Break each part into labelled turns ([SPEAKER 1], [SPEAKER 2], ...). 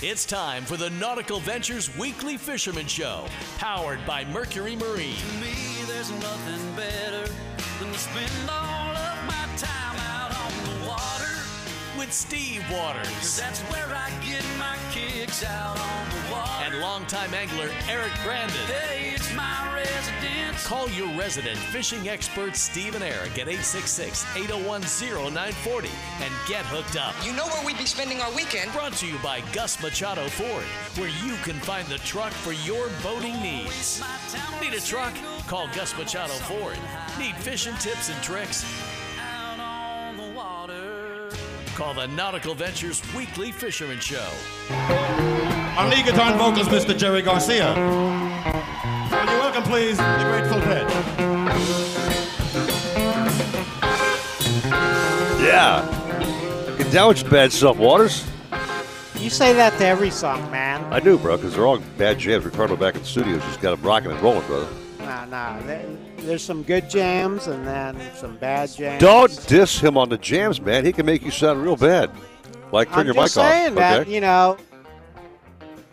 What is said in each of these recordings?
[SPEAKER 1] It's time for the Nautical Ventures Weekly Fisherman Show, powered by Mercury Marine. With Steve
[SPEAKER 2] 'Cause
[SPEAKER 1] Waters
[SPEAKER 2] that's where I get my kicks out on the water.
[SPEAKER 1] and longtime angler Eric Brandon.
[SPEAKER 2] hey, it's my residence.
[SPEAKER 1] Call your resident fishing expert Steve and Eric at 866 801 0940 and get hooked up.
[SPEAKER 3] You know where we'd be spending our weekend.
[SPEAKER 1] Brought to you by Gus Machado Ford, where you can find the truck for your boating needs. Need a truck? Call Gus Machado Ford. Need fishing tips and tricks? Call the Nautical Ventures Weekly Fisherman Show.
[SPEAKER 4] On lead guitar and vocals, Mr. Jerry Garcia. Would you welcome, please, the Grateful Dead?
[SPEAKER 5] Yeah. Get down with your bad self, Waters.
[SPEAKER 6] You say that to every song, man.
[SPEAKER 5] I do, bro, because they're all bad jams. Ricardo back in the studio just got them rocking and rolling, brother.
[SPEAKER 6] Nah, nah. There, there's some good jams and then some bad jams.
[SPEAKER 5] Don't diss him on the jams, man. He can make you sound real bad. Like turn
[SPEAKER 6] I'm
[SPEAKER 5] your
[SPEAKER 6] just
[SPEAKER 5] mic
[SPEAKER 6] saying
[SPEAKER 5] off.
[SPEAKER 6] that,
[SPEAKER 5] okay?
[SPEAKER 6] you know,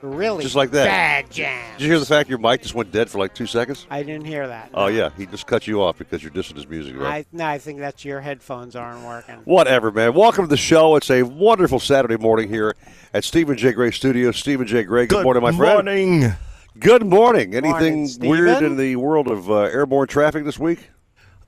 [SPEAKER 6] really
[SPEAKER 5] Just like that.
[SPEAKER 6] bad jams.
[SPEAKER 5] Did you hear the fact your mic just went dead for like two seconds?
[SPEAKER 6] I didn't hear that.
[SPEAKER 5] Oh yeah, he just cut you off because you're dissing his music, right?
[SPEAKER 6] I, no, I think that's your headphones aren't working.
[SPEAKER 5] Whatever, man. Welcome to the show. It's a wonderful Saturday morning here at Stephen J. Gray Studio. Stephen J. Gray, good, morning, my friend.
[SPEAKER 4] Good morning.
[SPEAKER 5] Good morning. Anything
[SPEAKER 6] Morning,
[SPEAKER 5] weird in the world of uh, airborne traffic this week?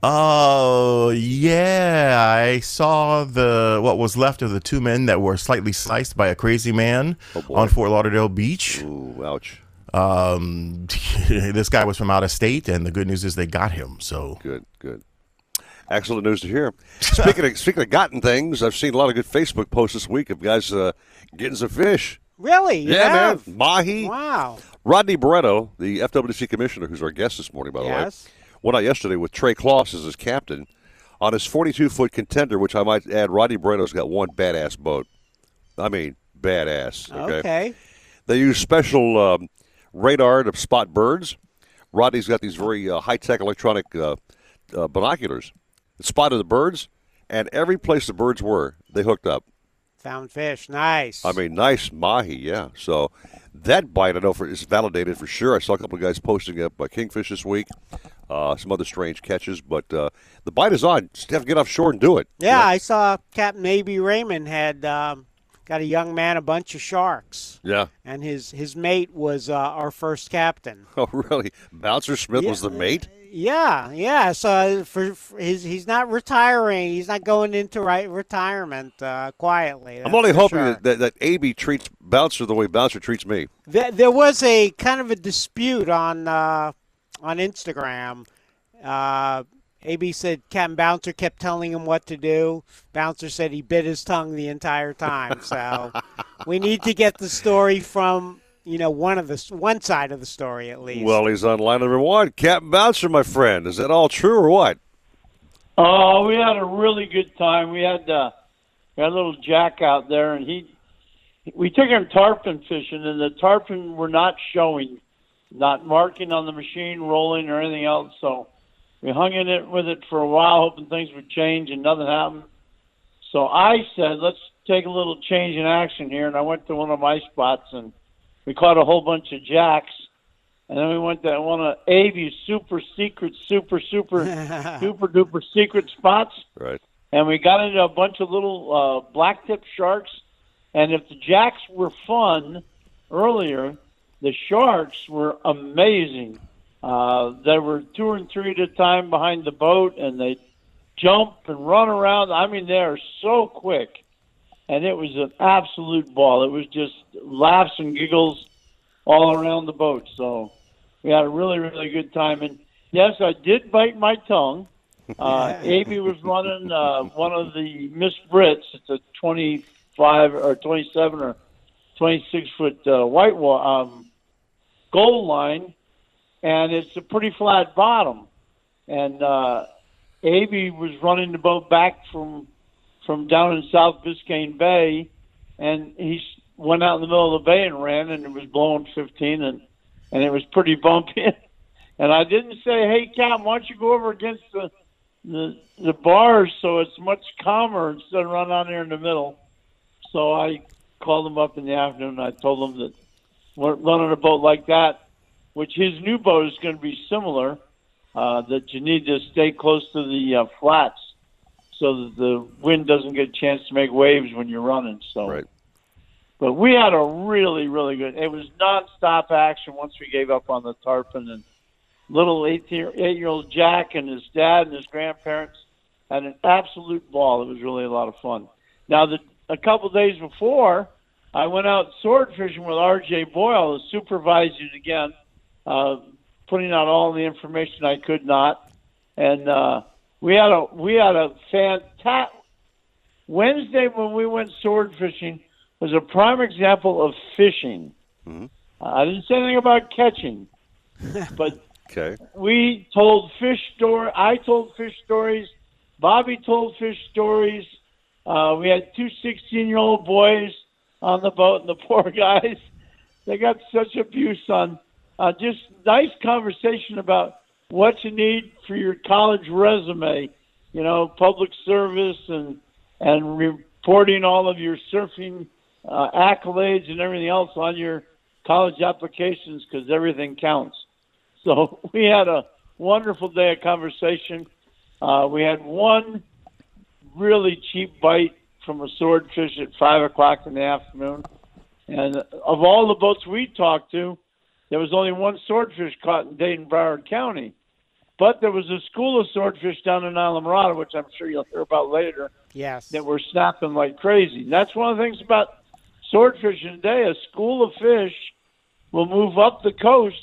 [SPEAKER 4] Oh, yeah. I saw the what was left of the two men that were slightly sliced by a crazy man
[SPEAKER 5] Oh,
[SPEAKER 4] on Fort Lauderdale Beach.
[SPEAKER 5] Ooh, ouch.
[SPEAKER 4] Um, this guy was from out of state, and the good news is they got him. So
[SPEAKER 5] Good, good. Excellent news to hear. Speaking of speaking of gotten things, I've seen a lot of good Facebook posts this week of guys uh, getting some fish.
[SPEAKER 6] Really? You
[SPEAKER 5] Yeah,
[SPEAKER 6] have?
[SPEAKER 5] man. Mahi.
[SPEAKER 6] Wow.
[SPEAKER 5] Rodney Barreto, the FWC commissioner, who's our guest this morning, by the
[SPEAKER 6] Yes.
[SPEAKER 5] way, went out yesterday with Trey Kloss as his captain on his 42 foot contender, which I might add, Rodney Barreto's got one badass boat. I mean, badass. Okay.
[SPEAKER 6] Okay.
[SPEAKER 5] They use special um, radar to spot birds. Rodney's got these very uh, high tech electronic uh, uh, binoculars that spotted the birds, and every place the birds were, they hooked up.
[SPEAKER 6] Found fish. Nice.
[SPEAKER 5] I mean, nice mahi, yeah. So that bite, I know for is validated for sure. I saw a couple of guys posting up uh, kingfish this week, uh, some other strange catches, but uh, the bite is on. Just have to get offshore and do it.
[SPEAKER 6] yeah, I saw Captain A.B. Raymond had um, got a young man a bunch of sharks,
[SPEAKER 5] Yeah.
[SPEAKER 6] and his his mate was uh, our first captain.
[SPEAKER 5] Oh, really? Bouncer Smith was the mate.
[SPEAKER 6] Yeah, yeah. So for, for his, he's not retiring. He's not going into right retirement uh, quietly.
[SPEAKER 5] I'm only hoping
[SPEAKER 6] sure.
[SPEAKER 5] that, that, that AB treats Bouncer the way Bouncer treats me.
[SPEAKER 6] There, there was a kind of a dispute on uh, on Instagram. Uh, AB said Captain Bouncer kept telling him what to do. Bouncer said he bit his tongue the entire time. So we need to get the story from you know one of the one side of the story at least.
[SPEAKER 5] Well, he's on line number one. Captain Bouncer, my friend. Is that all true or what?
[SPEAKER 7] Oh, we had a really good time. We had uh, we had a little Jack out there, and he we took him tarpon fishing, and the tarpon were not showing, not marking on the machine, rolling or anything else. So we hung in it with it for a while, hoping things would change, and nothing happened. So I said, let's take a little change in action here, and I went to one of my spots, and we caught a whole bunch of jacks. And then we went to one of AB's super secret, super, super, super duper secret spots.
[SPEAKER 5] Right.
[SPEAKER 7] And we got into a bunch of little uh, black tip sharks. And if the jacks were fun earlier, the sharks were amazing. Uh, there were two and three at a time behind the boat, and they jump and run around. I mean, they are so quick. And it was an absolute ball. It was just laughs and giggles all around the boat. So we had a really, really good time. And yes, I did bite my tongue. Uh, AB was running uh, one of the Miss Brits. It's a 25 or 27 or 26 foot uh, white wa- um, gold line, and it's a pretty flat bottom. And uh, AB was running the boat back from from down in South Biscayne Bay, and he went out in the middle of the bay and ran, and it was blowing 15, and and it was pretty bumpy. and I didn't say, "Hey, Cap, why don't you go over against the the the bars so it's much calmer instead of run out there in the middle." So I
[SPEAKER 8] called him up in the afternoon. and I told him that we're running a boat like that, which his new boat is going to be similar. Uh, that you need to stay close to the uh, flats so that the wind doesn't get a chance to make waves when you're running. So,
[SPEAKER 5] Right.
[SPEAKER 8] but we had a really, really good. It was nonstop action once we gave up on the tarpon and little eight eight year old Jack and his dad and his grandparents had an absolute ball. It was really a lot of fun. Now, the, a couple days before, I went out sword fishing with R.J. Boyle, who's supervising again, uh, putting out all the information I could not, and uh, we had a we had a fantastic Wednesday when we went sword fishing was a prime example of fishing. Uh, I didn't say anything about catching, but
[SPEAKER 5] Okay.
[SPEAKER 8] we told fish story. I told fish stories. Bobby told fish stories. Uh, we had two 16 year old boys on the boat, and the poor guys, they got such abuse on uh, just nice conversation about what you need for your college resume. You know, public service and and reporting all of your surfing uh, accolades and everything else on your college applications because everything counts. So we had a wonderful day of conversation. Uh, we had one really cheap bite from a swordfish at five o'clock in the afternoon, and of all the boats we talked to, there was only one swordfish caught in Dade and Broward County. But there was a school of swordfish down in Islamorada, which I'm sure you'll hear about later,
[SPEAKER 6] Yes.
[SPEAKER 8] that were snapping like crazy. And that's one of the things about swordfishing today. A school of fish will move up the coast,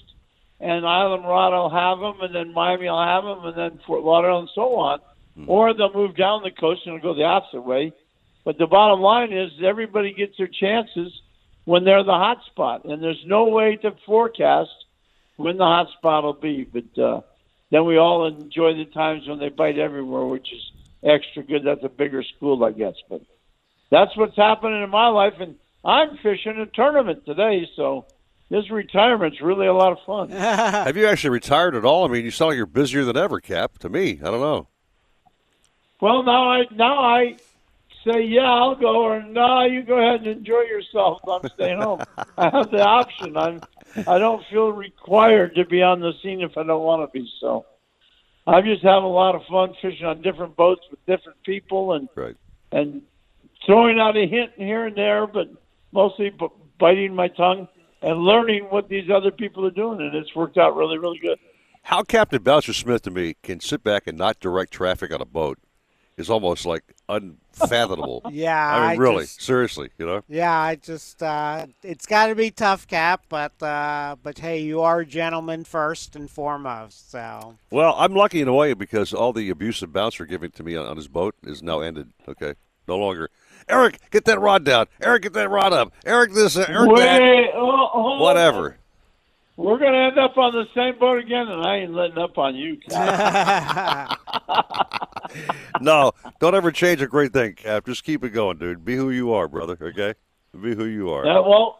[SPEAKER 8] and Islamorada will have them, and then Miami will have them, and then Fort Lauderdale, and so on. Hmm. Or they'll move down the coast and it'll go the opposite way. But the bottom line is everybody gets their chances when they're the hot spot, and there's no way to forecast when the hot spot will be. But uh, then we all enjoy the times when they bite everywhere, which is extra good. That's a bigger school, I guess. But that's what's happening in my life, and I'm fishing a tournament today, so this retirement's really a lot of fun.
[SPEAKER 5] Have you actually retired at all? I mean, you sound like you're busier than ever, Cap. To me, I don't know.
[SPEAKER 8] Well, now I now I say yeah, I'll go, or no, you go ahead and enjoy yourself. I'm staying home. I have the option. I'm I don't feel required to be on the scene if I don't want to be. So I'm just having a lot of fun fishing on different boats with different people and
[SPEAKER 5] Right.
[SPEAKER 8] and throwing out a hint here and there, but mostly b- biting my tongue and learning what these other people are doing, and it's worked out really, really good.
[SPEAKER 5] How Captain Bouncer Smith to me can sit back and not direct traffic on a boat is almost like unfathomable.
[SPEAKER 6] Yeah,
[SPEAKER 5] I mean,
[SPEAKER 6] I
[SPEAKER 5] really,
[SPEAKER 6] just-
[SPEAKER 5] seriously, you know.
[SPEAKER 6] Yeah, I just uh, it's got to be tough, Cap. But uh, but hey, you are a gentleman first and foremost. So
[SPEAKER 5] Well, I'm lucky in a way because all the abusive bouncer giving to me on, on his boat is now ended. Okay, no longer. Eric, get that rod down. Eric, get that rod up. Eric, this. Uh, Eric, that.
[SPEAKER 8] Wait, oh, hold on.
[SPEAKER 5] Whatever.
[SPEAKER 8] We're going to end up on the same boat again, and I ain't letting up on you.
[SPEAKER 5] No, don't ever change a great thing, Cap. Just keep it going, dude. Be who you are, brother. Okay, be who you are.
[SPEAKER 8] yeah, well,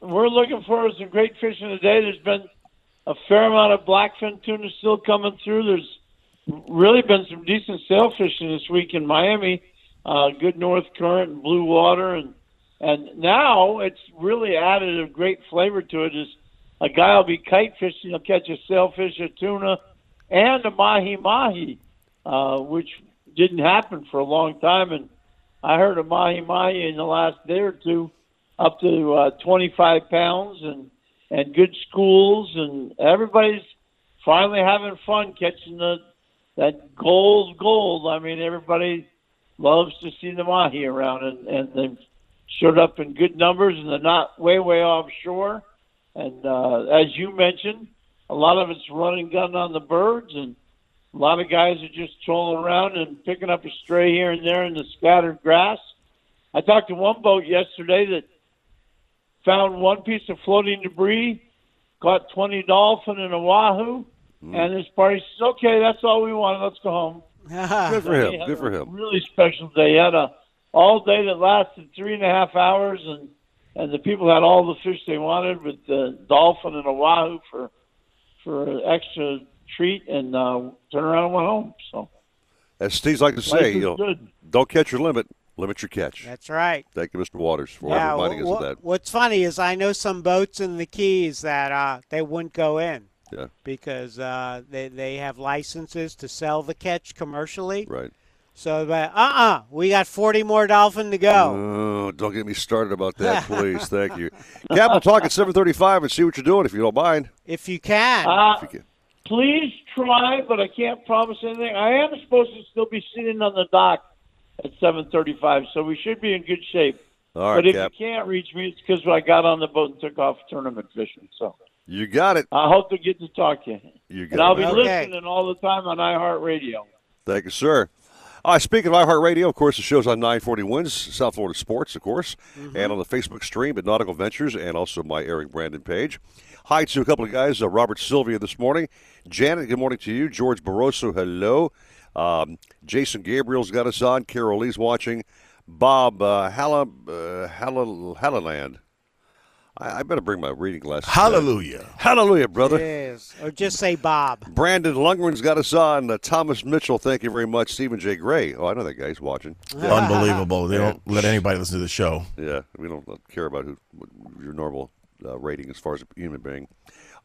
[SPEAKER 8] we're looking for some great fishing today. There's been a fair amount of blackfin tuna still coming through. There's really been some decent sail fishing this week in Miami. Uh, good north current and blue water, and and now it's really added a great flavor to it. Is a guy will be kite fishing, he'll catch a sailfish, a tuna, and a mahi mahi, uh, which didn't happen for a long time. And I heard a mahi mahi in the last day or two up to uh, 25 pounds, and and good schools, and everybody's finally having fun catching the that gold gold. I mean, everybody loves to see the mahi around, and and they've showed up in good numbers, and they're not way way offshore. And uh, as you mentioned, a lot of it's running gun on the birds, and a lot of guys are just trolling around and picking up a stray here and there in the scattered grass. I talked to one boat yesterday that found one piece of floating debris, caught 20 dolphin and a wahoo, mm. and his party says, "Okay, that's all we wanted. Let's go home."
[SPEAKER 5] Good for him. Good for him.
[SPEAKER 8] Really special day. He had a all day that lasted three and a half hours, and and the people had all the fish they wanted with the dolphin and a wahoo for for extra treat, and uh, turned around and went home. So
[SPEAKER 5] As Steve's like to say, you know, don't catch your limit. Limit your catch.
[SPEAKER 6] That's right.
[SPEAKER 5] Thank you, Mr. Waters, for
[SPEAKER 6] yeah,
[SPEAKER 5] reminding
[SPEAKER 6] wha-
[SPEAKER 5] us of that.
[SPEAKER 6] What's funny is I know some boats in the Keys that uh, they wouldn't go in
[SPEAKER 5] Yeah,
[SPEAKER 6] because uh, they they have licenses to sell the catch commercially.
[SPEAKER 5] right.
[SPEAKER 6] So, but uh-uh, we got 40 more dolphin to go.
[SPEAKER 5] Oh, don't get me started about that, please. Thank you. Cap, we'll talk at 735 and see what you're doing, if you don't mind.
[SPEAKER 6] if you can.
[SPEAKER 7] Uh,
[SPEAKER 5] If you can.
[SPEAKER 7] Please try, but I can't promise anything. I am supposed to still be sitting on the dock at 7:35, so we should be in good shape.
[SPEAKER 5] All right,
[SPEAKER 7] but if
[SPEAKER 5] Cap.
[SPEAKER 7] you can't reach me, it's because I got on the boat and took off tournament fishing. So
[SPEAKER 5] You got it.
[SPEAKER 7] I hope to get to talk to you.
[SPEAKER 5] You
[SPEAKER 7] And
[SPEAKER 5] got
[SPEAKER 7] I'll be
[SPEAKER 6] Okay.
[SPEAKER 7] listening all the time on iHeartRadio.
[SPEAKER 5] Thank you, sir. Uh, speaking of iHeartRadio, of course, the show's on 940 Wins, South Florida Sports, of course, and on the Facebook stream at Nautical Ventures and also my Eric Brandon page. Hi to a couple of guys, uh, Robert Sylvia this morning. Janet, good morning to you. George Barroso, hello. Um, Jason Gabriel's got us on. Carol Lee's watching. Bob uh, Halla, uh, Halla, Hallaland. I, I better bring my reading glasses. back.
[SPEAKER 9] Hallelujah.
[SPEAKER 5] Hallelujah, brother.
[SPEAKER 6] Yes. Or just say Bob.
[SPEAKER 5] Brandon Lundgren's got us on. Uh, Thomas Mitchell, thank you very much. Stephen J. Gray. Oh, I know that guy. He's watching. Yeah,
[SPEAKER 9] Unbelievable. They don't let anybody listen to the show.
[SPEAKER 5] yeah, we don't care about who what your normal uh, rating as far as a human being.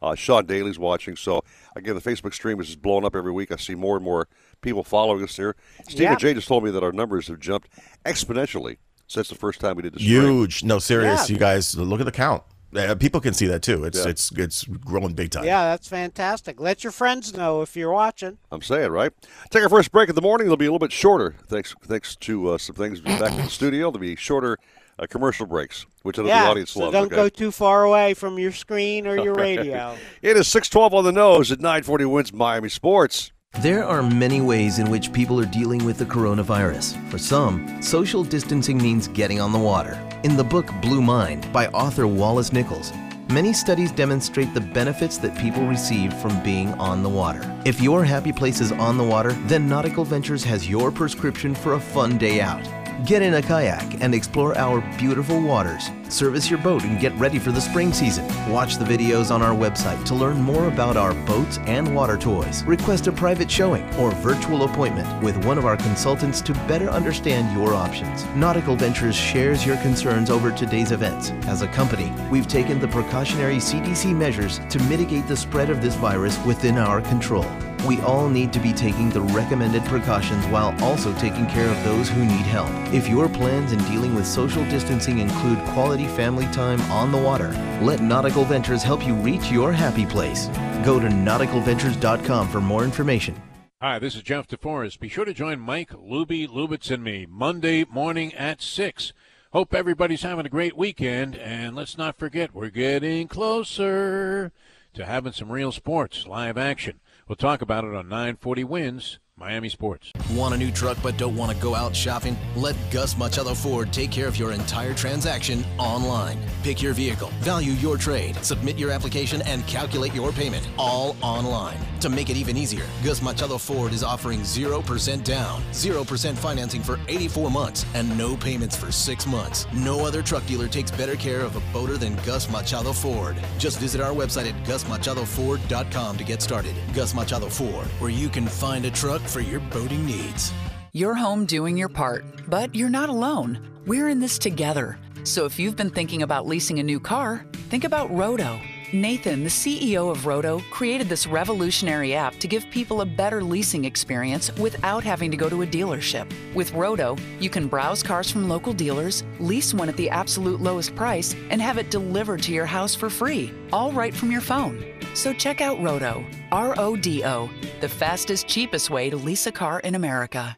[SPEAKER 5] Uh, Sean Daly's watching. So, again, the Facebook stream is just blowing up every week. I see more and more people following us there. Stephen
[SPEAKER 6] Yeah.
[SPEAKER 5] J. just told me that our numbers have jumped exponentially since the first time we did the stream.
[SPEAKER 9] Huge. No, serious.
[SPEAKER 6] Yeah.
[SPEAKER 9] You guys look at the count. Uh, people can see that too. It's
[SPEAKER 5] Yeah.
[SPEAKER 9] it's it's growing big time.
[SPEAKER 6] Yeah, that's fantastic. Let your friends know if you're watching.
[SPEAKER 5] I'm saying, right? Take our first break of the morning. It'll be a little bit shorter, thanks thanks to uh, some things back in the studio. There'll be shorter uh, commercial breaks, which I know the
[SPEAKER 6] yeah,
[SPEAKER 5] audience
[SPEAKER 6] so
[SPEAKER 5] loves.
[SPEAKER 6] don't
[SPEAKER 5] okay?
[SPEAKER 6] go too far away from your screen or your radio.
[SPEAKER 5] It is 612 on the nose at 940 wins Miami Sports.
[SPEAKER 10] There are many ways in which people are dealing with the coronavirus. For some, social distancing means getting on the water. In the book Blue Mind by author Wallace Nichols, many studies demonstrate the benefits that people receive from being on the water. If your happy place is on the water, then Nautical Ventures has your prescription for a fun day out. Get in a kayak and explore our beautiful waters. Service your boat and get ready for the spring season. Watch the videos on our website to learn more about our boats and water toys. Request a private showing or virtual appointment with one of our consultants to better understand your options. Nautical Ventures shares your concerns over today's events. As a company, we've taken the precautionary CDC measures to mitigate the spread of this virus within our control. We all need to be taking the recommended precautions while also taking care of those who need help. If your plans in dealing with social distancing include quality family time on the water, let Nautical Ventures help you reach your happy place. Go to nauticalventures.com for more information.
[SPEAKER 11] Hi, this is Jeff DeForest. Be sure to join Mike, Luby, Lubitz, and me Monday morning at 6. Hope everybody's having a great weekend, and let's not forget we're getting closer to having some real sports, live action. We'll talk about it on 940 Wins, Miami Sports.
[SPEAKER 10] Want a new truck but don't want to go out shopping? Let Gus Machado Ford take care of your entire transaction online. Pick your vehicle, value your trade, submit your application, and calculate your payment all online. To make it even easier, Gus Machado Ford is offering 0% down, 0% financing for 84 months, and no payments for 6 months. No other truck dealer takes better care of a boater than Gus Machado Ford. Just visit our website at gusmachadoford.com to get started. Gus Machado Ford, where you can find a truck for your boating needs.
[SPEAKER 12] You're home doing your part, but you're not alone. We're in this together. So if you've been thinking about leasing a new car, think about Rodo. Nathan, the CEO of Rodo, created this revolutionary app to give people a better leasing experience without having to go to a dealership. With Rodo, you can browse cars from local dealers, lease one at the absolute lowest price, and have it delivered to your house for free, all right from your phone. So check out Rodo, R O D O, the fastest, cheapest way to lease a car in America.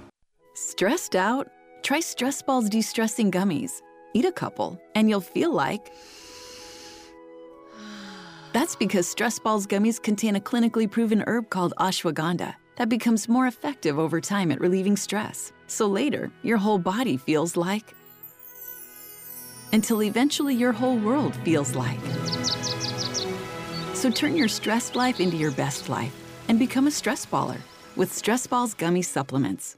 [SPEAKER 13] Stressed out? Try Stress Balls De Stressing Gummies. Eat a couple, and you'll feel like. That's because Stress Balls gummies contain a clinically proven herb called ashwagandha that becomes more effective over time at relieving stress. So later, your whole body feels like. Until eventually your whole world feels like. So turn your stressed life into your best life and become a stress baller with Stress Balls Gummy Supplements.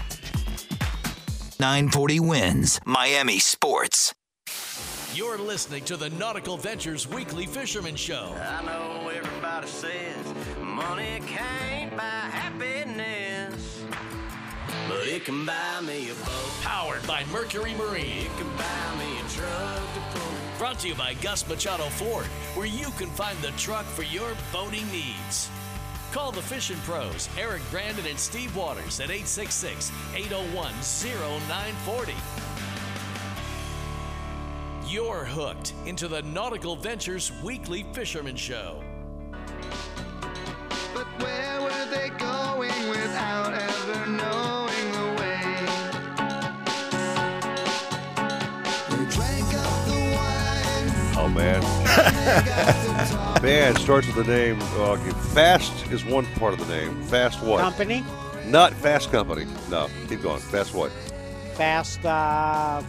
[SPEAKER 14] 940 wins Miami Sports.
[SPEAKER 1] You're listening to the Nautical Ventures Weekly Fisherman Show.
[SPEAKER 2] I know everybody says money can't buy happiness, but it can buy me a boat.
[SPEAKER 1] Powered by Mercury Marine.
[SPEAKER 2] It can buy me a truck to pull.
[SPEAKER 1] Brought to you by Gus Machado Ford, where you can find the truck for your boating needs. Call the fishing pros, Eric Brandon and Steve Waters at 866 801 0940. You're hooked into the Nautical Ventures Weekly Fisherman Show.
[SPEAKER 2] But where were they going without ever knowing the way? They drank up the wine.
[SPEAKER 5] Oh man. man starts with the name. Uh, okay, Fast is one part of the name. Fast what?
[SPEAKER 6] Company?
[SPEAKER 5] Not Fast Company. No, keep going. Fast what?
[SPEAKER 6] Fast uh,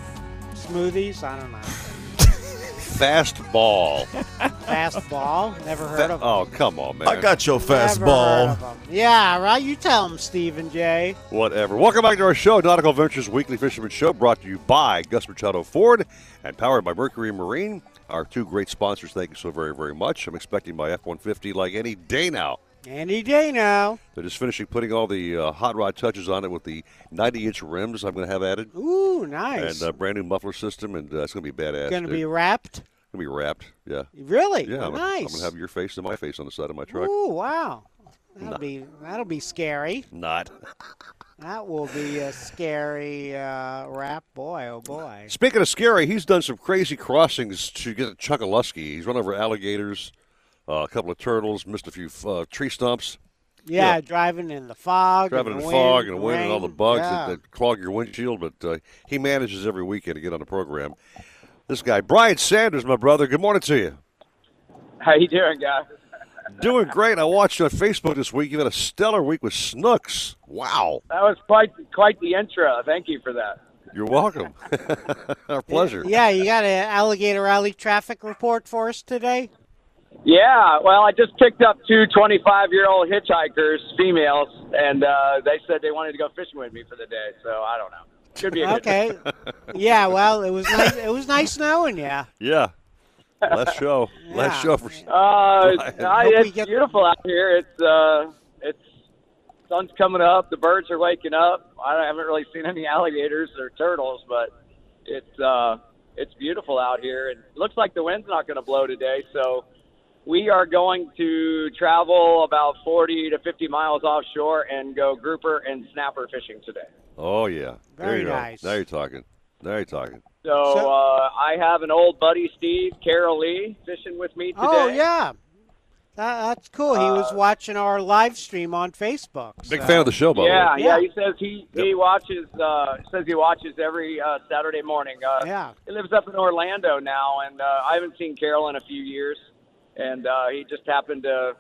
[SPEAKER 6] smoothies? I don't know.
[SPEAKER 5] Fast Ball.
[SPEAKER 6] Fast ball? Never heard
[SPEAKER 5] Fa-
[SPEAKER 6] of 'em.
[SPEAKER 5] oh, come on, man.
[SPEAKER 9] I got your fast ball.
[SPEAKER 6] heard of 'em. Yeah, right. You tell him, Stephen J.
[SPEAKER 5] Whatever. Welcome back to our show, Nautical Ventures Weekly Fisherman Show, brought to you by Gus Machado Ford and powered by Mercury Marine. Our two great sponsors, thank you so very, very much. I'm expecting my F 150 like any day now.
[SPEAKER 6] Any day now.
[SPEAKER 5] They're just finishing putting all the uh, hot rod touches on it with the 90 inch rims I'm going to have added.
[SPEAKER 6] Ooh, nice.
[SPEAKER 5] And a brand new muffler system, and uh, it's going to be badass.
[SPEAKER 6] Going to be wrapped?
[SPEAKER 5] Gonna be wrapped, yeah.
[SPEAKER 6] Really?
[SPEAKER 5] Yeah, I'm,
[SPEAKER 6] nice.
[SPEAKER 5] I'm gonna have your face and my face on the side of my truck.
[SPEAKER 6] Ooh, wow. That'll
[SPEAKER 5] Nah.
[SPEAKER 6] be that'll be scary.
[SPEAKER 5] Not.
[SPEAKER 6] That will be a scary uh, rap, boy. Oh boy.
[SPEAKER 5] Speaking of scary, he's done some crazy crossings to get to Chokoloskee. He's run over alligators, uh, a couple of turtles, missed a few uh, tree stumps.
[SPEAKER 6] Yeah,
[SPEAKER 5] Yeah.
[SPEAKER 6] driving in the fog.
[SPEAKER 5] Driving in
[SPEAKER 6] and
[SPEAKER 5] the
[SPEAKER 6] the
[SPEAKER 5] fog and the wind and all the bugs
[SPEAKER 6] Yeah.
[SPEAKER 5] that, that clog your windshield, but uh, he manages every weekend to get on the program. This guy, Brian Sanders, my brother. Good morning to you.
[SPEAKER 15] How you doing, guys?
[SPEAKER 5] Doing great. I watched you on Facebook this week. You've had a stellar week with Snooks. Wow.
[SPEAKER 15] That was quite quite the intro. Thank you for that.
[SPEAKER 5] You're welcome. Our pleasure.
[SPEAKER 6] Yeah, you got an alligator alley traffic report for us today?
[SPEAKER 15] Yeah, well, I just picked up two 25 year old hitchhikers, females, and uh, they said they wanted to go fishing with me for the day. So I don't know. Should be a good
[SPEAKER 6] Okay. yeah, well, it was nice. It was nice knowing you.
[SPEAKER 5] Yeah. Last show. Last show for.
[SPEAKER 15] Uh, I, it's
[SPEAKER 6] get-
[SPEAKER 15] beautiful out here. It's uh, it's sun's coming up. The birds are waking up. I haven't really seen any alligators or turtles, but it's uh, it's beautiful out here. And it looks like the wind's not going to blow today. So we are going to travel about 40 to 50 miles offshore and go grouper and snapper fishing today.
[SPEAKER 5] Oh yeah. there
[SPEAKER 6] Very
[SPEAKER 5] you go.
[SPEAKER 6] nice.
[SPEAKER 5] Now you're talking. Now you're talking.
[SPEAKER 15] So,
[SPEAKER 6] So-
[SPEAKER 15] uh, I have an old buddy, Steve Carol Lee, fishing with me today.
[SPEAKER 6] Oh yeah, that, that's cool. He was
[SPEAKER 15] Uh,
[SPEAKER 6] watching our live stream on Facebook.
[SPEAKER 5] Big
[SPEAKER 6] so-
[SPEAKER 5] fan of the show, by
[SPEAKER 15] yeah,
[SPEAKER 5] the way.
[SPEAKER 15] yeah. He says he he watches uh, says he watches every uh, Saturday morning. Uh,
[SPEAKER 6] Yeah.
[SPEAKER 15] He lives up in Orlando now, and uh, I haven't seen Carol in a few years. And uh, he just happened to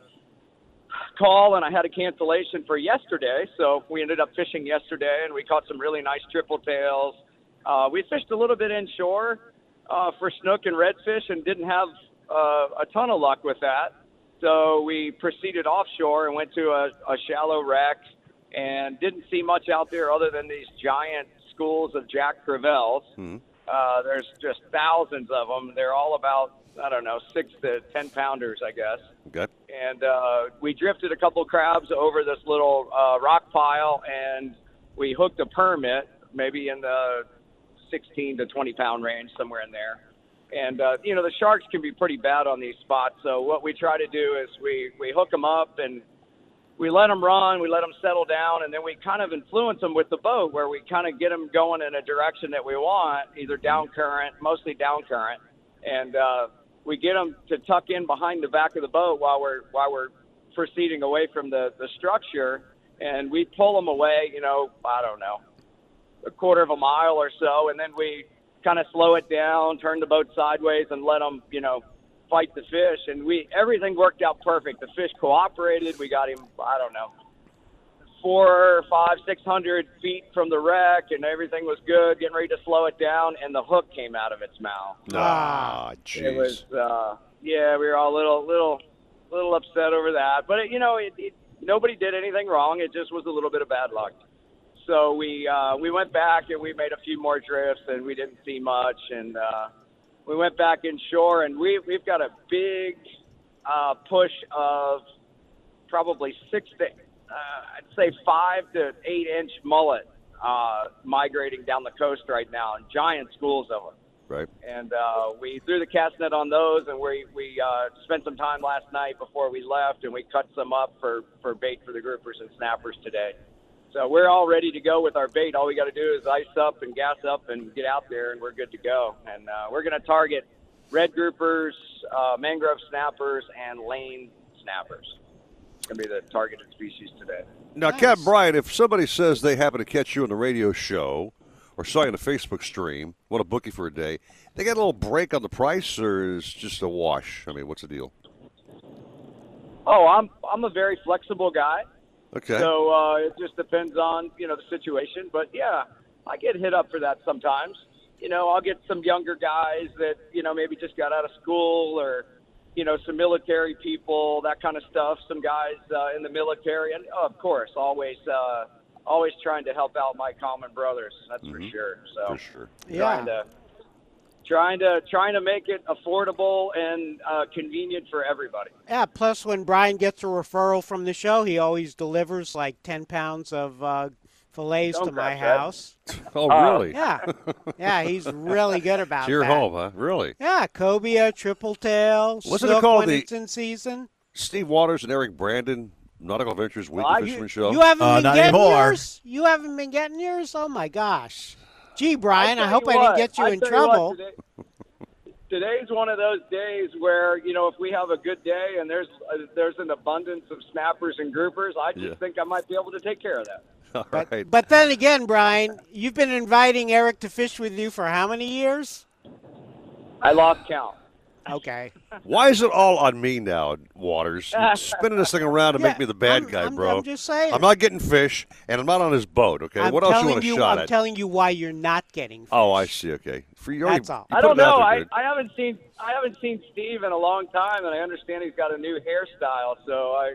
[SPEAKER 15] call, and I had a cancellation for yesterday, so we ended up fishing yesterday, and we caught some really nice triple tails. Uh, we fished a little bit inshore uh, for snook and redfish, and didn't have uh, a ton of luck with that. So we proceeded offshore and went to a, a shallow wreck and didn't see much out there other than these giant schools of Jack Crevalles.
[SPEAKER 5] Hmm.
[SPEAKER 15] Uh, there's just thousands of them. They're all about I don't know six to ten pounders, I guess.
[SPEAKER 5] Good.
[SPEAKER 15] And uh, we drifted a couple crabs over this little uh, rock pile, and we hooked a permit, maybe in the 16 to 20 pound range, somewhere in there. And uh, you know the sharks can be pretty bad on these spots. So what we try to do is we we hook them up and we let them run, we let them settle down, and then we kind of influence them with the boat, where we kind of get them going in a direction that we want, either down current, mostly down current, and uh, we get them to tuck in behind the back of the boat while we're while we're proceeding away from the the structure, and we pull them away. You know, I don't know, a quarter of a mile or so, and then we kind of slow it down, turn the boat sideways, and let them, you know, fight the fish. And we everything worked out perfect. The fish cooperated. We got him. I don't know. Four, five, six hundred feet from the wreck, and everything was good. Getting ready to slow it down, and the hook came out of its mouth.
[SPEAKER 5] Ah, jeez.
[SPEAKER 15] It was, uh, yeah, we were all a little, little, little upset over that. But it, you know, it, it, nobody did anything wrong. It just was a little bit of bad luck. So we uh, we went back and we made a few more drifts, and we didn't see much. And uh, we went back inshore, and we we've got a big uh, push of probably six to uh, I'd say five to eight inch mullet uh, migrating down the coast right now, and giant schools of them
[SPEAKER 5] Right.
[SPEAKER 15] and uh, we threw the cast net on those, and we we uh, spent some time last night before we left, and we cut some up for for bait for the groupers and snappers today. So we're all ready to go with our bait. All we got to do is ice up and gas up and get out there, and we're good to go. And uh, we're going to target red groupers, uh, mangrove snappers, and lane snappers. It's going to be the targeted species today.
[SPEAKER 5] Now, Captain Brian, if somebody says they happen to catch you on the radio show or saw you on a Facebook stream, want to book you for a day, they get a little break on the price, or is just a wash? I mean, what's the deal?
[SPEAKER 15] Oh, I'm I'm a very flexible guy.
[SPEAKER 5] Okay.
[SPEAKER 15] So uh, it just depends on you know the situation, but yeah, I get hit up for that sometimes. You know, I'll get some younger guys that you know maybe just got out of school, or you know some military people, that kind of stuff. Some guys uh, in the military, and oh, of course, always uh, always trying to help out my common brothers. That's for sure. So
[SPEAKER 5] Mm-hmm. For sure.
[SPEAKER 15] trying to trying to trying to make it affordable and uh, convenient for everybody.
[SPEAKER 6] Yeah. Plus, when Brian gets a referral from the show, he always delivers like ten pounds of uh, fillets
[SPEAKER 15] Don't
[SPEAKER 6] to my
[SPEAKER 15] crack that.
[SPEAKER 6] house.
[SPEAKER 5] Oh, really?
[SPEAKER 6] Yeah. Yeah. He's really good about
[SPEAKER 5] It's your
[SPEAKER 6] that.
[SPEAKER 5] home, huh? Really?
[SPEAKER 6] Yeah, cobia, triple tail,
[SPEAKER 5] Wasn't it called
[SPEAKER 6] when
[SPEAKER 5] the-
[SPEAKER 6] it's in season.
[SPEAKER 5] Steve Waters and Eric Brandon, Nautical Adventures Weekly
[SPEAKER 6] Well, I-
[SPEAKER 5] Fisherman Show.
[SPEAKER 6] You haven't
[SPEAKER 9] Uh,
[SPEAKER 6] been
[SPEAKER 9] not
[SPEAKER 6] getting
[SPEAKER 9] anymore.
[SPEAKER 6] yours. You haven't been getting yours. Oh my gosh. Gee, Brian, I,
[SPEAKER 15] tell
[SPEAKER 6] hope
[SPEAKER 15] you
[SPEAKER 6] I didn't get you
[SPEAKER 15] I
[SPEAKER 6] in
[SPEAKER 15] tell you what,
[SPEAKER 6] trouble.
[SPEAKER 15] today- today's one of those days where you know if we have a good day and there's uh, there's an abundance of snappers and groupers, I just
[SPEAKER 5] Yeah.
[SPEAKER 15] think I might be able to take care of that.
[SPEAKER 5] All right.
[SPEAKER 6] But then again, Brian, you've been inviting Eric to fish with you for how many years?
[SPEAKER 15] I lost count.
[SPEAKER 6] Okay.
[SPEAKER 5] Why is it all on me now, Waters? You're spinning this thing around to make me the bad
[SPEAKER 6] I'm-
[SPEAKER 5] guy,
[SPEAKER 6] I'm-
[SPEAKER 5] bro.
[SPEAKER 6] I'm just saying.
[SPEAKER 5] I'm not getting fish, and I'm not on his boat. Okay,
[SPEAKER 6] I'm
[SPEAKER 5] what else you
[SPEAKER 6] telling
[SPEAKER 5] want a
[SPEAKER 6] you,
[SPEAKER 5] shot
[SPEAKER 6] I'm
[SPEAKER 5] at?
[SPEAKER 6] telling you why you're not getting. Fish.
[SPEAKER 5] Oh, I see. Okay, for you, already-
[SPEAKER 6] That's all.
[SPEAKER 5] you
[SPEAKER 15] I don't know.
[SPEAKER 5] there,
[SPEAKER 15] I. I haven't seen I haven't seen Steve in a long time, and I understand he's got a new hairstyle. So I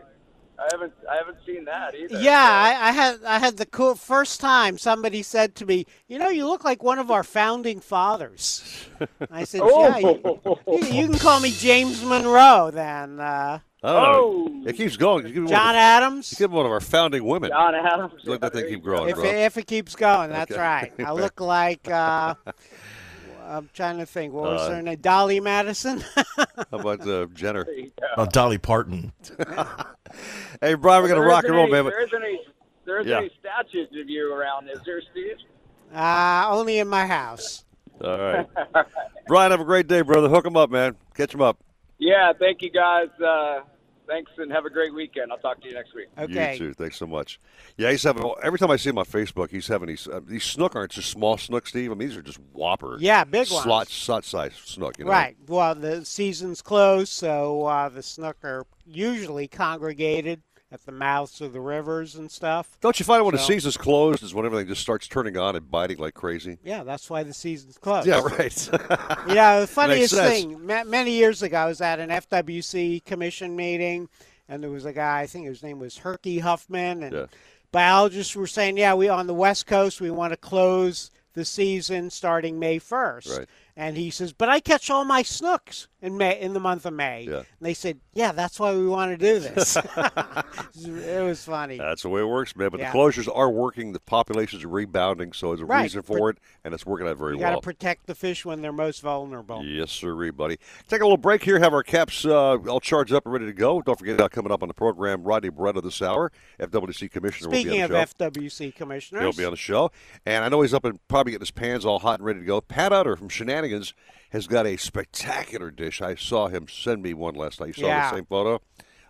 [SPEAKER 15] I haven't I haven't seen that either.
[SPEAKER 6] Yeah, I, I had I had the cool first time somebody said to me, "You know, you look like one of our founding fathers." I said, "Yeah, you, you, you can call me James Monroe then." Uh,
[SPEAKER 5] I don't know. It keeps going. You
[SPEAKER 6] John
[SPEAKER 5] of,
[SPEAKER 6] Adams.
[SPEAKER 5] You give one of our founding women.
[SPEAKER 15] John Adams.
[SPEAKER 5] Let that thing keep growing,
[SPEAKER 6] If it, if it keeps going, that's
[SPEAKER 5] Okay.
[SPEAKER 6] right. I look like. Uh, I'm trying to think. What was
[SPEAKER 5] Uh,
[SPEAKER 6] her name? Dolly Madison.
[SPEAKER 5] How about uh, Jenner?
[SPEAKER 9] Oh, Dolly Parton.
[SPEAKER 5] hey, Brian, we're gonna
[SPEAKER 15] There
[SPEAKER 5] rock and roll,
[SPEAKER 15] any,
[SPEAKER 5] man.
[SPEAKER 15] There isn't any there isn't
[SPEAKER 5] Yeah.
[SPEAKER 15] any statues of you around, is there, Steve?
[SPEAKER 6] uh, only in my house.
[SPEAKER 5] All right, Brian, have a great day, brother. Hook him up, man. Catch him up.
[SPEAKER 15] Yeah, thank you guys. Uh, thanks and have a great weekend. I'll talk to you next week.
[SPEAKER 6] Okay.
[SPEAKER 5] You too. Thanks so much. Yeah, he's having every time I see him on Facebook, he's having these uh, these snook aren't just small snook, Steve. I mean, these are just whopper.
[SPEAKER 6] Yeah, big ones.
[SPEAKER 5] slot slot size snook. You know?
[SPEAKER 6] Right. Well, the season's closed, so uh, the snook are usually congregated at the mouths of the rivers and stuff.
[SPEAKER 5] Don't you find when the season's closed is when everything just starts turning on and biting like crazy?
[SPEAKER 6] Yeah, that's why the season's closed.
[SPEAKER 5] Yeah, right.
[SPEAKER 6] You know, the funniest thing, ma- many years ago, I was at an FWC commission meeting, and there was a guy, I think his name was Herky Huffman, and
[SPEAKER 5] Yeah.
[SPEAKER 6] biologists were saying, yeah, we on the West Coast we want to close the season starting May first.
[SPEAKER 5] Right.
[SPEAKER 6] And he says, but I catch all my snooks in May in the month of May.
[SPEAKER 5] Yeah.
[SPEAKER 6] And they said, yeah, that's why we want to do this. it was funny.
[SPEAKER 5] That's the way it works, man. But
[SPEAKER 6] Yeah.
[SPEAKER 5] the closures are working. The populations are rebounding, so there's a
[SPEAKER 6] Right,
[SPEAKER 5] reason for it, and it's working out very well.
[SPEAKER 6] You got to protect the fish when they're most vulnerable.
[SPEAKER 5] Yes, sir, buddy. Take a little break here. Have our caps uh, all charged up and ready to go. Don't forget, uh, coming up on the program, Rodney Barreto this hour, FWC Commissioner will
[SPEAKER 6] Speaking
[SPEAKER 5] be on
[SPEAKER 6] of
[SPEAKER 5] the show.
[SPEAKER 6] FWC commissioners,
[SPEAKER 5] He'll be on the show. And I know he's up and probably getting his pans all hot and ready to go. Pat Utter from Shenanigans has got a spectacular dish. I saw him send me one last night. You saw
[SPEAKER 6] Yeah.
[SPEAKER 5] the same photo?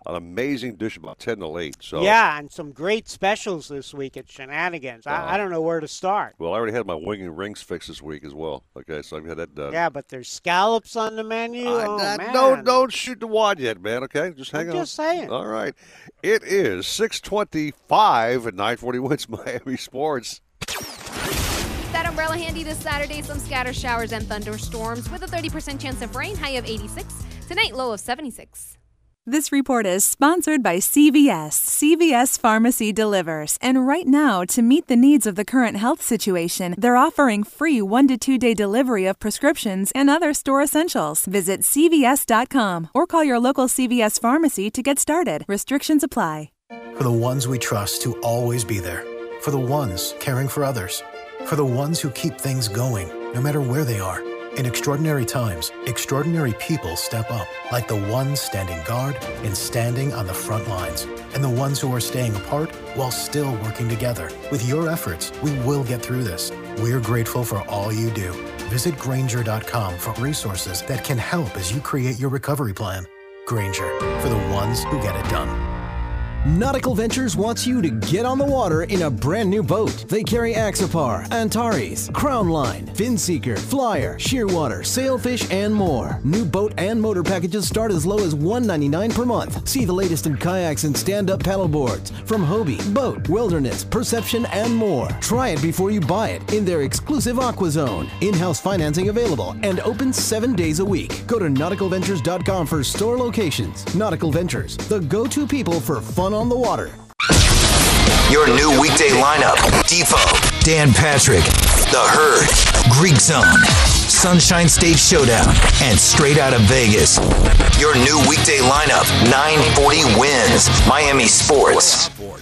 [SPEAKER 5] An amazing dish about 10 to 8. So,
[SPEAKER 6] yeah, and some great specials this week at Shenanigans.
[SPEAKER 5] Uh-huh.
[SPEAKER 6] I, I don't know where to start.
[SPEAKER 5] Well, I already had my wing and rings fixed this week as well. Okay, so I've had that done.
[SPEAKER 6] Yeah, but there's scallops on the menu. oh,
[SPEAKER 5] Uh,
[SPEAKER 6] man.
[SPEAKER 5] Don't don't shoot the wad yet, man. Okay, just hang
[SPEAKER 6] I'm
[SPEAKER 5] on.
[SPEAKER 6] just saying.
[SPEAKER 5] All right, it is six twenty-five at 941. It's Miami Sports.
[SPEAKER 16] That umbrella handy this Saturday. Some scatter showers and thunderstorms with a 30% chance of rain. High of 86. Tonight, low of 76.
[SPEAKER 17] This report is sponsored by CVS. CVS Pharmacy delivers. And right now, to meet the needs of the current health situation, they're offering free one to two day delivery of prescriptions and other store essentials. Visit CVS.com or call your local CVS pharmacy to get started. Restrictions apply.
[SPEAKER 18] For the ones we trust to always be there. For the ones caring for others. For the ones who keep things going, no matter where they are. In extraordinary times, extraordinary people step up, like the ones standing guard and standing on the front lines, and the ones who are staying apart while still working together. With your efforts, we will get through this. We're grateful for all you do. Visit Grainger.com for resources that can help as you create your recovery plan. Granger, for the ones who get it done.
[SPEAKER 10] Nautical Ventures wants you to get on the water in a brand new boat. They carry Axopar, Antares, Crown Line, Finseeker, Flyer, Shearwater, Sailfish, and more. New boat and motor packages start as low as 199 per month. See the latest in kayaks and stand-up paddleboards from Hobie, Boat, Wilderness, Perception, and more. Try it before you buy it in their exclusive Aqua Zone. In-house financing available and open seven days a week. Go to nauticalventures.com for store locations. Nautical Ventures, the go-to people for fun on the water.
[SPEAKER 14] Your new weekday lineup Defo, Dan Patrick, The Herd, Greek Zone, Sunshine State Showdown, and Straight Out of Vegas. Your new weekday lineup 940 wins Miami Sports.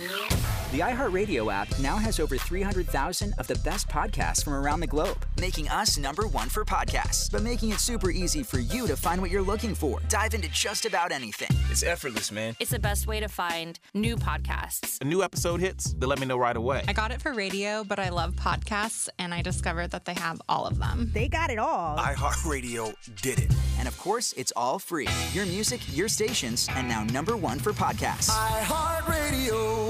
[SPEAKER 19] The iHeartRadio app now has over 300,000 of the best podcasts from around the globe, making us number one for podcasts, but making it super easy for you to find what you're looking for. Dive into just about anything.
[SPEAKER 4] It's effortless, man.
[SPEAKER 20] It's the best way to find new podcasts.
[SPEAKER 4] A new episode hits, they let me know right away.
[SPEAKER 21] I got it for radio, but I love podcasts, and I discovered that they have all of them.
[SPEAKER 19] They got it all.
[SPEAKER 4] iHeartRadio did it.
[SPEAKER 19] And of course, it's all free. Your music, your stations, and now number one for podcasts.
[SPEAKER 4] iHeartRadio.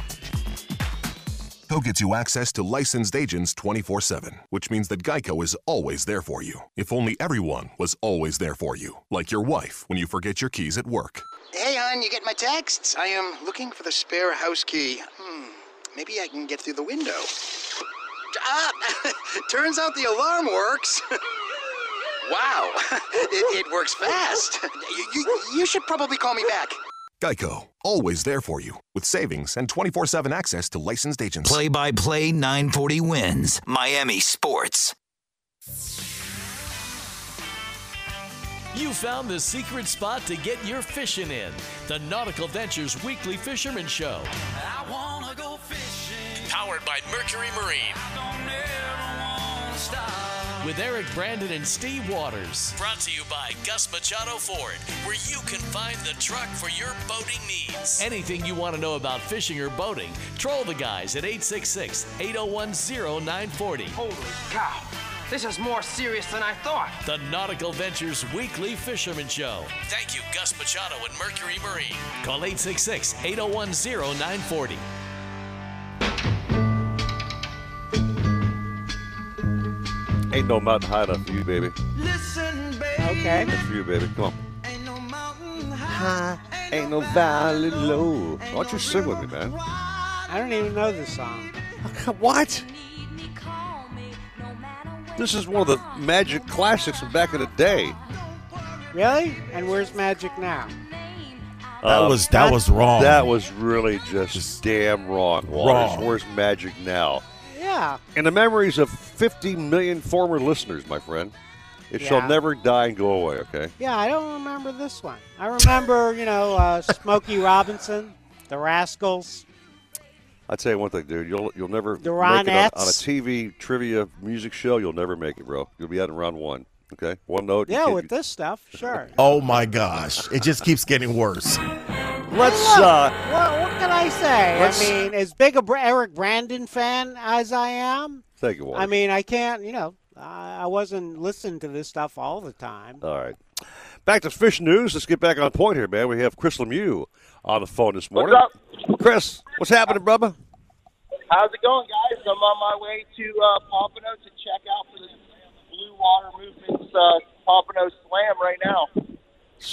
[SPEAKER 22] Go gets you access to licensed agents 24 7, which means that Geico is always there for you. If only everyone was always there for you, like your wife when you forget your keys at work.
[SPEAKER 23] Hey, hon, you get my texts? I am looking for the spare house key. Hmm, maybe I can get through the window. Ah, turns out the alarm works. wow, it, it works fast. You, you, you should probably call me back.
[SPEAKER 22] Geico, always there for you, with savings and 24 7 access to licensed agents.
[SPEAKER 14] Play by play 940 wins Miami Sports.
[SPEAKER 1] You found the secret spot to get your fishing in. The Nautical Ventures Weekly Fisherman Show.
[SPEAKER 24] I wanna go fishing.
[SPEAKER 1] Powered by Mercury Marine. With Eric Brandon and Steve Waters. Brought to you by Gus Machado Ford, where you can find the truck for your boating needs. Anything you want to know about fishing or boating, troll the guys at 866 801 0940.
[SPEAKER 25] Holy cow. This is more serious than I thought.
[SPEAKER 1] The Nautical Ventures Weekly Fisherman Show. Thank you, Gus Machado and Mercury Marine. Call 866 801 0940.
[SPEAKER 5] Ain't no mountain high enough for you, baby. Listen, baby.
[SPEAKER 6] Okay.
[SPEAKER 5] That's for you, baby. Come on. Ain't no mountain high, ain't no valley low. Why don't you sing with me, man?
[SPEAKER 6] I don't even know this song.
[SPEAKER 5] Uh, what? This is one of the magic classics from back in the day.
[SPEAKER 6] Really? And where's Magic now?
[SPEAKER 9] Uh, that was- that was wrong.
[SPEAKER 5] That was really just, damn wrong. Waters.
[SPEAKER 9] Wrong.
[SPEAKER 5] Where's magic now?
[SPEAKER 6] Yeah.
[SPEAKER 5] In the memories of 50 million former listeners, my friend, it shall never die and go away. Okay.
[SPEAKER 6] Yeah, I don't remember this one. I remember, you know, uh, Smokey Robinson, the Rascals.
[SPEAKER 5] I tell you one thing, dude. You'll you'll never
[SPEAKER 6] The
[SPEAKER 5] make it on, on a TV trivia music show. You'll never make it, bro. You'll be out in round one. Okay, one note.
[SPEAKER 6] Yeah,
[SPEAKER 5] can't-
[SPEAKER 6] with this stuff, sure.
[SPEAKER 9] Oh my gosh. It just keeps getting worse.
[SPEAKER 5] Let's
[SPEAKER 6] Look,
[SPEAKER 5] uh,
[SPEAKER 6] what, what can I say? I mean, as big a Br- Eric Brandon fan as I am,
[SPEAKER 5] Thank you, Walter.
[SPEAKER 6] I mean, I can't, you know, I I wasn't listening to this stuff all the time.
[SPEAKER 5] All right. Back to fish news. Let's get back on point here, man. We have Chris Lemieux on the phone this morning.
[SPEAKER 26] What's up,
[SPEAKER 5] Chris? What's happening, brother?
[SPEAKER 26] How's it going, guys? I'm on my way to uh, Pompano to check out for the Blue Water Movement's uh, Pompano Slam right now.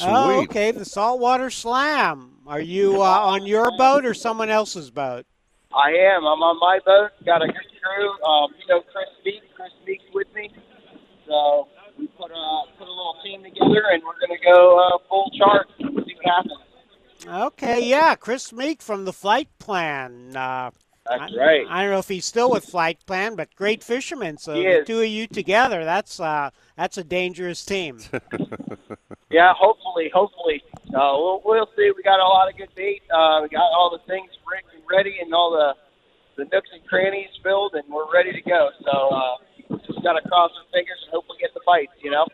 [SPEAKER 6] Oh, okay, the saltwater slam. Are you uh, on your boat or someone else's boat?
[SPEAKER 26] I am. I'm on my boat. Got a good crew. Um, you know, Chris Meek. Chris Meek's with me. So we put a put a little team together, and we're gonna go uh, full charge. See what happens.
[SPEAKER 6] Okay, yeah, Chris Meek from the Flight Plan. Uh,
[SPEAKER 26] That's
[SPEAKER 6] I,
[SPEAKER 26] right.
[SPEAKER 6] I don't know if he's still with Flight Plan, but great fisherman. So the two of you together, that's uh, that's a dangerous team.
[SPEAKER 26] Yeah, hopefully, hopefully. Uh, we'll, we'll see. We got a lot of good bait. Uh, we got all the things ready, and all the the nooks and crannies filled, and we're ready to go. So uh, just got to cross our fingers and hopefully get the bites. You know.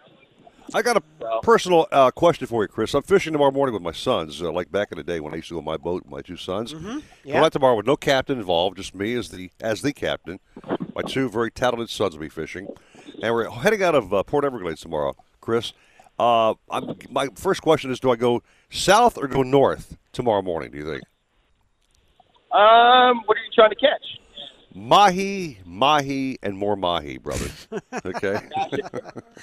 [SPEAKER 5] I got a personal uh, question for you, Chris. I'm fishing tomorrow morning with my sons, uh, like back in the day when I used to go on my boat with my two sons.
[SPEAKER 6] Mhm,
[SPEAKER 5] Go
[SPEAKER 6] yeah.
[SPEAKER 5] out tomorrow with no captain involved, just me as the as the captain. My two very talented sons will be fishing, and we're heading out of uh, Port Everglades tomorrow, Chris. Uh, I'm, my first question is: Do I go south or go north tomorrow morning? Do you think?
[SPEAKER 26] Um, what are you trying to catch?
[SPEAKER 5] Mahi, mahi, and more mahi, brother. Okay.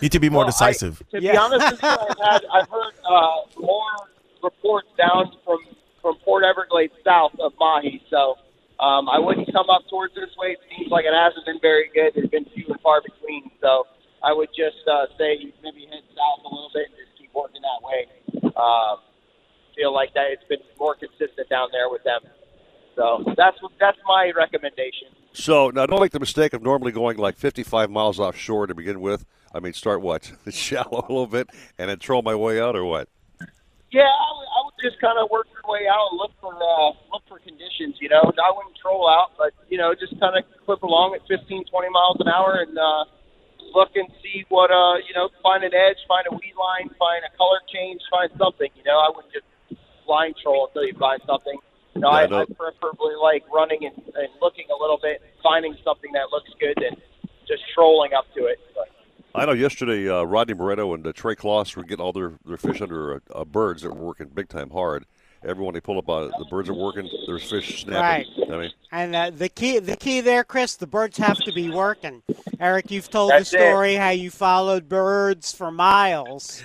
[SPEAKER 9] Need to be more
[SPEAKER 26] Well, I-
[SPEAKER 9] decisive.
[SPEAKER 26] to be honest with you, I've had I've heard uh, more reports down from from Port Everglades south of Mahi. So um, I wouldn't come up towards this way. It seems like it hasn't been very good. There's been few and far between. So I would just uh, say maybe head south a little bit and just keep working that way. Um, feel like that it's been more consistent down there with them. So that's that's my recommendation.
[SPEAKER 5] So now, don't make the mistake of normally going like 55 miles offshore to begin with. I mean, start what shallow a little bit and then troll my way out, or what?
[SPEAKER 26] Yeah, I would, I would just kind of work your way out look for uh, look for conditions. You know, I wouldn't troll out, but you know, just kind of clip along at 15, 20 miles an hour and uh, look and see what uh, you know, find an edge, find a weed line, find a color change, find something. You know, I wouldn't just blind troll until you find something. You know, I,
[SPEAKER 5] no.
[SPEAKER 26] I preferably like running and, and looking a little bit, finding something that looks good, and just trolling up to it. But,
[SPEAKER 5] I know yesterday uh, Rodney Barreto and uh, Trey Kloss were getting all their, their fish under uh, uh, birds that were working big time hard. Everyone they pull up, uh, the birds are working. There's fish snapping. I mean,
[SPEAKER 6] And uh, the key, the key there, Chris, the birds have to be working. Eric, you've told
[SPEAKER 26] That's
[SPEAKER 6] the
[SPEAKER 26] it.
[SPEAKER 6] story how you followed birds for miles.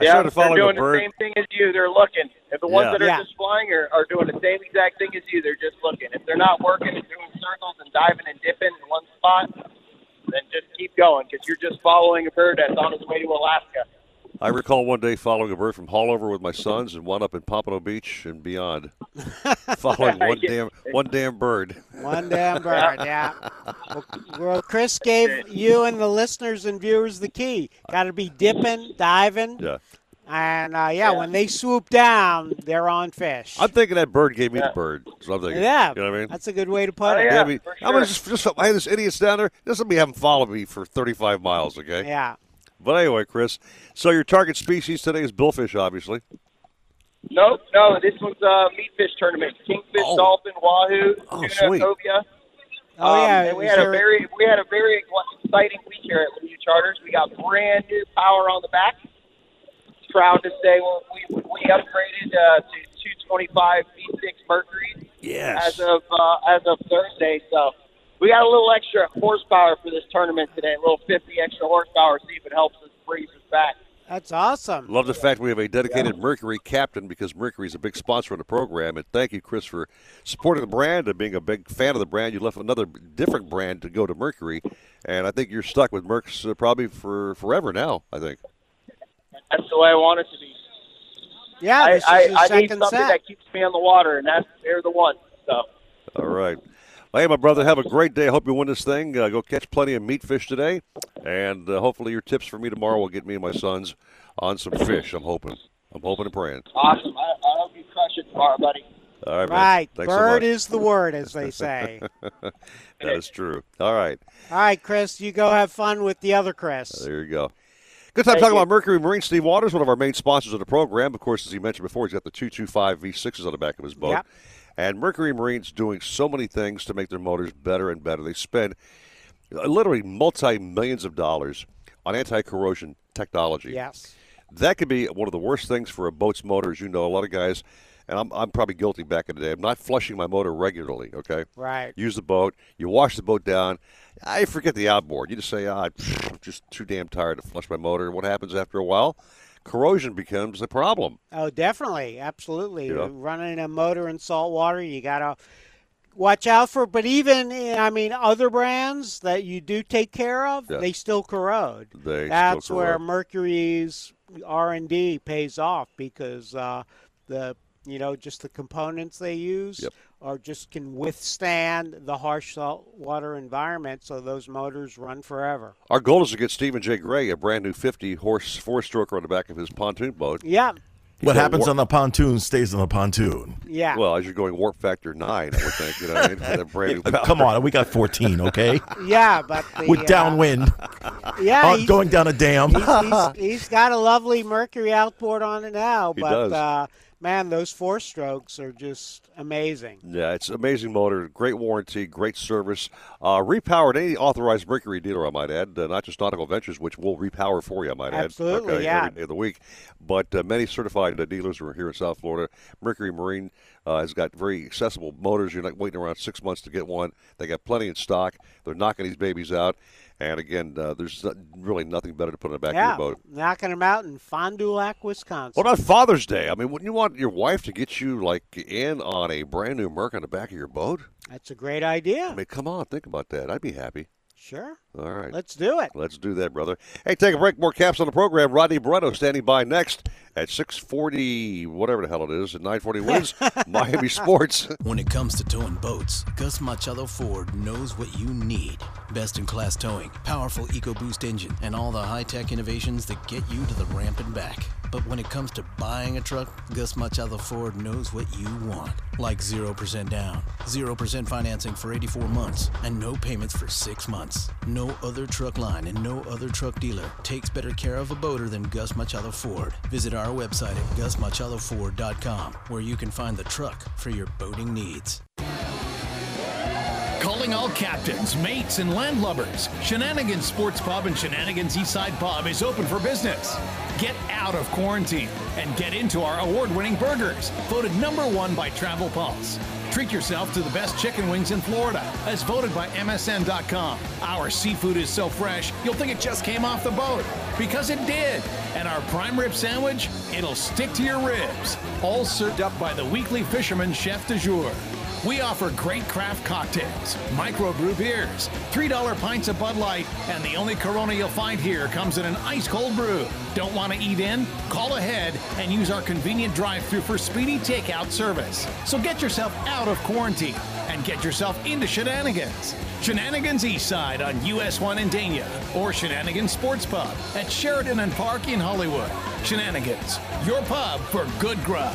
[SPEAKER 26] yeah,
[SPEAKER 5] started
[SPEAKER 26] if they're doing the
[SPEAKER 5] bird.
[SPEAKER 26] same thing as you. They're looking. If the ones
[SPEAKER 5] Yeah.
[SPEAKER 26] that are
[SPEAKER 6] Yeah.
[SPEAKER 26] just flying are, are doing the same exact thing as you, they're just looking. If they're not working and doing circles and diving and dipping in one spot, then just keep going because you're just following a bird that's on its way to Alaska.
[SPEAKER 5] I recall one day following a bird from Haulover with my sons and wound up in Pompano Beach and beyond, following one damn one damn bird.
[SPEAKER 6] One damn bird, yeah. Well, well, Chris gave you and the listeners and viewers the key. Got to be dipping, diving,
[SPEAKER 5] Yeah.
[SPEAKER 6] And uh, yeah, when they swoop down, they're on fish.
[SPEAKER 5] I'm thinking that bird gave me the bird. So I'm thinking,
[SPEAKER 6] Yeah,
[SPEAKER 5] you know what I mean?
[SPEAKER 6] that's a good way to put
[SPEAKER 26] Oh,
[SPEAKER 6] it.
[SPEAKER 26] yeah,
[SPEAKER 5] I mean,
[SPEAKER 26] for
[SPEAKER 5] I'm just, just I had this idiots down there. Just let me have them follow me for 35 miles, okay?
[SPEAKER 6] Yeah.
[SPEAKER 5] But anyway, Chris. So your target species today is billfish, obviously.
[SPEAKER 26] Nope, no, this one's a meat fish tournament. Kingfish, dolphin, wahoo,
[SPEAKER 5] Oh,
[SPEAKER 26] tuna,
[SPEAKER 5] sweet.
[SPEAKER 26] cobia.
[SPEAKER 6] Oh,
[SPEAKER 26] Um,
[SPEAKER 6] yeah,
[SPEAKER 26] and we
[SPEAKER 6] is
[SPEAKER 26] had a very we had a very exciting week here at Lemieux Charters. We got brand new power on the back. Proud to say well, we we upgraded uh, to 225 V6 Mercury
[SPEAKER 5] Yes.
[SPEAKER 26] as of uh, as of Thursday. So we got a little extra horsepower for this tournament today. A little 50 extra horsepower. See if it helps us breeze us back.
[SPEAKER 6] That's awesome.
[SPEAKER 5] Love the fact we have a dedicated Mercury captain because Mercury is a big sponsor of the program. And thank you, Chris, for supporting the brand and being a big fan of the brand. You left another different brand to go to Mercury, and I think you're stuck with Mercs uh, probably for forever now. I think.
[SPEAKER 26] That's the way I want it to be.
[SPEAKER 6] Yeah,
[SPEAKER 26] I,
[SPEAKER 6] is
[SPEAKER 26] I, I need something
[SPEAKER 6] set.
[SPEAKER 26] that keeps me on the water, and that's they're the one. So.
[SPEAKER 5] All right. Well, hey, my brother, have a great day. I hope you win this thing. Uh, go catch plenty of meat fish today, and uh, hopefully your tips for me tomorrow will get me and my sons on some fish. I'm hoping. I'm hoping and praying.
[SPEAKER 26] Awesome. I, I hope you crush it tomorrow, buddy.
[SPEAKER 5] All right, man.
[SPEAKER 6] Right.
[SPEAKER 5] Thanks so
[SPEAKER 6] Bird
[SPEAKER 5] much.
[SPEAKER 6] is the word, as they say.
[SPEAKER 5] that is true. All right.
[SPEAKER 6] All right, Chris, you go have fun with the other Chris.
[SPEAKER 5] There you go. Good time
[SPEAKER 6] Thank
[SPEAKER 5] talking
[SPEAKER 6] you.
[SPEAKER 5] about Mercury Marine. Steve Waters, one of our main sponsors of the program. Of course, as he mentioned before, he's got the 225 V6s on the back of his boat.
[SPEAKER 6] Yep.
[SPEAKER 5] And Mercury Marine's doing so many things to make their motors better and better. They spend uh, literally multi millions of dollars on anti corrosion technology.
[SPEAKER 6] Yes.
[SPEAKER 5] That could be one of the worst things for a boat's motor. As you know, a lot of guys, and I'm, I'm probably guilty back in the day, I'm not flushing my motor regularly, okay?
[SPEAKER 6] Right.
[SPEAKER 5] Use the boat, you wash the boat down. I forget the outboard. You just say, ah, I'm just too damn tired to flush my motor. What happens after a while? Corrosion becomes a problem.
[SPEAKER 6] Oh, definitely, absolutely.
[SPEAKER 5] You know?
[SPEAKER 6] Running a motor in salt water, you gotta watch out for. But even, I mean, other brands that you do take care of,
[SPEAKER 5] Yeah.
[SPEAKER 6] they still corrode.
[SPEAKER 5] They still
[SPEAKER 6] That's where. Mercury's R and D pays off because uh, the you know just the components they use
[SPEAKER 5] Yep.
[SPEAKER 6] are just can withstand the harsh saltwater environment, so those motors run forever.
[SPEAKER 5] Our goal is to get Stephen J. Gray a brand new 50 horse four stroker on the back of his pontoon boat.
[SPEAKER 6] Yeah.
[SPEAKER 9] What happens
[SPEAKER 5] war-
[SPEAKER 9] on the pontoon stays on the pontoon.
[SPEAKER 6] Yeah.
[SPEAKER 5] Well, as you're going warp factor nine, I would think. You know I mean? With that brand new
[SPEAKER 9] Come on, we got 14, okay?
[SPEAKER 6] Yeah, but the,
[SPEAKER 9] With
[SPEAKER 6] uh,
[SPEAKER 9] downwind.
[SPEAKER 6] Yeah,
[SPEAKER 9] Uh, going down a dam.
[SPEAKER 6] he's, he's, he's got a lovely Mercury outboard on it now,
[SPEAKER 5] He
[SPEAKER 6] but
[SPEAKER 5] does.
[SPEAKER 6] Uh, man, those four strokes are just amazing.
[SPEAKER 5] Yeah, it's amazing motor, great warranty, great service. Uh, repowered any authorized Mercury dealer, I might add, uh, not just Nautical Ventures, which will repower for you, I might
[SPEAKER 6] Absolutely,
[SPEAKER 5] add. Absolutely,
[SPEAKER 6] yeah.
[SPEAKER 5] Every day of the week. But uh, many certified uh, dealers are here in South Florida. Mercury Marine uh, has got very accessible motors. You're not waiting around six months to get one. They got plenty in stock. They're knocking these babies out. And again, uh, there's really nothing better to put in the back
[SPEAKER 6] yeah,
[SPEAKER 5] of your boat.
[SPEAKER 6] knocking them out in Fond du Lac, Wisconsin.
[SPEAKER 5] What about Father's Day? I mean, wouldn't you want your wife to get you like in on a brand new Merc on the back of your boat?
[SPEAKER 6] That's a great idea.
[SPEAKER 5] I mean, come on, think about that. I'd be happy.
[SPEAKER 6] Sure.
[SPEAKER 5] All right.
[SPEAKER 6] Let's do it.
[SPEAKER 5] Let's do that, brother. Hey, take a break. More caps on the program. Rodney Barreto standing by next at 640, whatever the hell it is, at 940 WINZ Miami Sports.
[SPEAKER 10] When it comes to towing boats, Gus Machado Ford knows what you need. Best in class towing, powerful EcoBoost engine, and all the high tech innovations that get you to the ramp and back. But when it comes to buying a truck, Gus Machado Ford knows what you want. Like 0% down, 0% financing for 84 months, and no payments for 6 months. No other truck line and no other truck dealer takes better care of a boater than Gus Machado Ford. Visit our website at gusmachadoford.com where you can find the truck for your boating needs.
[SPEAKER 27] Calling all captains, mates, and landlubbers. Shenanigans Sports Pub and Shenanigans Eastside Pub is open for business. Get out of quarantine and get into our award winning burgers, voted number one by Travel Pulse. Treat yourself to the best chicken wings in Florida, as voted by MSN.com. Our seafood is so fresh, you'll think it just came off the boat. Because it did. And our prime rib sandwich, it'll stick to your ribs. All served up by the weekly fisherman chef de jour. We offer great craft cocktails, microbrew beers, $3 pints of Bud Light, and the only Corona you'll find here comes in an ice cold brew. Don't want to eat in? Call ahead and use our convenient drive through for speedy takeout service. So get yourself out of quarantine and
[SPEAKER 28] get yourself into shenanigans. Shenanigans Eastside on US 1 in Dania or Shenanigans Sports Pub at Sheridan and Park in Hollywood. Shenanigans, your pub for good grub.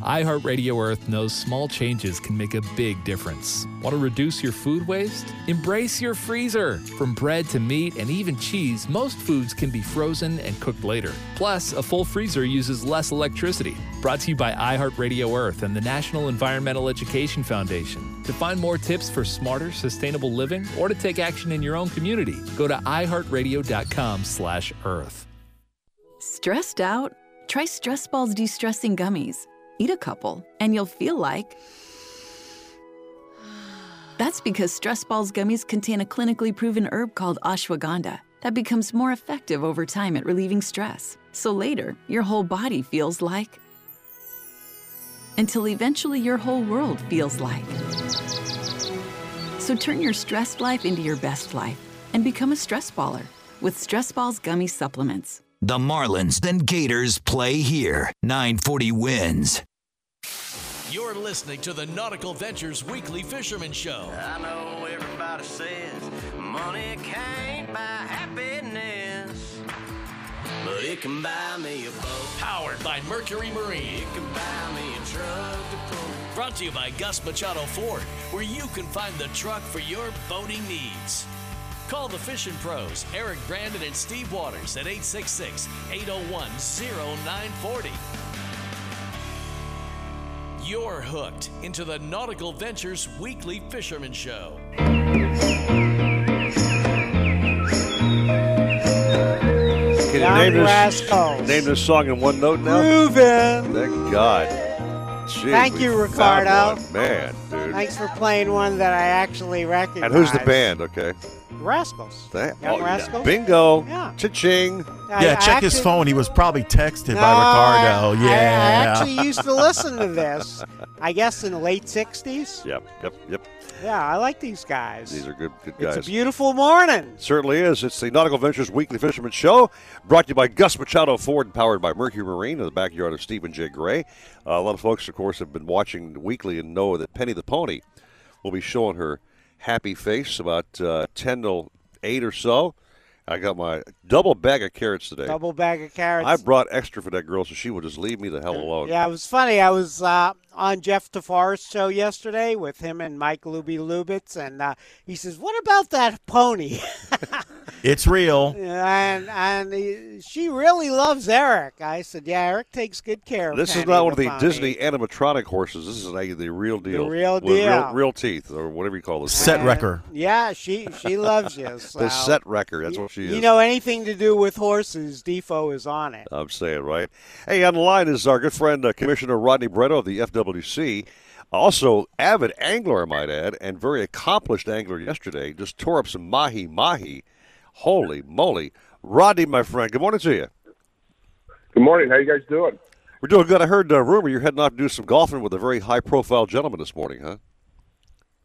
[SPEAKER 29] iHeartRadio Earth knows small changes can make a big difference. Want to reduce your food waste? Embrace your freezer. From bread to meat and even cheese, most foods can be frozen and cooked later. Plus, a full freezer uses less electricity. Brought to you by iHeartRadio Earth and the National Environmental Education Foundation. To find more tips for smarter, sustainable living or to take action in your own community, go to iHeartRadio.com/earth.
[SPEAKER 13] Stressed out? Try Stress Balls De-Stressing Gummies. Eat a couple, and you'll feel like. That's because Stress Balls gummies contain a clinically proven herb called ashwagandha that becomes more effective over time at relieving stress. So later, your whole body feels like. Until eventually, your whole world feels like. So turn your stressed life into your best life and become a stress baller with Stress Balls gummy supplements.
[SPEAKER 14] The Marlins, then Gators play here. 940 WINZ.
[SPEAKER 1] You're listening to the Nautical Ventures Weekly Fisherman Show.
[SPEAKER 2] I know everybody says money can't buy happiness, but it can buy me a boat.
[SPEAKER 1] Powered by Mercury Marine.
[SPEAKER 2] It can buy me a truck to pull.
[SPEAKER 1] Brought to you by Gus Machado Ford, where you can find the truck for your boating needs. Call the fishing pros, Eric Brandon and Steve Waters at 866 801 0940. You're hooked into the Nautical Ventures Weekly Fisherman Show.
[SPEAKER 5] Can you name this, name this song in one note now?
[SPEAKER 6] Groovin'.
[SPEAKER 5] Thank God. Gee,
[SPEAKER 6] Thank you, Ricardo.
[SPEAKER 5] one. Man, dude.
[SPEAKER 6] Thanks for playing one that I actually recognize.
[SPEAKER 5] And who's the band? Okay.
[SPEAKER 6] Rascals.
[SPEAKER 5] That-
[SPEAKER 6] Young
[SPEAKER 5] oh,
[SPEAKER 6] Rascals?
[SPEAKER 5] Bingo.
[SPEAKER 6] Yeah.
[SPEAKER 5] Cha-ching.
[SPEAKER 6] I-
[SPEAKER 9] yeah,
[SPEAKER 6] I
[SPEAKER 9] check his phone. He was probably texted
[SPEAKER 6] No,
[SPEAKER 9] by Ricardo.
[SPEAKER 6] I- I,
[SPEAKER 9] yeah.
[SPEAKER 6] actually used to listen to this. I guess in the late '60s.
[SPEAKER 5] Yep, yep, yep.
[SPEAKER 6] Yeah, I like these guys.
[SPEAKER 5] These are good, good guys.
[SPEAKER 6] It's a beautiful morning.
[SPEAKER 5] Certainly is. It's the Nautical Ventures Weekly Fisherman Show, brought to you by Gus Machado Ford, and powered by Mercury Marine in the backyard of Stephen J. Gray. Uh, a lot of folks, of course, have been watching weekly and know that Penny the Pony will be showing her happy face about uh, 10 to 8 or so. I got my double bag of carrots today.
[SPEAKER 6] Double bag of carrots.
[SPEAKER 5] I brought extra for that girl so she would just leave me the hell alone.
[SPEAKER 6] Yeah, it was funny. I was uh, on Jeff DeForest show yesterday with him and Mike Luby Lubitz, and uh, he says, "What about that pony?"
[SPEAKER 9] It's real.
[SPEAKER 6] and and he, she really loves Eric. I said, "Yeah, Eric takes good care of." Him.
[SPEAKER 5] This is not one of the
[SPEAKER 6] pony."
[SPEAKER 5] Disney animatronic horses. This is like the real deal.
[SPEAKER 6] The
[SPEAKER 5] real
[SPEAKER 6] deal.
[SPEAKER 5] Real, real teeth, or whatever you call this.
[SPEAKER 9] Set
[SPEAKER 5] thing.
[SPEAKER 9] wrecker.
[SPEAKER 6] Yeah, she she loves you. So.
[SPEAKER 5] The set wrecker. That's what she is.
[SPEAKER 6] You know anything to do with horses? Defo is on it.
[SPEAKER 5] I'm saying, right? Hey, on the line is our good friend, uh, Commissioner Rodney Barreto of the FWC. Also, avid angler, I might add, and very accomplished angler yesterday. Just tore up some mahi mahi. Holy moly. Rodney, my friend, good morning to you.
[SPEAKER 30] Good morning. How you guys doing?
[SPEAKER 5] We're doing good. I heard a rumor you're heading off to do some golfing with a very high profile gentleman this morning, huh?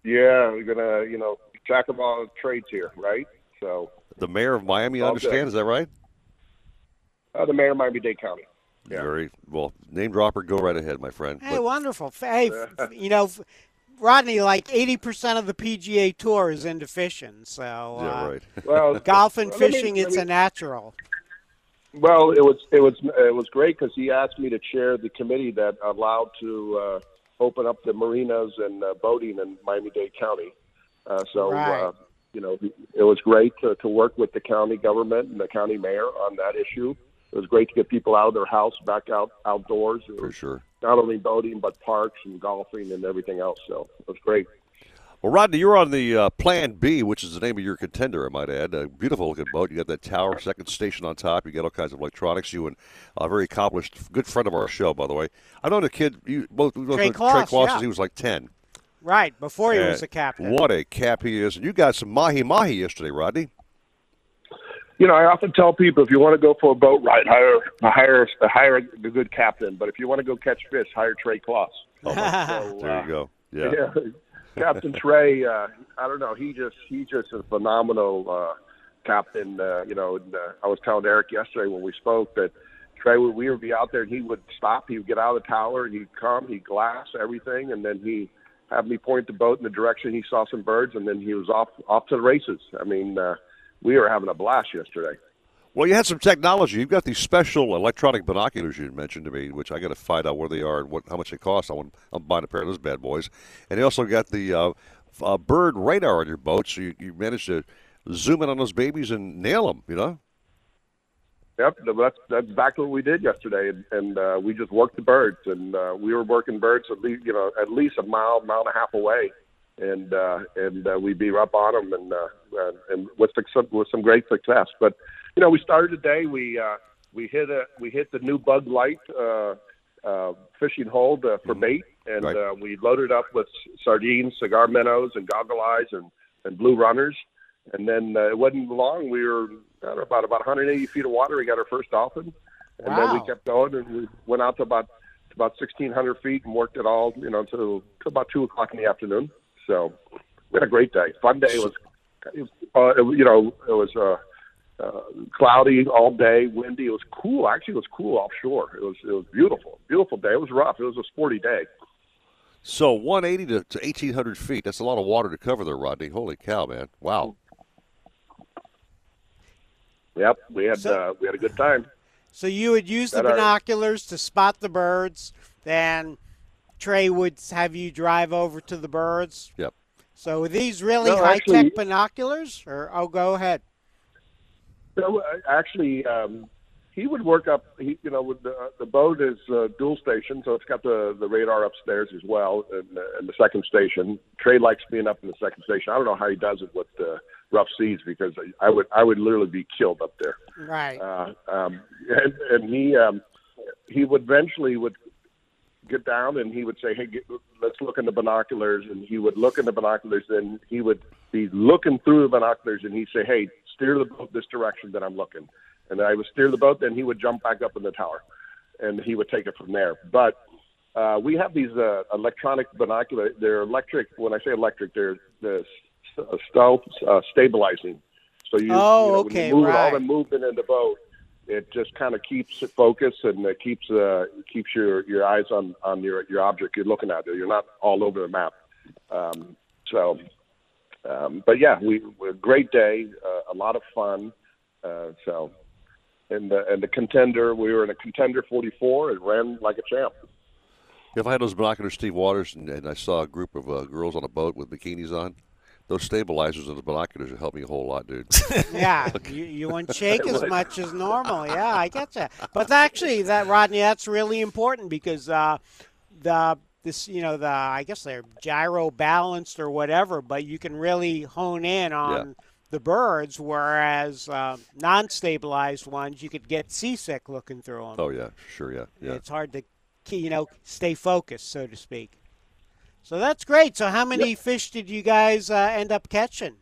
[SPEAKER 30] Yeah, we're gonna, you know, jack of all trades here, right? So,
[SPEAKER 5] The mayor of Miami, I understand.
[SPEAKER 30] good.
[SPEAKER 5] Is that right?
[SPEAKER 30] uh, the mayor of Miami-Dade County.
[SPEAKER 5] Very well. Name dropper, go right ahead, my friend.
[SPEAKER 6] Hey, wonderful. Hey, you know, Rodney, like eighty percent of the PGA Tour is into fishing. So,
[SPEAKER 5] Yeah,
[SPEAKER 6] uh,
[SPEAKER 5] right.
[SPEAKER 30] Well,
[SPEAKER 6] golf and
[SPEAKER 30] let me-
[SPEAKER 6] fishing,
[SPEAKER 30] let
[SPEAKER 6] it's
[SPEAKER 30] me-
[SPEAKER 6] a natural.
[SPEAKER 30] Well, it was it was it was great because he asked me to chair the committee that allowed to uh, open up the marinas and uh, boating in Miami-Dade County. Uh, so,
[SPEAKER 6] Right.
[SPEAKER 30] uh, you know, it was great to, to work with the county government and the county mayor on that issue. It was great to get people out of their house, back out outdoors.
[SPEAKER 5] For sure.
[SPEAKER 30] Not only boating, but parks and golfing and everything else. So it was great.
[SPEAKER 5] Well, Rodney, you're on the uh, Plan B, which is the name of your contender, I might add. A beautiful looking boat. You got that tower, second station on top. You got all kinds of electronics. You and a very accomplished, good friend of our show, by the way. I know the kid. You both both
[SPEAKER 6] Trey
[SPEAKER 5] know
[SPEAKER 6] Kloss,
[SPEAKER 5] Trey Kloss
[SPEAKER 6] yeah.
[SPEAKER 5] he was like ten.
[SPEAKER 6] Right before he was a captain.
[SPEAKER 5] What a cap he is! And you got some mahi mahi yesterday, Rodney.
[SPEAKER 30] You know, I often tell people if you want to go for a boat ride, hire hire hire a good captain. But if you want to go catch fish, hire Trey Kloss. So,
[SPEAKER 5] there
[SPEAKER 30] uh,
[SPEAKER 5] you go. Yeah.
[SPEAKER 30] Captain Trey, uh, I don't know. He just he just a phenomenal uh, captain. Uh, you know, and, uh, I was telling Eric yesterday when we spoke that Trey would we would be out there and he would stop. He would get out of the tower and he'd come. He'd glass everything, and then he have me point the boat in the direction he saw some birds, and then he was off off to the races. I mean, uh, we were having a blast yesterday.
[SPEAKER 5] Well, you had some technology. You've got these special electronic binoculars you mentioned to me, which I got to find out where they are and what how much they cost. I want, I'm buying a pair of those bad boys. And you also got the uh, uh, bird radar on your boat, so you, you managed to zoom in on those babies and nail them. You know.
[SPEAKER 30] Yep, that's that's exactly what we did yesterday, and, and uh, we just worked the birds, and uh, we were working birds at least you know at least a mile, mile and a half away, and uh, and uh, we'd be up on them, and uh, and- with some with some great success. But you know, we started today. We uh, we hit a we hit the new bug light uh, uh, fishing hold uh, for bait, and uh, we loaded up with sardines, cigar minnows, and goggle eyes, and and blue runners. And then uh, it wasn't long. We were I don't know, about about 180 feet of water. We got our first dolphin, and then we kept going, and we went out to about to about 1,600 feet and worked it all, you know, till, till about two o'clock in the afternoon. So we had a great day. Fun day. It was, uh, it, you know, it was uh, uh, cloudy all day, windy. It was cool. Actually, it was cool offshore. It was it was beautiful, beautiful day. It was rough. It was a sporty day.
[SPEAKER 5] So 180 to, to 1,800 feet. That's a lot of water to cover there, Rodney. Holy cow, man! Wow.
[SPEAKER 30] Yep, we had
[SPEAKER 6] So-
[SPEAKER 30] uh, we had a good time.
[SPEAKER 6] So you would use the
[SPEAKER 30] That are-
[SPEAKER 6] binoculars to spot the birds. Then Trey would have you drive over to the birds.
[SPEAKER 5] Yep.
[SPEAKER 6] So are these really
[SPEAKER 30] No,
[SPEAKER 6] high
[SPEAKER 30] actually-
[SPEAKER 6] tech binoculars? Or oh, go ahead.
[SPEAKER 30] No, uh, actually, um, he would work up. He, you know, with the the boat is uh, dual station, so it's got the the radar upstairs as well, and, uh, and the second station. Trey likes being up in the second station. I don't know how he does it with the rough seas because I, I would I would literally be killed up there.
[SPEAKER 6] Right.
[SPEAKER 30] Uh, um, and, and he um, he would eventually would get down and he would say, "Hey, get, let's look in the binoculars." And he would look in the binoculars, and he would be looking through the binoculars, and he'd say, "Hey, steer the boat this direction that I'm looking." And I would steer the boat, then he would jump back up in the tower, and he would take it from there. But uh, we have these uh, electronic binoculars. They're electric. When I say electric, they're the uh, stealth uh, stabilizing. So you,
[SPEAKER 6] Oh,
[SPEAKER 30] you know,
[SPEAKER 6] okay,
[SPEAKER 30] when you move
[SPEAKER 6] right.
[SPEAKER 30] all the movement in the boat, it just kind of keeps it focused and it keeps uh, keeps your, your eyes on, on your your object you're looking at. You're not all over the map. Um, so, um, but yeah, we, we a great day, uh, a lot of fun. Uh, so, and the and the contender, we were in a contender 44. It ran like a champ.
[SPEAKER 5] If I had those binoculars, Steve Waters, and, and I saw a group of uh, girls on a boat with bikinis on, those stabilizers and the binoculars would help me a whole lot, dude.
[SPEAKER 6] Yeah, you, you wouldn't shake as much as normal. Yeah, I get that. But actually, that Rodney, that's really important because uh, the this you know the I guess they're gyro balanced or whatever, but you can really hone in on the birds, whereas uh, non-stabilized ones you could get seasick looking through them.
[SPEAKER 5] oh yeah, sure, yeah, yeah.
[SPEAKER 6] It's hard to you know stay focused, so to speak. So that's great. So how many fish did you guys uh, end up catching?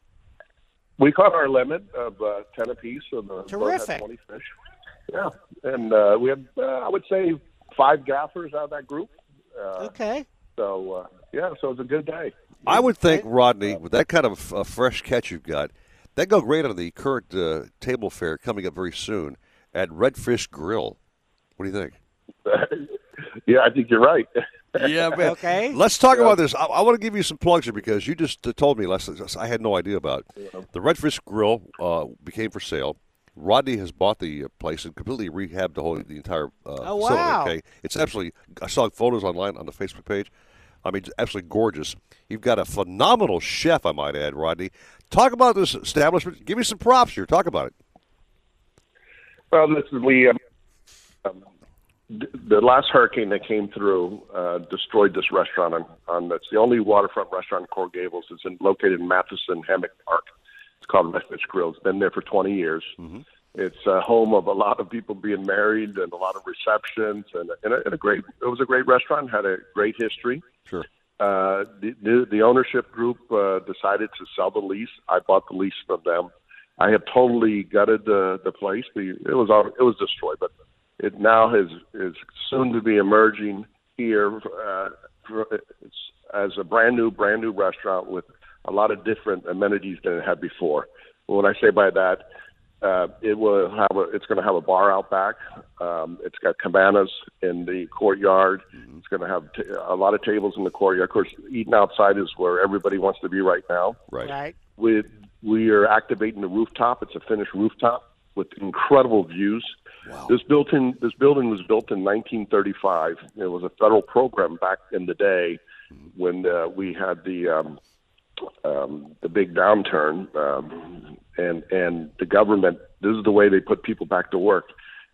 [SPEAKER 30] We caught our limit of uh, 10 apiece, so the boat had 20 fish. Yeah, and uh, we had, uh, I would say, five gaffers out of that group. Uh,
[SPEAKER 6] Okay.
[SPEAKER 30] So, uh, yeah, so it was a good day.
[SPEAKER 5] I would think, Rodney, with that kind of uh, fresh catch you've got, that go great on the current uh, table fare coming up very soon at Redfish Grill. What do you think?
[SPEAKER 30] yeah, I think you're right.
[SPEAKER 5] Yeah, man.
[SPEAKER 6] Okay.
[SPEAKER 5] Let's talk about this. I, I want to give you some plugs here because you just uh, told me last. I had no idea about it. the Redfish Grill uh, became for sale. Rodney has bought the uh, place and completely rehabbed the whole the entire uh,
[SPEAKER 6] Oh,
[SPEAKER 5] facility.
[SPEAKER 6] wow.
[SPEAKER 5] Okay, it's absolutely. I saw photos online on the Facebook page. I mean, it's absolutely gorgeous. You've got a phenomenal chef, I might add, Rodney. Talk about this establishment. Give me some props here. Talk about it.
[SPEAKER 30] Well, listen, we um, um, th- the last hurricane that came through uh, destroyed this restaurant. On, on it's the only waterfront restaurant in Coral Gables. It's in, located in Matheson Hammock Park. It's called Redfish Grill. It's been there for 20 years. It's a home of a lot of people being married and a lot of receptions and, and, a, and a great. It was a great restaurant. Had a great history.
[SPEAKER 5] Sure.
[SPEAKER 30] Uh, the, the the ownership group uh, decided to sell the lease. I bought the lease from them. I have totally gutted the the place. The, it was all, it was destroyed, but it now is is soon to be emerging here uh, for- it's, as a brand new brand new restaurant with a lot of different amenities than it had before. What I say by that, uh, it will have a, it's going to have a bar out back. Um, it's got cabanas in the courtyard. It's going to have t- a lot of tables in the courtyard. Of course, eating outside is where everybody wants to be right now.
[SPEAKER 5] Right.
[SPEAKER 6] Right.
[SPEAKER 30] We we are activating the rooftop. It's a finished rooftop with incredible views. This built in this building was built in 1935. It was a federal program back in the day when uh, we had the um, um, the big downturn, um, and and the government. This is the way they put people back to work,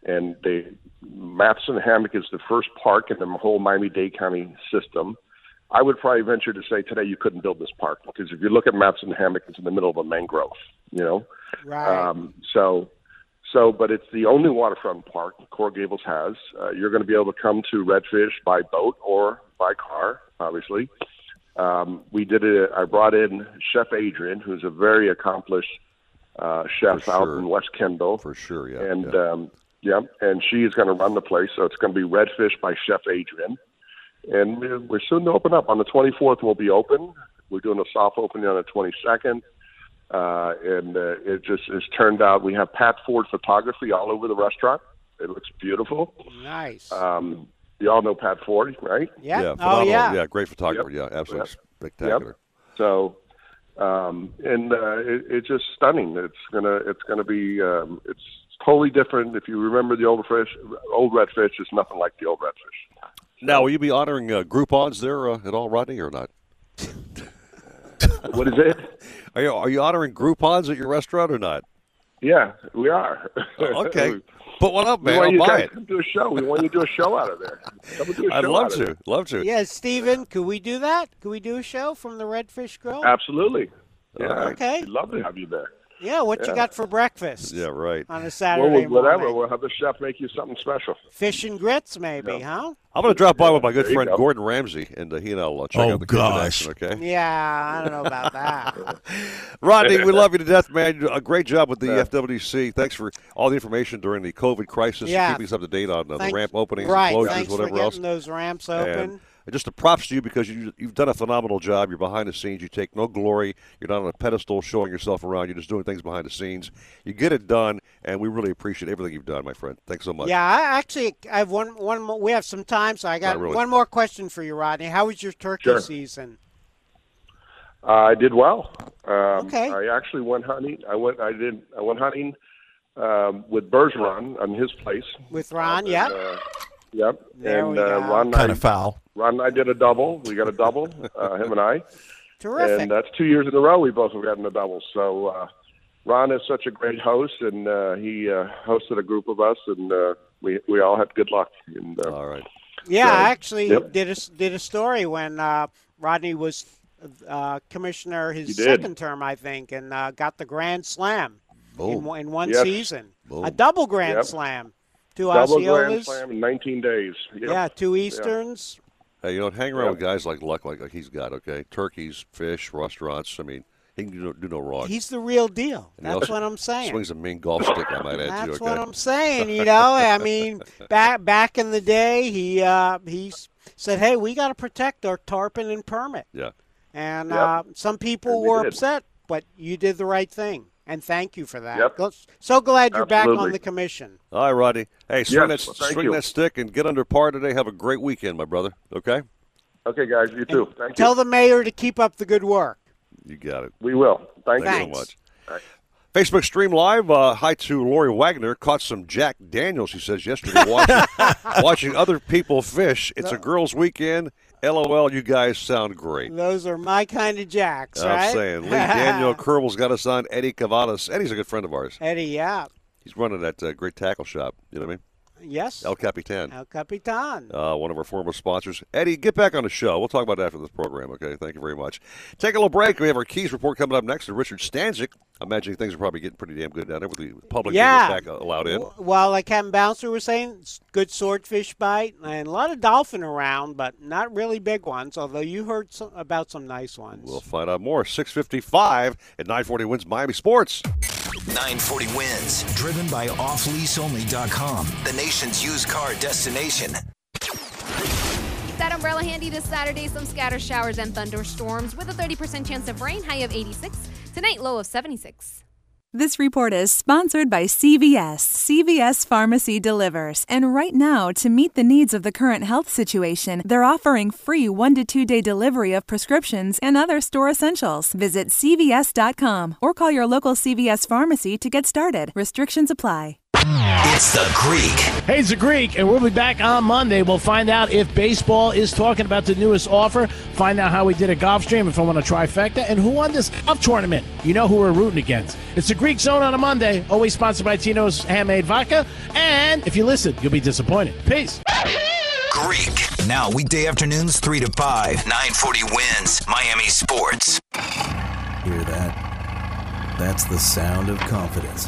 [SPEAKER 30] and they Matheson Hammock is the first park in the whole Miami-Dade County system. I would probably venture to say today you couldn't build this park because if you look at Matheson Hammock, it's in the middle of a mangrove. You know,
[SPEAKER 6] Right.
[SPEAKER 30] um, so, so, but it's the only waterfront park Coral Gables has. Uh, you're going to be able to come to Redfish by boat or by car, obviously. Um, we did it. I brought in Chef Adrianne, who's a very accomplished uh, chef
[SPEAKER 5] For
[SPEAKER 30] out in West Kendall.
[SPEAKER 5] For sure, yeah.
[SPEAKER 30] And
[SPEAKER 5] yeah.
[SPEAKER 30] um, yeah, and she's going to run the place. So it's going to be Redfish by Chef Adrianne. And we're, we're soon to open up. On the 24th, we'll be open. We're doing a soft opening on the 22nd. Uh, and uh, it just has turned out we have Pat Ford photography all over the restaurant. It looks beautiful.
[SPEAKER 6] Nice.
[SPEAKER 30] Um, you all know Pat Ford, right?
[SPEAKER 6] Yeah.
[SPEAKER 5] Yeah,
[SPEAKER 6] Oh,
[SPEAKER 5] phenomenal.
[SPEAKER 6] yeah.
[SPEAKER 5] yeah, great photographer. Yeah, absolutely spectacular.
[SPEAKER 30] Yep. So, um, and uh, it, it's just stunning. It's gonna it's gonna be um, it's totally different. If you remember the old fish, old redfish is nothing like the old redfish.
[SPEAKER 5] Now, will you be honoring uh, Groupons there uh, at all, Rodney, or not?
[SPEAKER 30] what is it?
[SPEAKER 5] Are you are you honoring Groupons at your restaurant or not?
[SPEAKER 30] Yeah, we are.
[SPEAKER 5] Oh, okay. Put one up,
[SPEAKER 30] We
[SPEAKER 5] man.
[SPEAKER 30] want
[SPEAKER 5] I'll
[SPEAKER 30] you
[SPEAKER 5] buy
[SPEAKER 30] guys
[SPEAKER 5] it.
[SPEAKER 30] to come do a show. We want you to do a show out of there. Come and do a
[SPEAKER 5] I'd love
[SPEAKER 30] out of
[SPEAKER 5] to.
[SPEAKER 30] there.
[SPEAKER 5] Love to.
[SPEAKER 6] Yeah, Steven, could we do that? Could we do a show from the Redfish Grill?
[SPEAKER 30] Absolutely. Yeah.
[SPEAKER 6] Okay.
[SPEAKER 30] We'd love to have you there.
[SPEAKER 6] Yeah, what you got for breakfast
[SPEAKER 5] Yeah, right.
[SPEAKER 6] on a
[SPEAKER 30] Well,
[SPEAKER 6] Saturday
[SPEAKER 30] we'll- whatever.
[SPEAKER 6] morning?
[SPEAKER 30] We'll have the chef make you something special.
[SPEAKER 6] Fish and grits, maybe, huh?
[SPEAKER 5] I'm going to drop by with my good
[SPEAKER 30] There
[SPEAKER 5] friend
[SPEAKER 30] go.
[SPEAKER 5] Gordon Ramsay, and uh, he and I'll uh, check
[SPEAKER 9] Oh,
[SPEAKER 5] out the kitchen
[SPEAKER 9] gosh.
[SPEAKER 5] action, okay?
[SPEAKER 6] Yeah, I don't know about that.
[SPEAKER 5] Rodney, we love you to death, man. You A great job with the
[SPEAKER 30] Yeah.
[SPEAKER 5] FWC. Thanks for all the information during the COVID crisis.
[SPEAKER 6] Yeah.
[SPEAKER 5] Keeping us up to date on uh, the ramp openings,
[SPEAKER 6] right,
[SPEAKER 5] and closures,
[SPEAKER 6] thanks
[SPEAKER 5] whatever
[SPEAKER 6] for
[SPEAKER 5] else.
[SPEAKER 6] getting those ramps open.
[SPEAKER 5] And just a props to you because you, you've done a phenomenal job. You're behind the scenes. You take no glory. You're not on a pedestal showing yourself around. You're just doing things behind the scenes. You get it done, and we really appreciate everything you've done, my friend. Thanks so much.
[SPEAKER 6] Yeah, I actually I have one one more. We have some time, so I got
[SPEAKER 5] really.
[SPEAKER 6] one more question for you, Rodney. How was your turkey
[SPEAKER 30] Sure.
[SPEAKER 6] season?
[SPEAKER 30] Uh, I did well. Um,
[SPEAKER 6] Okay.
[SPEAKER 30] I actually went hunting. I went. I did. I went hunting um, with Bergeron on his place.
[SPEAKER 6] With Ron,
[SPEAKER 30] And,
[SPEAKER 6] yeah.
[SPEAKER 30] Uh, yep.
[SPEAKER 6] There
[SPEAKER 30] and
[SPEAKER 6] we
[SPEAKER 30] uh,
[SPEAKER 6] go.
[SPEAKER 30] Ron and
[SPEAKER 9] Kind
[SPEAKER 30] I,
[SPEAKER 9] of foul.
[SPEAKER 30] Ron and I did a double. We got a double. uh, him and I.
[SPEAKER 6] Terrific.
[SPEAKER 30] And that's two years in a row we both have gotten a double. So uh, Ron is such a great host, and uh, he uh, hosted a group of us, and uh, we we all had good luck. And, uh,
[SPEAKER 5] All right.
[SPEAKER 6] Yeah,
[SPEAKER 30] So,
[SPEAKER 6] I actually
[SPEAKER 30] yep.
[SPEAKER 6] did a s- did a story when uh, Rodney was uh, commissioner his second term, I think, and uh, got the Grand Slam in, one- in one
[SPEAKER 30] Yes.
[SPEAKER 6] season.
[SPEAKER 5] Boom.
[SPEAKER 6] A double Grand
[SPEAKER 30] Yep.
[SPEAKER 6] Slam. Two
[SPEAKER 30] double grand slam in 19 days. Yep.
[SPEAKER 6] Yeah, two Easterns.
[SPEAKER 5] Hey, you know, hang around
[SPEAKER 30] Yeah.
[SPEAKER 5] with guys like Luck, like, like he's got, okay? Turkeys, fish, restaurants. I mean, he can do no, do no wrong.
[SPEAKER 6] He's the real deal.
[SPEAKER 5] And he
[SPEAKER 6] That's
[SPEAKER 5] also
[SPEAKER 6] what I'm saying.
[SPEAKER 5] Swings a mean golf stick, I might add,
[SPEAKER 6] That's
[SPEAKER 5] too, okay?
[SPEAKER 6] what I'm saying. You know, I mean, back back in the day, he uh, he said, "Hey, we got to protect our tarpon and permit."
[SPEAKER 5] Yeah.
[SPEAKER 6] And
[SPEAKER 30] Yep.
[SPEAKER 6] uh, some people
[SPEAKER 30] And
[SPEAKER 6] were upset, but you did the right thing, and thank you for that.
[SPEAKER 30] Yep.
[SPEAKER 6] So glad you're back on the commission.
[SPEAKER 5] All right, Rodney. Hey, swing,
[SPEAKER 30] Yes,
[SPEAKER 5] that,
[SPEAKER 30] well,
[SPEAKER 5] swing that stick and get under par today. Have a great weekend, my brother. Okay?
[SPEAKER 30] Okay, guys. You too. Thank
[SPEAKER 6] Tell
[SPEAKER 30] you.
[SPEAKER 6] the mayor to keep up the good work.
[SPEAKER 5] You got it.
[SPEAKER 30] we will. Thank
[SPEAKER 5] Thanks
[SPEAKER 30] you.
[SPEAKER 5] so much.
[SPEAKER 30] All right.
[SPEAKER 5] Facebook stream live. Uh, hi to Lori Wagner. Caught some Jack Daniels, she says, yesterday watching, watching other people fish. It's a girls' weekend. LOL, you guys sound great.
[SPEAKER 6] Those are my kind of jacks,
[SPEAKER 5] I'm
[SPEAKER 6] right?
[SPEAKER 5] saying. Lee Daniel Kerbel's got us on. Eddie Cavadas. Eddie's a good friend of ours.
[SPEAKER 6] Eddie, yeah.
[SPEAKER 5] He's running that uh, great tackle shop. You know what I mean?
[SPEAKER 6] Yes.
[SPEAKER 5] El Capitan.
[SPEAKER 6] El Capitan.
[SPEAKER 5] uh, one of our former sponsors. Eddie, get back on the show. We'll talk about that after this program, okay? Thank you very much. Take a little break. We have our Keys report coming up next to Richard Stanczyk. I'm imagining things are probably getting pretty damn good down there with the public
[SPEAKER 6] Yeah.
[SPEAKER 5] back allowed in.
[SPEAKER 6] Well, like Captain Bouncer was saying, good swordfish bite and a lot of dolphin around, but not really big ones. Although you heard some, about some nice ones.
[SPEAKER 5] We'll find out more. 655 at 940 WINZ Miami Sports.
[SPEAKER 14] 940 WINZ, driven by offleaseonly.com, the nation's used car destination.
[SPEAKER 16] Keep that umbrella handy this Saturday. Some scatter showers and thunderstorms with a 30% chance of rain, high of 86. Tonight, low of 76.
[SPEAKER 31] This report is sponsored by CVS. CVS Pharmacy delivers. And right now, to meet the needs of the current health situation, they're offering free one to two day delivery of prescriptions and other store essentials. Visit CVS.com or call your local CVS pharmacy to get started. Restrictions apply.
[SPEAKER 14] It's the Greek.
[SPEAKER 32] Hey, it's the Greek, and we'll be back on Monday. We'll find out if baseball is talking about the newest offer, find out how we did a Gulfstream, if I want a trifecta, and who won this golf tournament. You know who we're rooting against. It's the Greek Zone on a Monday, always sponsored by Tito's Handmade Vodka. And if you listen, you'll be disappointed. Peace.
[SPEAKER 14] Greek. Now, weekday afternoons, 3 to 5. 940 WINZ Miami Sports.
[SPEAKER 10] Hear that? That's the sound of confidence.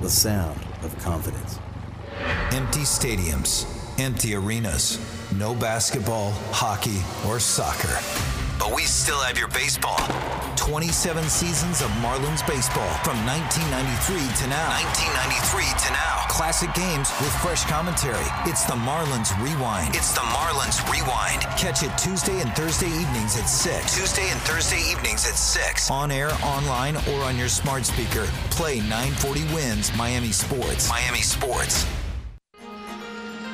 [SPEAKER 10] the sound of confidence.
[SPEAKER 14] Empty stadiums, empty arenas, no basketball, hockey, or soccer. But we still have your baseball. 27 seasons of Marlins baseball from 1993 to now. 1993 to now. Classic games with fresh commentary. It's the Marlins Rewind. It's the Marlins Rewind. Catch it Tuesday and Thursday evenings at 6. Tuesday and Thursday evenings at 6. On air, online, or on your smart speaker. Play 940 WINZ Miami Sports. Miami Sports.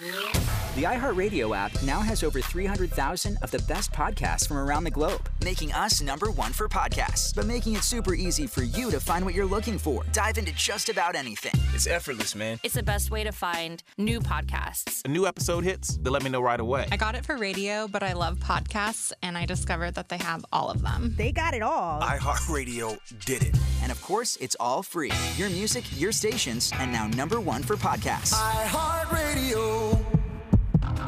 [SPEAKER 19] Música The iHeartRadio app now has over 300,000 of the best podcasts from around the globe, making us number one for podcasts, but making it super easy for you to find what you're looking for. Dive into just about anything.
[SPEAKER 24] It's effortless, man.
[SPEAKER 21] It's the best way to find new podcasts.
[SPEAKER 24] A new episode hits, they let me know right away.
[SPEAKER 21] I got it for radio, but I love podcasts, and I discovered that they have all of them.
[SPEAKER 19] They got it all.
[SPEAKER 24] iHeartRadio did it.
[SPEAKER 19] And of course, it's all free. Your music, your stations, and now number one for podcasts.
[SPEAKER 24] iHeartRadio.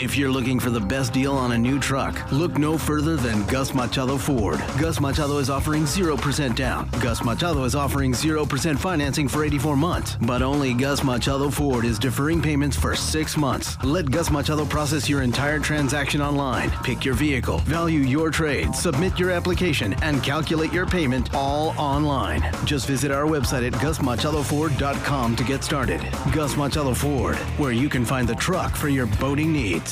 [SPEAKER 33] If you're looking for the best deal on a new truck, look no further than Gus Machado Ford. Gus Machado is offering 0% down. Gus Machado is offering 0% financing for 84 months. But only Gus Machado Ford is deferring payments for six months. Let Gus Machado process your entire transaction online. Pick your vehicle, value your trade, submit your application, and calculate your payment all online. Just visit our website at gusmachadoford.com to get started. Gus Machado Ford, where you can find the truck for your boating needs.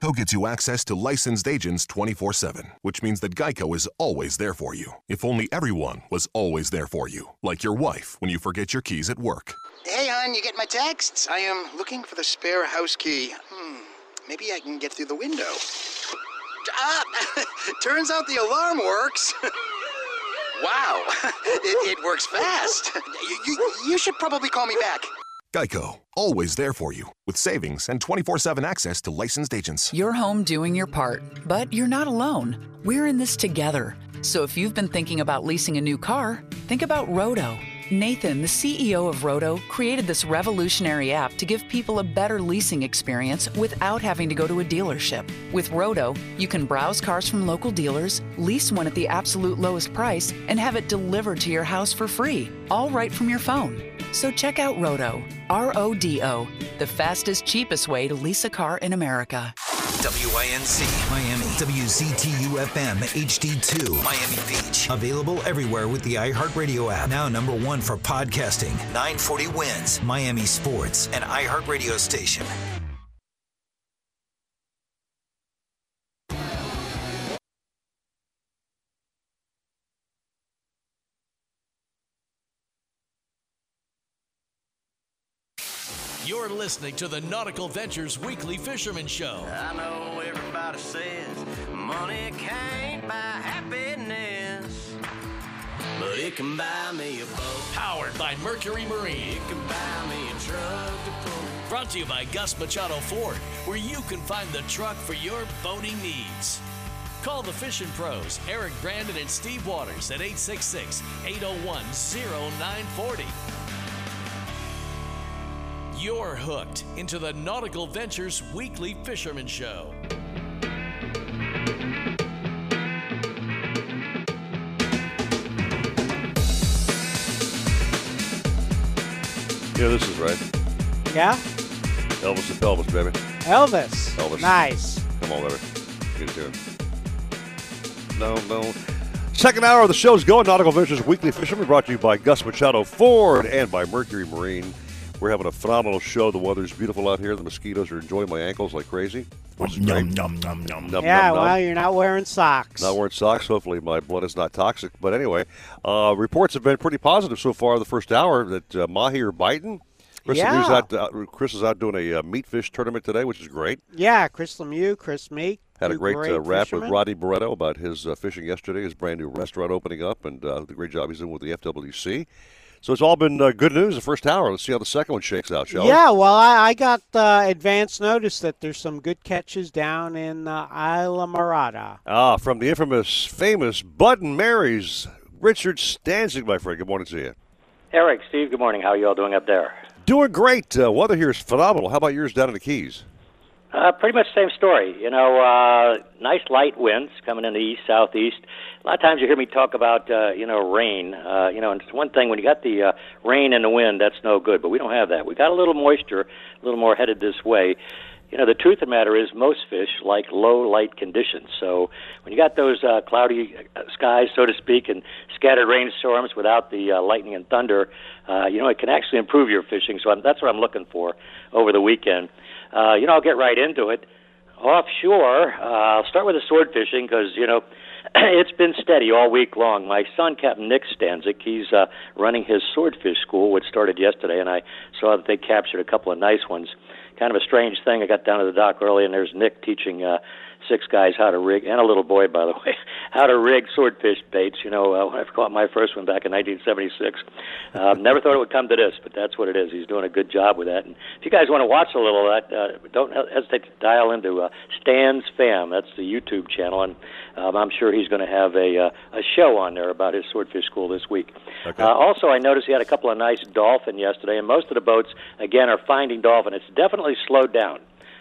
[SPEAKER 22] Geico gets you access to licensed agents 24 7, which means that Geico is always there for you. If only everyone was always there for you, like your wife when you forget your keys at work.
[SPEAKER 23] Hey, hon, you get my texts? I am looking for the spare house key. Hmm, maybe I can get through the window. Ah! Turns out the alarm works. wow, it, it works fast. You, you, you should probably call me back.
[SPEAKER 22] Geico, always there for you with savings and 24 7 access to licensed agents.
[SPEAKER 34] You're home doing your part, but you're not alone. We're in this together. So if you've been thinking about leasing a new car, think about Rodo. Nathan, the CEO of Rodo, created this revolutionary app to give people a better leasing experience without having to go to a dealership. With Rodo, you can browse cars from local dealers, lease one at the absolute lowest price, and have it delivered to your house for free, all right from your phone. So check out Rodo, R O D O, the fastest, cheapest way to lease a car in America.
[SPEAKER 14] WINZ Miami, WCTU FM HD2 Miami Beach. Available everywhere with the iHeartRadio app. Now number one for podcasting. 940 WINZ Miami Sports and iHeartRadio station.
[SPEAKER 1] Listening to the Nautical Ventures Weekly Fisherman Show.
[SPEAKER 2] I know everybody says money can't buy happiness, but it can buy me a boat.
[SPEAKER 1] Powered by Mercury Marine.
[SPEAKER 2] It can buy me a truck to pull.
[SPEAKER 1] Brought to you by Gus Machado Ford, where you can find the truck for your boating needs. Call the fishing pros, Eric Brandon and Steve Waters at 866 801 0940. You're hooked into the Nautical Ventures Weekly Fisherman Show.
[SPEAKER 5] Yeah, this is right.
[SPEAKER 6] Yeah?
[SPEAKER 5] Elvis the Pelvis, baby.
[SPEAKER 6] Elvis.
[SPEAKER 5] Elvis.
[SPEAKER 6] Nice.
[SPEAKER 5] Come on, baby. Get it to him. No, no. Second hour of the show is going. Nautical Ventures Weekly Fisherman brought to you by Gus Machado Ford and by Mercury Marine. We're having a phenomenal show. The weather's beautiful out here. The mosquitoes are enjoying my ankles like crazy. Which is.
[SPEAKER 9] Num, num, num,
[SPEAKER 5] Num,
[SPEAKER 6] yeah,
[SPEAKER 5] num, num.
[SPEAKER 6] well, you're not wearing socks.
[SPEAKER 5] Not wearing socks. Hopefully, my blood is not toxic. But anyway, uh, reports have been pretty positive so far. The first hour that uh, mahi are biting. Chris,
[SPEAKER 6] Yeah.
[SPEAKER 5] Out, uh, Chris is out doing a uh, meat fish tournament today, which is great.
[SPEAKER 6] Yeah, Chris Lemieux, Chris Meek.
[SPEAKER 5] Had a
[SPEAKER 6] two
[SPEAKER 5] great, uh, rap
[SPEAKER 6] fishermen.
[SPEAKER 5] with Roddy Barreto about his uh, fishing yesterday, his brand new restaurant opening up, and uh, the great job he's doing with the FWC. So it's all been uh, good news the first hour. Let's see how the second one shakes out, shall we?
[SPEAKER 6] Yeah, well, I, I got uh, advance notice that there's some good catches down in uh, Islamorada.
[SPEAKER 5] Ah, from the infamous, famous Bud and Mary's, Richard Stanczyk, my friend. Good morning to you.
[SPEAKER 35] Eric, Steve, good morning. How are you all doing up there?
[SPEAKER 5] Doing great. Uh, weather here is phenomenal. How about yours down in the Keys?
[SPEAKER 35] Uh, pretty much the same story. You know, uh, nice light winds coming in the east, southeast. A lot of times you hear me talk about, uh, you know, rain. Uh, you know, and it's one thing when you got the uh, rain and the wind, that's no good. But we don't have that. We got a little moisture, a little more headed this way. You know, the truth of the matter is most fish like low light conditions. So when you got those uh, cloudy uh, skies, so to speak, and scattered rainstorms without the uh, lightning and thunder, uh, you know, it can actually improve your fishing. So I'm, that's what I'm looking for over the weekend. Uh, you know, I'll get right into it. Offshore, uh, I'll start with the sword fishing because, you know, it's been steady all week long. My son, Captain Nick Stanczyk, he's uh, running his swordfish school, which started yesterday, and I saw that they captured a couple of nice ones. Kind of a strange thing. I got down to the dock early, and there's Nick teaching uh, six guys how to rig, and a little boy, by the way, how to rig swordfish baits. You know, uh, I caught my first one back in 1976, um, never thought it would come to this, but that's what it is. He's doing a good job with that. And if you guys want to watch a little of that, uh, don't hesitate to dial into uh, Stan's Fam. That's the YouTube channel, and um, I'm sure he's going to have a uh, a show on there about his swordfish school this week.
[SPEAKER 5] Okay.
[SPEAKER 35] Uh, also, I noticed he had a couple of nice dolphin yesterday, and most of the boats again are finding dolphin. It's definitely slowed down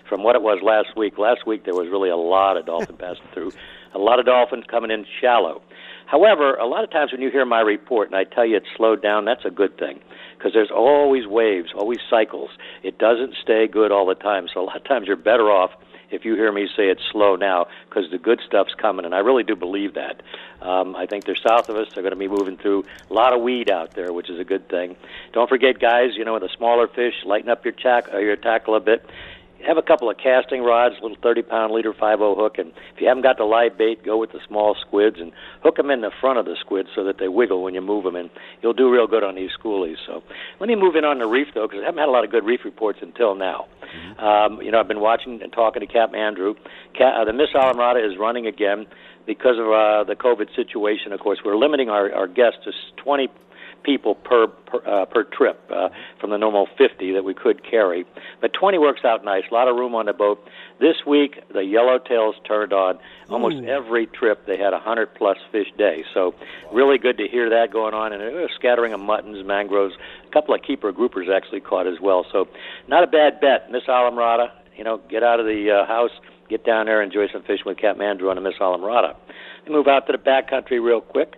[SPEAKER 35] from what it was last week. Last week there was really a lot of dolphin passing through, a lot of dolphins coming in shallow. However, a lot of times when you hear my report and I tell you it's slowed down, that's a good thing because there's always waves, always cycles. It doesn't stay good all the time. So a lot of times you're better off if you hear me say it's slow now because the good stuff's coming, and I really do believe that. Um, I think they're south of us. They're going to be moving through a lot of weed out there, which is a good thing. Don't forget, guys. You know, with the smaller fish, lighten up your tack, uh, your tackle a bit. Have a couple of casting rods, a little 30 pound leader 5 hook, and if you haven't got the live bait, go with the small squids and hook them in the front of the squid so that they wiggle when you move them, and you'll do real good on these schoolies. So let me move in on the reef though, because I haven't had a lot of good reef reports until now. Um, you know, I've been watching and talking to Cap Andrew. Cap, uh, the Miss Islamorada is running again because of uh, the COVID situation. Of course, we're limiting our, our guests to 20 people per per, uh, per trip uh, from the normal 50 that we could carry. But 20 works out nice. A lot of room on the boat. This week, the yellowtails turned on. Almost
[SPEAKER 6] Ooh.
[SPEAKER 35] every trip, they had a 100 plus fish day. So, really good to hear that going on. And a scattering of muttons, mangroves, a couple of keeper groupers actually caught as well. So, not a bad bet. Miss Islamorada, you know, get out of the uh, house, get down there, enjoy some fishing with Andrew on the Miss Islamorada. We move out to the back country real quick.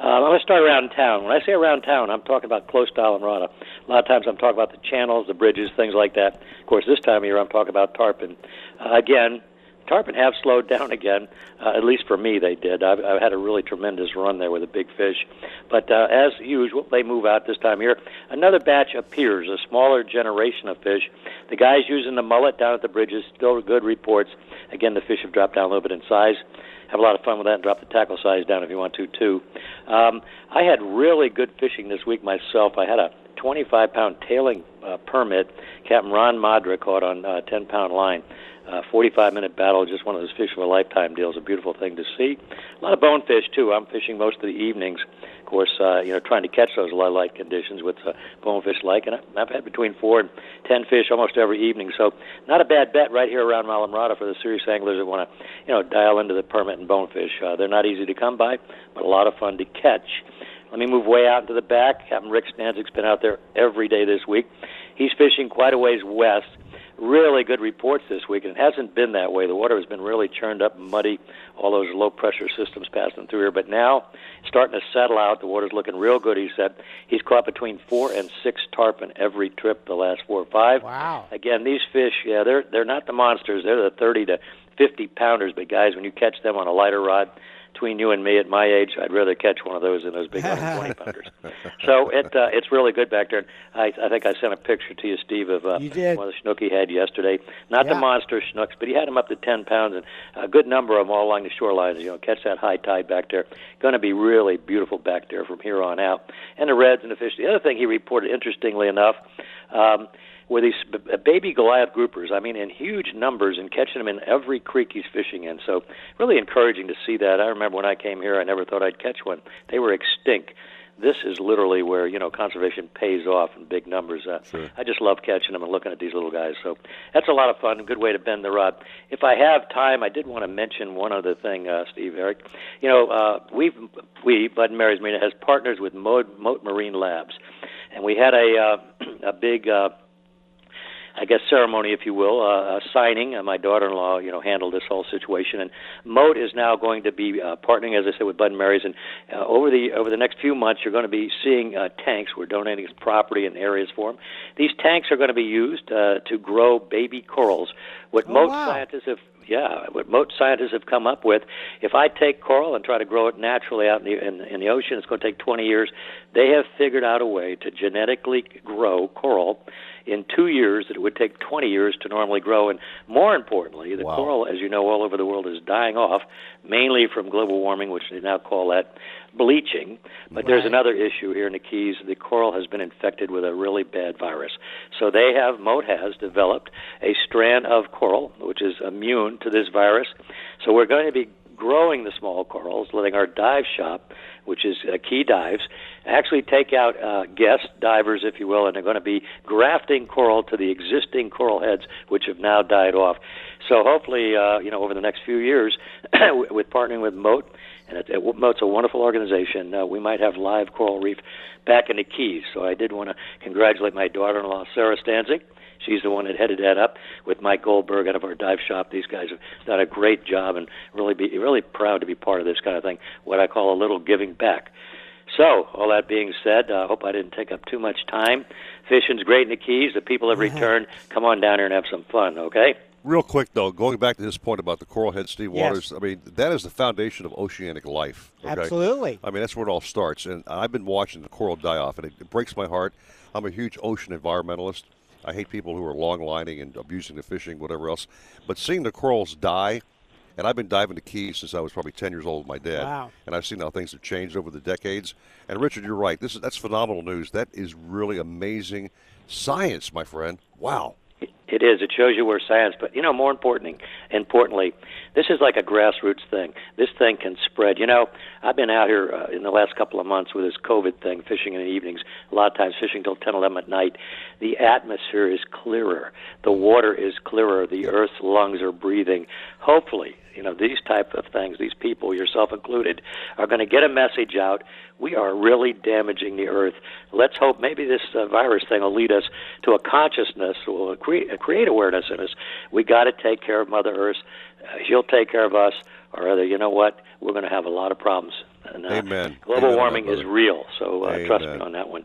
[SPEAKER 35] Uh, I'm going to start around town. When I say around town, I'm talking about close to Islamorada. A lot of times I'm talking about the channels, the bridges, things like that. Of course, this time of year I'm talking about tarpon. Uh, again, tarpon have slowed down again. Uh, at least for me, they did. I've, I've had a really tremendous run there with a big fish. But uh, as usual, they move out this time of year. Another batch appears, a smaller generation of fish. The guys using the mullet down at the bridges, still good reports. Again, the fish have dropped down a little bit in size. Have a lot of fun with that and drop the tackle size down if you want to, too. Um, I had really good fishing this week myself. I had a 25 pound tailing uh, permit. Captain Ron Madra caught on a uh, 10 pound line. Uh, 45 minute battle, just one of those fish of a lifetime deals. A beautiful thing to see. A lot of bonefish too. I'm fishing most of the evenings. Of course, uh, you know, trying to catch those low light conditions with uh, bonefish like, and I've had between four and ten fish almost every evening. So, not a bad bet right here around Islamorada for the serious anglers that want to, you know, dial into the permit and bonefish. Uh, they're not easy to come by, but a lot of fun to catch. Let me move way out into the back. Captain Rick Stanczyk's been out there every day this week. He's fishing quite a ways west. Really good reports this week, and it hasn't been that way. The water has been really churned up, and muddy, all those low pressure systems passing through here. But now, it's starting to settle out. The water's looking real good. He said he's caught between four and six tarpon every trip the last four or five.
[SPEAKER 6] Wow!
[SPEAKER 35] Again, these fish, yeah, they're they're not the monsters. They're the thirty to fifty pounders. But guys, when you catch them on a lighter rod, between you and me at my age, I'd rather catch one of those than those big 120 pounders. So it uh, it's really good back there. I I think I sent a picture to you, Steve, of uh,
[SPEAKER 6] You did.
[SPEAKER 35] one of the snook he had yesterday. Not the monster snooks, but he had them up to 10 pounds, and a good number of them all along the shorelines. You know, catch that high tide back there. Going to be really beautiful back there from here on out. And the reds and the fish. The other thing he reported, interestingly enough. Um, were these baby Goliath groupers. I mean, in huge numbers and catching them in every creek he's fishing in. So, really encouraging to see that. I remember when I came here, I never thought I'd catch one. They were extinct. This is literally where you know conservation pays off in big numbers. Uh, I just love catching them and looking at these little guys. So that's a lot of fun. A good way to bend the rod. If I have time, I did want to mention one other thing, uh, Steve, Eric. You know, uh, we've we Bud and Mary's Marina has partners with Mote, Mote Marine Labs, and we had a uh, a big. Uh, I guess ceremony, if you will, uh, a signing. Uh, my daughter-in-law, you know, handled this whole situation, and Mote is now going to be uh, partnering, as I said, with Bud and Mary's, and uh, over the over the next few months, you're going to be seeing uh, tanks. We're donating property and areas for them. These tanks are going to be used uh, to grow baby corals. What
[SPEAKER 6] Oh,
[SPEAKER 35] Mote
[SPEAKER 6] wow.
[SPEAKER 35] scientists have yeah, what most scientists have come up with, if I take coral and try to grow it naturally out in the in, in the ocean, it's going to take 20 years. They have figured out a way to genetically grow coral in two years that it would take 20 years to normally grow. And more importantly, the coral, as you know, all over the world is dying off, mainly from global warming, which they now call that bleaching. But there's another issue here in the Keys. The coral has been infected with a really bad virus. So they have, Mote has developed a strand of coral which is immune to this virus. So we're going to be growing the small corals, letting our dive shop, which is uh, Key Dives, actually take out uh, guest divers, if you will, and they're going to be grafting coral to the existing coral heads, which have now died off. So hopefully, uh, you know, over the next few years, with partnering with Mote, and it, it, Mote's a wonderful organization, uh, we might have live coral reef back in the Keys. So I did want to congratulate my daughter-in-law, Sarah Stanczyk. She's the one that headed that up with Mike Goldberg out of our dive shop. These guys have done a great job, and really be really proud to be part of this kind of thing. What I call a little giving back. So, all that being said, I uh, hope I didn't take up too much time. Fishing's great in the Keys. The people have returned. Come on down here and have some fun, okay?
[SPEAKER 5] Real quick though, going back to his point about the coral head, Steve Waters, Yes. I mean, that is the foundation of oceanic life. okay?
[SPEAKER 6] Absolutely.
[SPEAKER 5] I mean, that's where it all starts. And I've been watching the coral die off, and it, it breaks my heart. I'm a huge ocean environmentalist. I hate people who are long lining and abusing the fishing, whatever else. But seeing the corals die, and I've been diving the Keys since I was probably 10 years old with my dad.
[SPEAKER 6] Wow.
[SPEAKER 5] And I've seen how things have changed over the decades. And Richard, you're right. This is that's phenomenal news. That is really amazing science, my friend. Wow.
[SPEAKER 35] It is. It shows you where science, but you know, more importantly, importantly, this is like a grassroots thing. This thing can spread. You know, I've been out here uh, in the last couple of months with this COVID thing, fishing in the evenings. A lot of times, fishing till ten, eleven at night. The atmosphere is clearer. The water is clearer. The Earth's lungs are breathing. Hopefully, you know, these type of things. These people, yourself included, are going to get a message out. We are really damaging the Earth. Let's hope maybe this uh, virus thing will lead us to a consciousness, will create, create awareness in us. We got to take care of Mother Earth. Uh, she'll take care of us, or other. You know what? We're going to have a lot of problems. And, uh,
[SPEAKER 5] Amen.
[SPEAKER 35] Global
[SPEAKER 5] Amen,
[SPEAKER 35] warming is real, so uh, trust me on that one.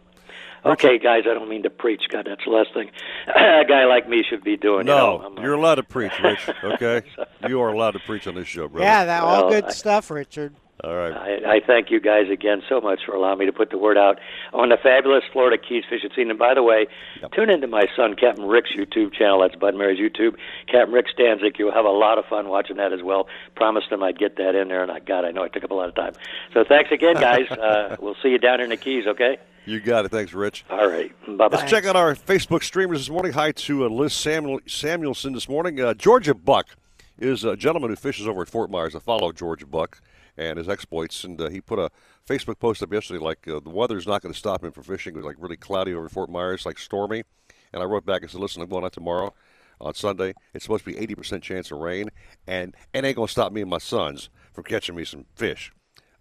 [SPEAKER 35] Okay, guys, I don't mean to preach. God, that's the last thing a guy like me should be doing. you know.
[SPEAKER 5] No, you're allowed to preach, Rich. Okay, you are allowed to preach on this show, brother.
[SPEAKER 6] Yeah, that all
[SPEAKER 35] Well,
[SPEAKER 6] good
[SPEAKER 35] I-
[SPEAKER 6] stuff, Richard.
[SPEAKER 5] All right.
[SPEAKER 35] I, I thank you guys again so much for allowing me to put the word out on the fabulous Florida Keys fishing scene. And by the way, tune into my son Captain Rick's YouTube channel. That's Bud Mary's YouTube. Captain Rick Stanczyk. You'll have a lot of fun watching that as well. Promised him I'd get that in there, and I God, I know I took up a lot of time. So thanks again, guys. uh, we'll see you down in the Keys. Okay.
[SPEAKER 5] You got it. Thanks, Rich.
[SPEAKER 35] All right. Bye bye.
[SPEAKER 5] Let's check out our Facebook streamers this morning. Hi to uh, Liz Samuel, Samuelson this morning. Uh, Georgia Buck is a gentleman who fishes over at Fort Myers. I follow Georgia Buck and his exploits, and uh, he put a Facebook post up yesterday like uh, the weather's not going to stop him from fishing. It was like really cloudy over Fort Myers, like stormy. And I wrote back and said, "Listen, I'm going out tomorrow on Sunday. It's supposed to be 80% chance of rain, and it ain't going to stop me and my sons from catching me some fish."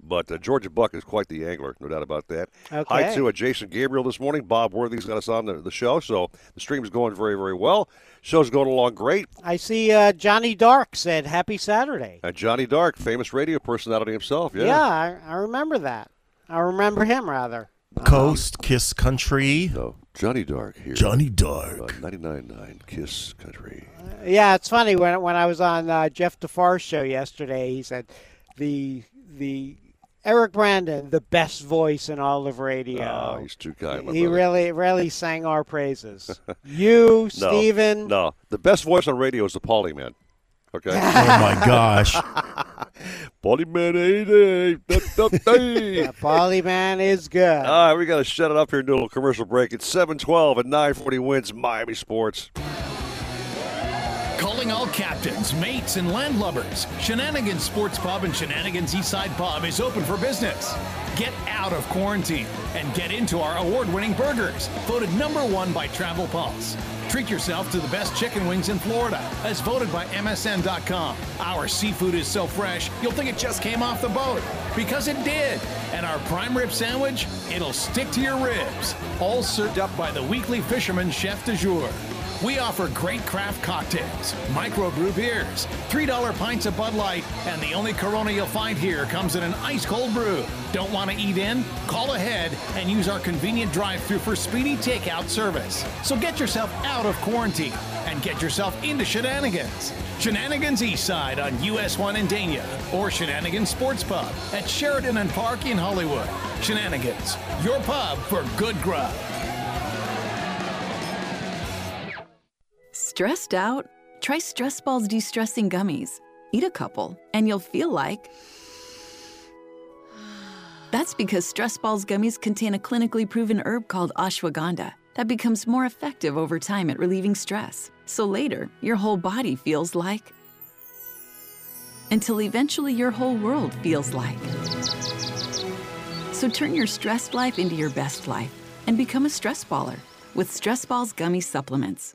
[SPEAKER 5] But uh, Georgia Buck is quite the angler, no doubt about that. Hi
[SPEAKER 6] Okay.
[SPEAKER 5] to uh, Jason Gabriel this morning. Bob Worthy's got us on the, the show, so the stream's going very, very well. Show's going along great.
[SPEAKER 6] I see uh, Johnny Dark said Happy Saturday.
[SPEAKER 5] And Johnny Dark, famous radio personality himself. Yeah.
[SPEAKER 6] Yeah, I, I remember that. I remember him rather.
[SPEAKER 9] Coast, Kiss Country.
[SPEAKER 5] No, Johnny Dark here.
[SPEAKER 9] Johnny Dark.
[SPEAKER 5] Uh, 99.9 Kiss Country.
[SPEAKER 6] Yeah, it's funny when when I was on uh, Jeff DeFar's show yesterday. He said the the Eric Brandon, the best voice in all of radio.
[SPEAKER 5] Oh, he's too kind, my
[SPEAKER 6] he
[SPEAKER 5] brother.
[SPEAKER 6] really really sang our praises. you,
[SPEAKER 5] No,
[SPEAKER 6] Steven.
[SPEAKER 5] No, the best voice on radio is the Paulie Man. Okay.
[SPEAKER 9] Oh, my gosh.
[SPEAKER 5] Paulie Man 80. Da, da, da.
[SPEAKER 6] Polly Man is good.
[SPEAKER 5] All right, we got to shut it up here and do a little commercial break. It's 712 and 940 WINZ Miami Sports.
[SPEAKER 28] Calling all captains, mates, and landlubbers. Shenanigans Sports Pub and Shenanigans Eastside Pub is open for business. Get out of quarantine and get into our award winning burgers, voted number one by Travel Pulse. Treat yourself to the best chicken wings in Florida, as voted by MSN.com. Our seafood is so fresh, you'll think it just came off the boat. Because it did. And our prime rib sandwich, it'll stick to your ribs. All served up by the weekly fisherman chef de jour. We offer great craft cocktails, microbrew beers, $3 pints of Bud Light, and the only Corona you'll find here comes in an ice cold brew. Don't want to eat in? Call ahead and use our convenient drive through for speedy takeout service. So get yourself out of quarantine and get yourself into shenanigans. Shenanigans Eastside on US 1 in Dania or Shenanigans Sports Pub at Sheridan and Park in Hollywood. Shenanigans, your pub for good grub.
[SPEAKER 36] Stressed out? Try Stress Balls De Stressing Gummies. Eat a couple, and you'll feel like. That's because Stress Balls gummies contain a clinically proven herb called ashwagandha that becomes more effective over time at relieving stress. So later, your whole body feels like. Until eventually, your whole world feels like. So turn your stressed life into your best life and become a stress baller with Stress Balls Gummy Supplements.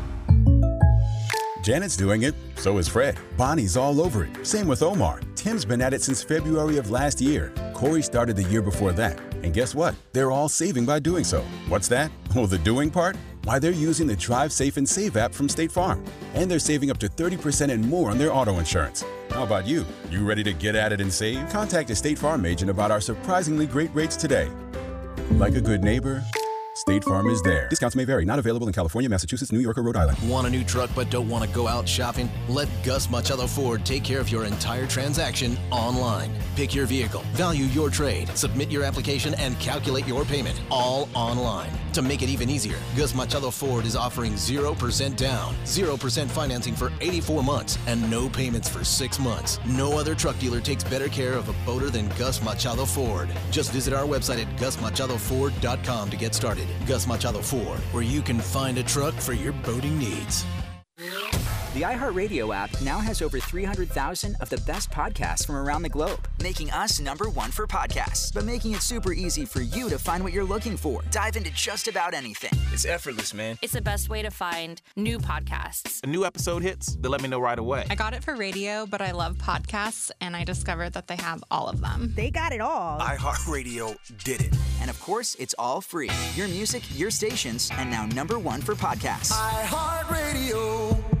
[SPEAKER 37] Janet's doing it, so is Fred. Bonnie's all over it. Same with Omar. Tim's been at it since February of last year. Corey started the year before that. And guess what? They're all saving by doing so. What's that? Oh, the doing part? Why, they're using the Drive Safe and Save app from State Farm. And they're saving up to 30% and more on their auto insurance. How about you? You ready to get at it and save? Contact a State Farm agent about our surprisingly great rates today. Like a good neighbor, State Farm is there. Discounts may vary. Not available in California, Massachusetts, New York, or Rhode Island.
[SPEAKER 10] Want a new truck but don't want to go out shopping? Let Gus Machado Ford take care of your entire transaction online. Pick your vehicle, value your trade, submit your application, and calculate your payment all online. To make it even easier, Gus Machado Ford is offering 0% down, 0% financing for 84 months, and no payments for 6 months. No other truck dealer takes better care of a boater than Gus Machado Ford. Just visit our website at gusmachadoford.com to get started. Gus Machado Ford, where you can find a truck for your boating needs.
[SPEAKER 19] The iHeartRadio app now has over 300,000 of the best podcasts from around the globe, making us number one for podcasts, but making it super easy for you to find what you're looking for. Dive into just about anything.
[SPEAKER 24] It's effortless, man.
[SPEAKER 38] It's the best way to find new podcasts.
[SPEAKER 24] A new episode hits, they let me know right away.
[SPEAKER 21] I got it for radio, but I love podcasts, and I discovered that they have all of them.
[SPEAKER 39] They got it all.
[SPEAKER 24] iHeartRadio did it.
[SPEAKER 19] And of course, it's all free. Your music, your stations, and now number one for podcasts.
[SPEAKER 24] iHeartRadio.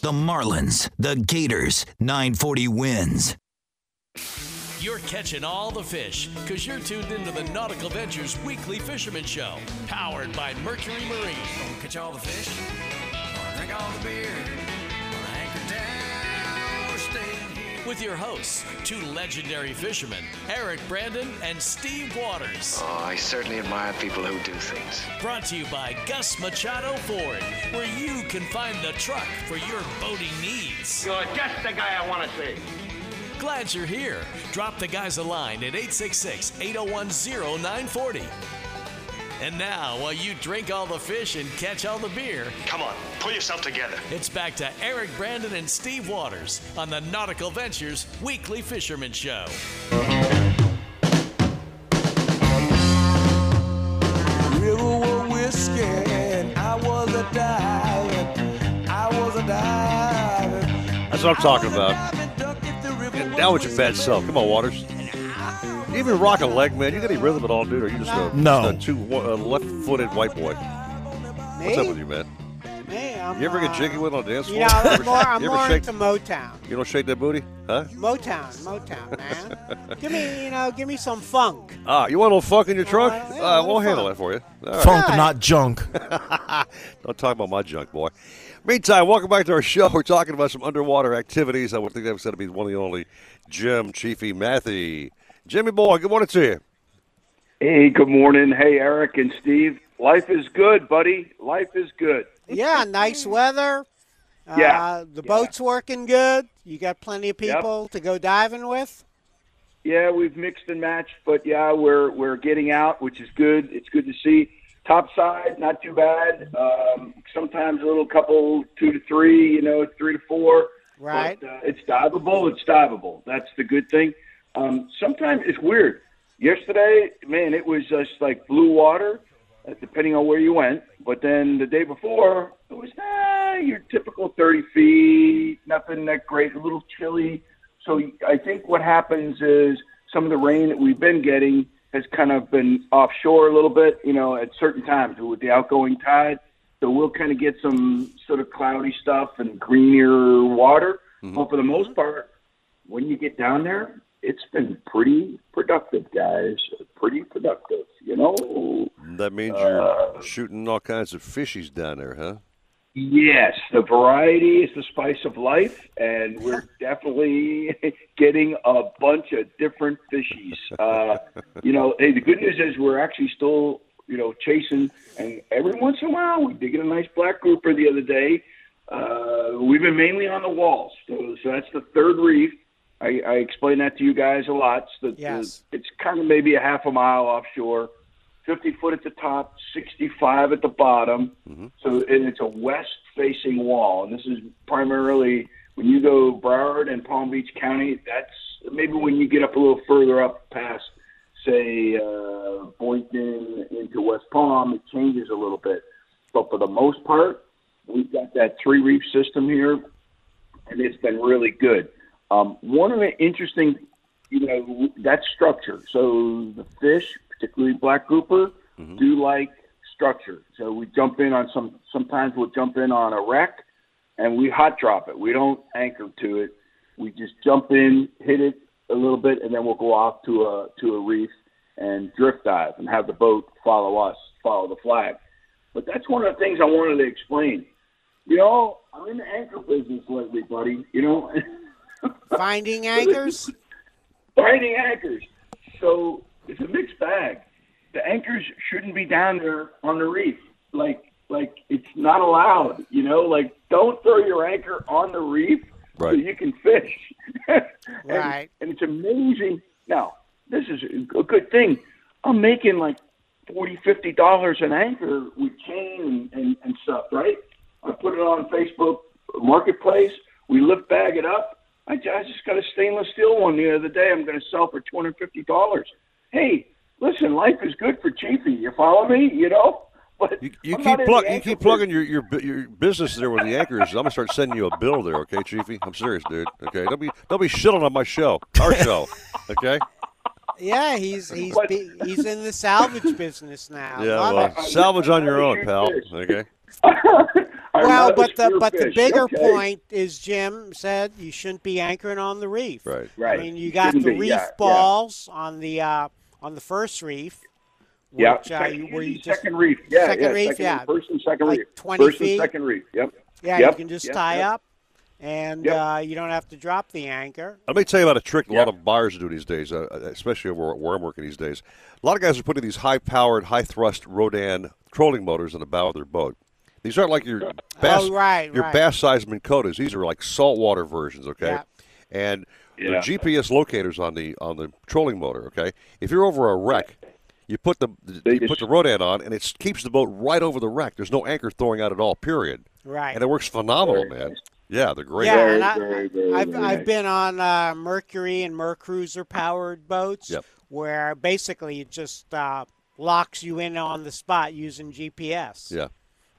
[SPEAKER 14] The Marlins, the Gators, 940 WINZ.
[SPEAKER 1] You're catching all the fish because you're tuned into the Nautical Ventures Weekly Fisherman Show, powered by Mercury Marine.
[SPEAKER 24] Gonna catch all the fish, gonna drink all the beer,
[SPEAKER 1] With your hosts, two legendary fishermen, Eric Brandon and Steve Waters.
[SPEAKER 40] Oh, I certainly admire people who do things.
[SPEAKER 1] Brought to you by Gus Machado Ford, where you can find the truck for your boating needs.
[SPEAKER 41] You're just the guy I want to see.
[SPEAKER 1] Glad you're here. Drop the guys a line at 866 801 0940. And now, while you drink all the fish and catch all the beer,
[SPEAKER 40] Come on, pull yourself together.
[SPEAKER 1] it's back to Eric Brandon and Steve Waters on the Nautical Ventures Weekly Fisherman Show.
[SPEAKER 24] River were whiskey, and I was a diving. I was a diving.
[SPEAKER 5] That's what I'm talking about. And now it's your bad self. Come on, Waters. You even rock a leg, man. You got any rhythm at all, dude? Or you just a,
[SPEAKER 9] No.
[SPEAKER 5] just a two uh, left-footed white boy? What's up with you, man?
[SPEAKER 6] Me, I'm,
[SPEAKER 5] You ever get
[SPEAKER 6] uh,
[SPEAKER 5] jiggy with on the dance floor?
[SPEAKER 6] You know, I'm
[SPEAKER 5] ever-
[SPEAKER 6] more, I'm more
[SPEAKER 5] shake-
[SPEAKER 6] into Motown.
[SPEAKER 5] You don't shake that booty, huh?
[SPEAKER 6] Motown, Motown, man. give me, you know, give me some funk.
[SPEAKER 5] Ah, you want a little funk in your trunk?
[SPEAKER 6] yeah,
[SPEAKER 5] uh, we'll
[SPEAKER 6] little
[SPEAKER 5] handle
[SPEAKER 6] funk.
[SPEAKER 5] that for you. All right.
[SPEAKER 9] Funk, not junk.
[SPEAKER 5] Don't talk about my junk, boy. Meantime, welcome back to our show. We're talking about some underwater activities. I would think that's going to be one of the only Jim Chiefy Matthew. Jimmy boy, good morning to you.
[SPEAKER 42] Hey, good morning. Hey, Eric and Steve. Life is good, buddy. Life is good.
[SPEAKER 6] Yeah, nice weather.
[SPEAKER 42] Yeah,
[SPEAKER 6] Uh, the boat's working good. You got plenty of people to go diving with.
[SPEAKER 42] Yeah, we've mixed and matched, but yeah, we're we're getting out, which is good. It's good to see. Top side, not too bad. Um, sometimes a little couple, two to three, you know, three to four.
[SPEAKER 6] Right.
[SPEAKER 42] But, uh, it's diveable. It's diveable. That's the good thing. Um, sometimes it's weird. Yesterday, man, it was just like blue water, uh, depending on where you went. But then the day before, it was ah, your typical 30 feet, nothing that great, a little chilly. So I think what happens is some of the rain that we've been getting has kind of been offshore a little bit, you know, at certain times with the outgoing tide. So we'll kind of get some sort of cloudy stuff and greenier water. But for the most part, when you get down there, it's been pretty productive, guys. Pretty productive, you know.
[SPEAKER 5] That means
[SPEAKER 42] Uh,
[SPEAKER 5] you're shooting all kinds of fishies down there, huh?
[SPEAKER 42] Yes, the variety is the spice of life, and we're definitely getting a bunch of different fishies. Uh, you know, hey, the good news is we're actually still, you know, chasing, and every once in a while we did get a nice black grouper the other day. Uh, we've been mainly on the walls, so, so that's the third reef. I, I explain that to you guys a lot. It's, the,
[SPEAKER 6] Yes.
[SPEAKER 42] the, it's kind of maybe a half a mile offshore. 50 foot at the top, 65 at the bottom. So and it's a west facing wall. And this is primarily when you go Broward and Palm Beach County, that's maybe when you get up a little further up past say uh, Boynton into West Palm, it changes a little bit. But for the most part, we've got that three reef system here, and it's been really good. Um, one of the interesting, you know, that structure. So the fish, particularly black grouper, do like structure. So we jump in on some. Sometimes we'll jump in on a wreck, and we hot drop it. We don't anchor to it. We just jump in, hit it a little bit, and then we'll go off to a to a reef and drift dive and have the boat follow us, follow the flag. But that's one of the things I wanted to explain. You know, I'm in the anchor business lately, buddy. You know,
[SPEAKER 6] Finding anchors?
[SPEAKER 42] finding anchors. So it's a mixed bag. The anchors shouldn't be down there on the reef. Like like it's not allowed. You know, like don't throw your anchor on the reef so you can fish. and,
[SPEAKER 6] Right.
[SPEAKER 42] And it's amazing. Now this is a good thing. I'm making like forty, fifty dollars an anchor with chain and, and, and stuff, right? I put it on Facebook Marketplace. We lift bag it up. I, I just got a stainless steel one the other day. I'm going to sell for two hundred fifty dollars. Hey, listen, life is good for Chiefy. You follow me? You know. But
[SPEAKER 5] You, you keep
[SPEAKER 42] not
[SPEAKER 5] plug, you keep plugging your, your your business there with the anchors. I'm gonna start sending you a bill there, okay, Chiefy? I'm serious, dude. Okay, don't be don't be shilling on my show, our show, okay?
[SPEAKER 6] Yeah, he's he's be, he's in the salvage business now.
[SPEAKER 5] Yeah, well, salvage on your own, pal. Okay.
[SPEAKER 6] Well,
[SPEAKER 42] rather
[SPEAKER 6] but the
[SPEAKER 42] spear
[SPEAKER 6] but the bigger
[SPEAKER 42] okay.
[SPEAKER 6] point is Jim said you shouldn't be anchoring on the reef.
[SPEAKER 5] Right.
[SPEAKER 42] Right.
[SPEAKER 6] I mean, you got
[SPEAKER 42] Shouldn't
[SPEAKER 6] the
[SPEAKER 42] be,
[SPEAKER 6] reef
[SPEAKER 42] yeah, yeah.
[SPEAKER 6] balls on the uh, on the first reef. Which,
[SPEAKER 42] Yeah,
[SPEAKER 6] uh,
[SPEAKER 42] second-
[SPEAKER 6] you, where you just
[SPEAKER 42] second reef. Yeah,
[SPEAKER 6] second
[SPEAKER 42] yeah,
[SPEAKER 6] reef,
[SPEAKER 42] second
[SPEAKER 6] yeah.
[SPEAKER 42] first and second
[SPEAKER 6] like
[SPEAKER 42] reef.
[SPEAKER 6] 20 feet.
[SPEAKER 42] and second reef. Yep.
[SPEAKER 6] Yeah,
[SPEAKER 42] Yep,
[SPEAKER 6] you can just
[SPEAKER 42] yep,
[SPEAKER 6] tie
[SPEAKER 42] yep.
[SPEAKER 6] up, and
[SPEAKER 42] Yep.
[SPEAKER 6] uh, you don't have to drop the anchor.
[SPEAKER 5] Let me tell you about a trick a lot of buyers do these days, uh, especially where, where I'm working these days. A lot of guys are putting these high-powered, high-thrust Rodan trolling motors in the bow of their boat. These aren't like your bass,
[SPEAKER 6] Oh, right,
[SPEAKER 5] your
[SPEAKER 6] right.
[SPEAKER 5] bass-sized Minn These are like saltwater versions, okay?
[SPEAKER 6] Yeah.
[SPEAKER 5] And
[SPEAKER 42] Yeah.
[SPEAKER 5] the GPS locators on the on the trolling motor, okay? If you're over a wreck, you put the you put the Rodan on, and it keeps the boat right over the wreck. There's no anchor throwing out at all. Period.
[SPEAKER 6] Right.
[SPEAKER 5] And it works phenomenal, man. Yeah, they're great.
[SPEAKER 6] Yeah, and I,
[SPEAKER 42] very, very,
[SPEAKER 6] I've
[SPEAKER 42] very
[SPEAKER 6] I've
[SPEAKER 42] nice.
[SPEAKER 6] been on uh, Mercury and Mercruiser powered boats
[SPEAKER 5] Yep.
[SPEAKER 6] where basically it just uh, locks you in on the spot using GPS.
[SPEAKER 5] Yeah.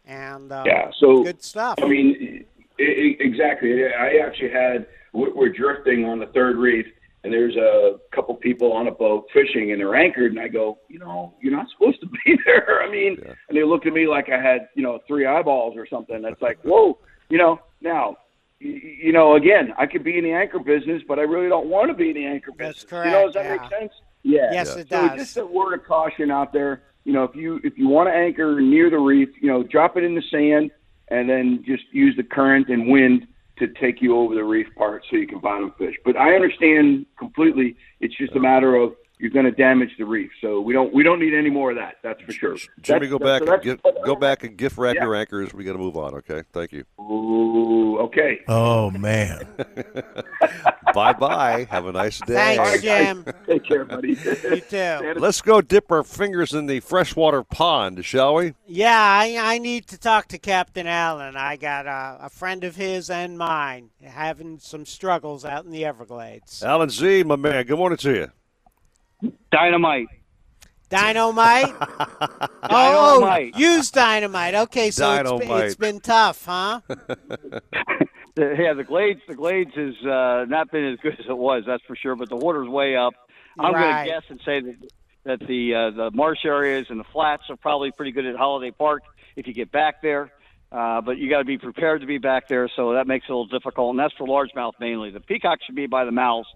[SPEAKER 6] And uh,
[SPEAKER 42] Yeah, so
[SPEAKER 6] good stuff.
[SPEAKER 42] I mean, i i exactly. I actually had we- we're drifting on the third reef, and there's a couple people on a boat fishing, and they're anchored, and I go, you know, you're not supposed to be there. I mean, and they looked at me like I had, you know, three eyeballs or something. That's like, whoa, you know. Now, y- you know, again, I could be in the anchor business, but I really don't want to be in the anchor business.
[SPEAKER 6] That's
[SPEAKER 42] You know, does that
[SPEAKER 6] yeah.
[SPEAKER 42] make sense? Yeah.
[SPEAKER 6] Yes, it
[SPEAKER 42] so
[SPEAKER 6] does.
[SPEAKER 42] just a word of caution out there. You know, if you if you want to anchor near the reef, you know, drop it in the sand and then just use the current and wind to take you over the reef part so you can bottom fish. But I understand completely. It's just a matter of you're going to damage the reef. So we don't we don't need any more of that. That's for sure.
[SPEAKER 5] Jimmy,
[SPEAKER 42] That's-
[SPEAKER 5] go
[SPEAKER 42] that's-
[SPEAKER 5] back
[SPEAKER 42] so
[SPEAKER 5] and
[SPEAKER 42] that's-
[SPEAKER 5] get, go back and gift wrap
[SPEAKER 42] Yeah.
[SPEAKER 5] your anchors. We got to move on. Okay, thank you.
[SPEAKER 42] Ooh, okay.
[SPEAKER 9] Oh man.
[SPEAKER 5] bye bye. Have a nice day.
[SPEAKER 6] Thanks,
[SPEAKER 42] All right.
[SPEAKER 6] Jim.
[SPEAKER 42] Take care, buddy.
[SPEAKER 6] you too.
[SPEAKER 5] Let's go dip our fingers in the freshwater pond, shall we?
[SPEAKER 6] Yeah, I, I need to talk to Captain Allen. I got a, a friend of his and mine having some struggles out in the Everglades.
[SPEAKER 5] Alan Z, my man. Good morning to you.
[SPEAKER 43] Dynamite.
[SPEAKER 6] Dynamite? oh,
[SPEAKER 43] Dynamite.
[SPEAKER 6] use dynamite. Okay, so it's been, it's been tough, huh?
[SPEAKER 43] Yeah, the Glades, the Glades has uh, not been as good as it was, that's for sure. But the water's way up. I'm going to guess and say that that the uh, the marsh areas and the flats are probably pretty good at Holiday Park if you get back there. Uh, but you got to be prepared to be back there, so that makes it a little difficult. And that's for largemouth mainly. The peacock should be by the mouths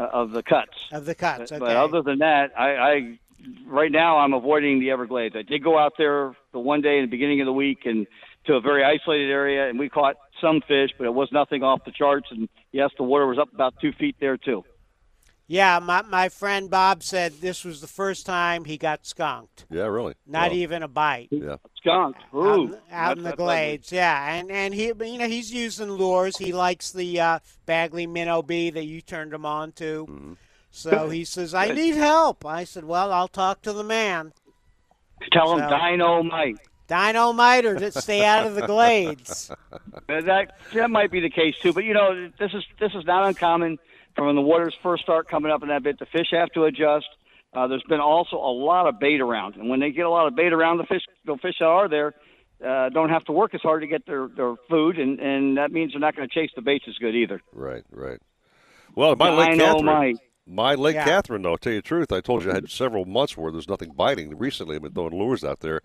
[SPEAKER 43] uh, of the cuts.
[SPEAKER 6] Of the cuts,
[SPEAKER 43] But other than that, I, I right now I'm avoiding the Everglades. I did go out there the one day in the beginning of the week and to a very isolated area, and we caught some fish, but it was nothing off the charts. And yes, the water was up about two feet there too.
[SPEAKER 6] Yeah, my, my friend Bob said this was the first time he got skunked.
[SPEAKER 5] Yeah, really.
[SPEAKER 6] Not
[SPEAKER 5] Wow.
[SPEAKER 6] even a bite.
[SPEAKER 5] Yeah.
[SPEAKER 43] Skunk.
[SPEAKER 6] Out,
[SPEAKER 43] Ooh,
[SPEAKER 6] in- out in the
[SPEAKER 43] that's- that's
[SPEAKER 6] glades, yeah, and and he, you know, he's using lures. He likes the uh, Bagley Minnow Bee that you turned him on to.
[SPEAKER 5] Mm-hmm.
[SPEAKER 6] So he says, "I need help." I said, "Well, I'll talk to the man."
[SPEAKER 43] Tell him
[SPEAKER 6] So-
[SPEAKER 43] dynamite.
[SPEAKER 6] Dynamite, or just stay out of the glades.
[SPEAKER 43] That that might be the case too. But you know, this is this is not uncommon from when the waters first start coming up in that bit. The fish have to adjust. uh, there's been also a lot of bait around, and when they get a lot of bait around, the fish, the fish that are there, uh, don't have to work as hard to get their their food, and and that means they're not going to chase the baits as good either.
[SPEAKER 5] Right, right. Well,
[SPEAKER 43] Yeah,
[SPEAKER 5] Lake
[SPEAKER 43] I know,
[SPEAKER 5] Catherine,
[SPEAKER 43] my-
[SPEAKER 5] my Lake
[SPEAKER 43] Yeah.
[SPEAKER 5] Catherine, though, I'll tell you the truth, I told you I had several months where there's nothing biting. Recently, I've been throwing lures out there,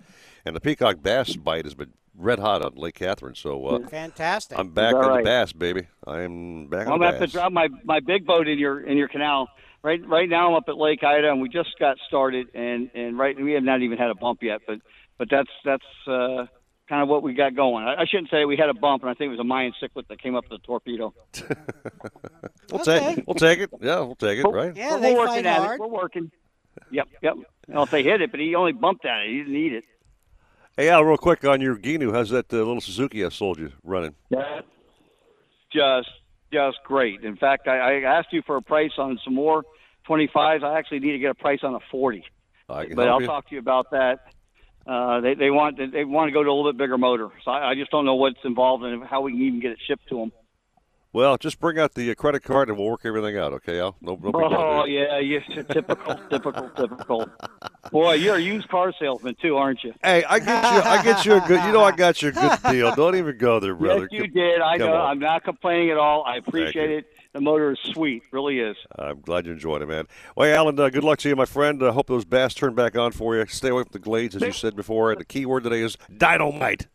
[SPEAKER 5] and the peacock bass bite has been red hot on Lake Catherine. So uh,
[SPEAKER 6] Fantastic.
[SPEAKER 5] I'm back
[SPEAKER 43] Is that
[SPEAKER 5] on the bass, baby. I'm back on bass.
[SPEAKER 43] I'm
[SPEAKER 5] on
[SPEAKER 43] gonna have to drop my my big boat in your in your canal. Right right now I'm up at Lake Ida and we just got started and and right we have not even had a bump yet, but but that's that's uh, kind of what we got going. I, I shouldn't say we had a bump, and I think it was a Mayan cichlid that came up with the torpedo.
[SPEAKER 5] We'll take it we'll take it. Yeah, we'll take it. Right.
[SPEAKER 6] Yeah,
[SPEAKER 43] we're
[SPEAKER 6] they
[SPEAKER 43] working
[SPEAKER 6] fight
[SPEAKER 43] at
[SPEAKER 6] hard.
[SPEAKER 43] it. We're working. Yep, yep. I don't know if they hit it, but he only bumped at it. He didn't eat it.
[SPEAKER 5] Hey, Al, real quick on your Ginu, how's that uh, little Suzuki I sold you running?
[SPEAKER 43] Yeah. Just, just great. In fact, I, I asked you for a price on some more 25s. I actually need to get a price on a 40.
[SPEAKER 5] I can
[SPEAKER 43] but
[SPEAKER 5] help
[SPEAKER 43] I'll
[SPEAKER 5] you.
[SPEAKER 43] talk to you about that. Uh, they they want they want to go to a little bit bigger motor, so I, I just don't know what's involved and how we can even get it shipped to them.
[SPEAKER 5] Well, just bring out the uh, credit card and we'll work everything out. Okay, Al? No, no
[SPEAKER 43] Oh yeah, yes, typical, typical, typical. Boy, you're a used car salesman too, aren't you?
[SPEAKER 5] Hey, I get you. I get you a good. You know, I got you a good deal. Don't even go there, brother.
[SPEAKER 43] Yes, you
[SPEAKER 5] Come-
[SPEAKER 43] did. I know.
[SPEAKER 5] On.
[SPEAKER 43] I'm not complaining at all. I appreciate it. The motor is sweet, really is.
[SPEAKER 5] I'm glad you enjoyed it, man. Well, hey, Alan, uh, good luck to you, my friend. I hope those bass turn back on for you. Stay away from the glades, as you said before. And the key word today is dynamite.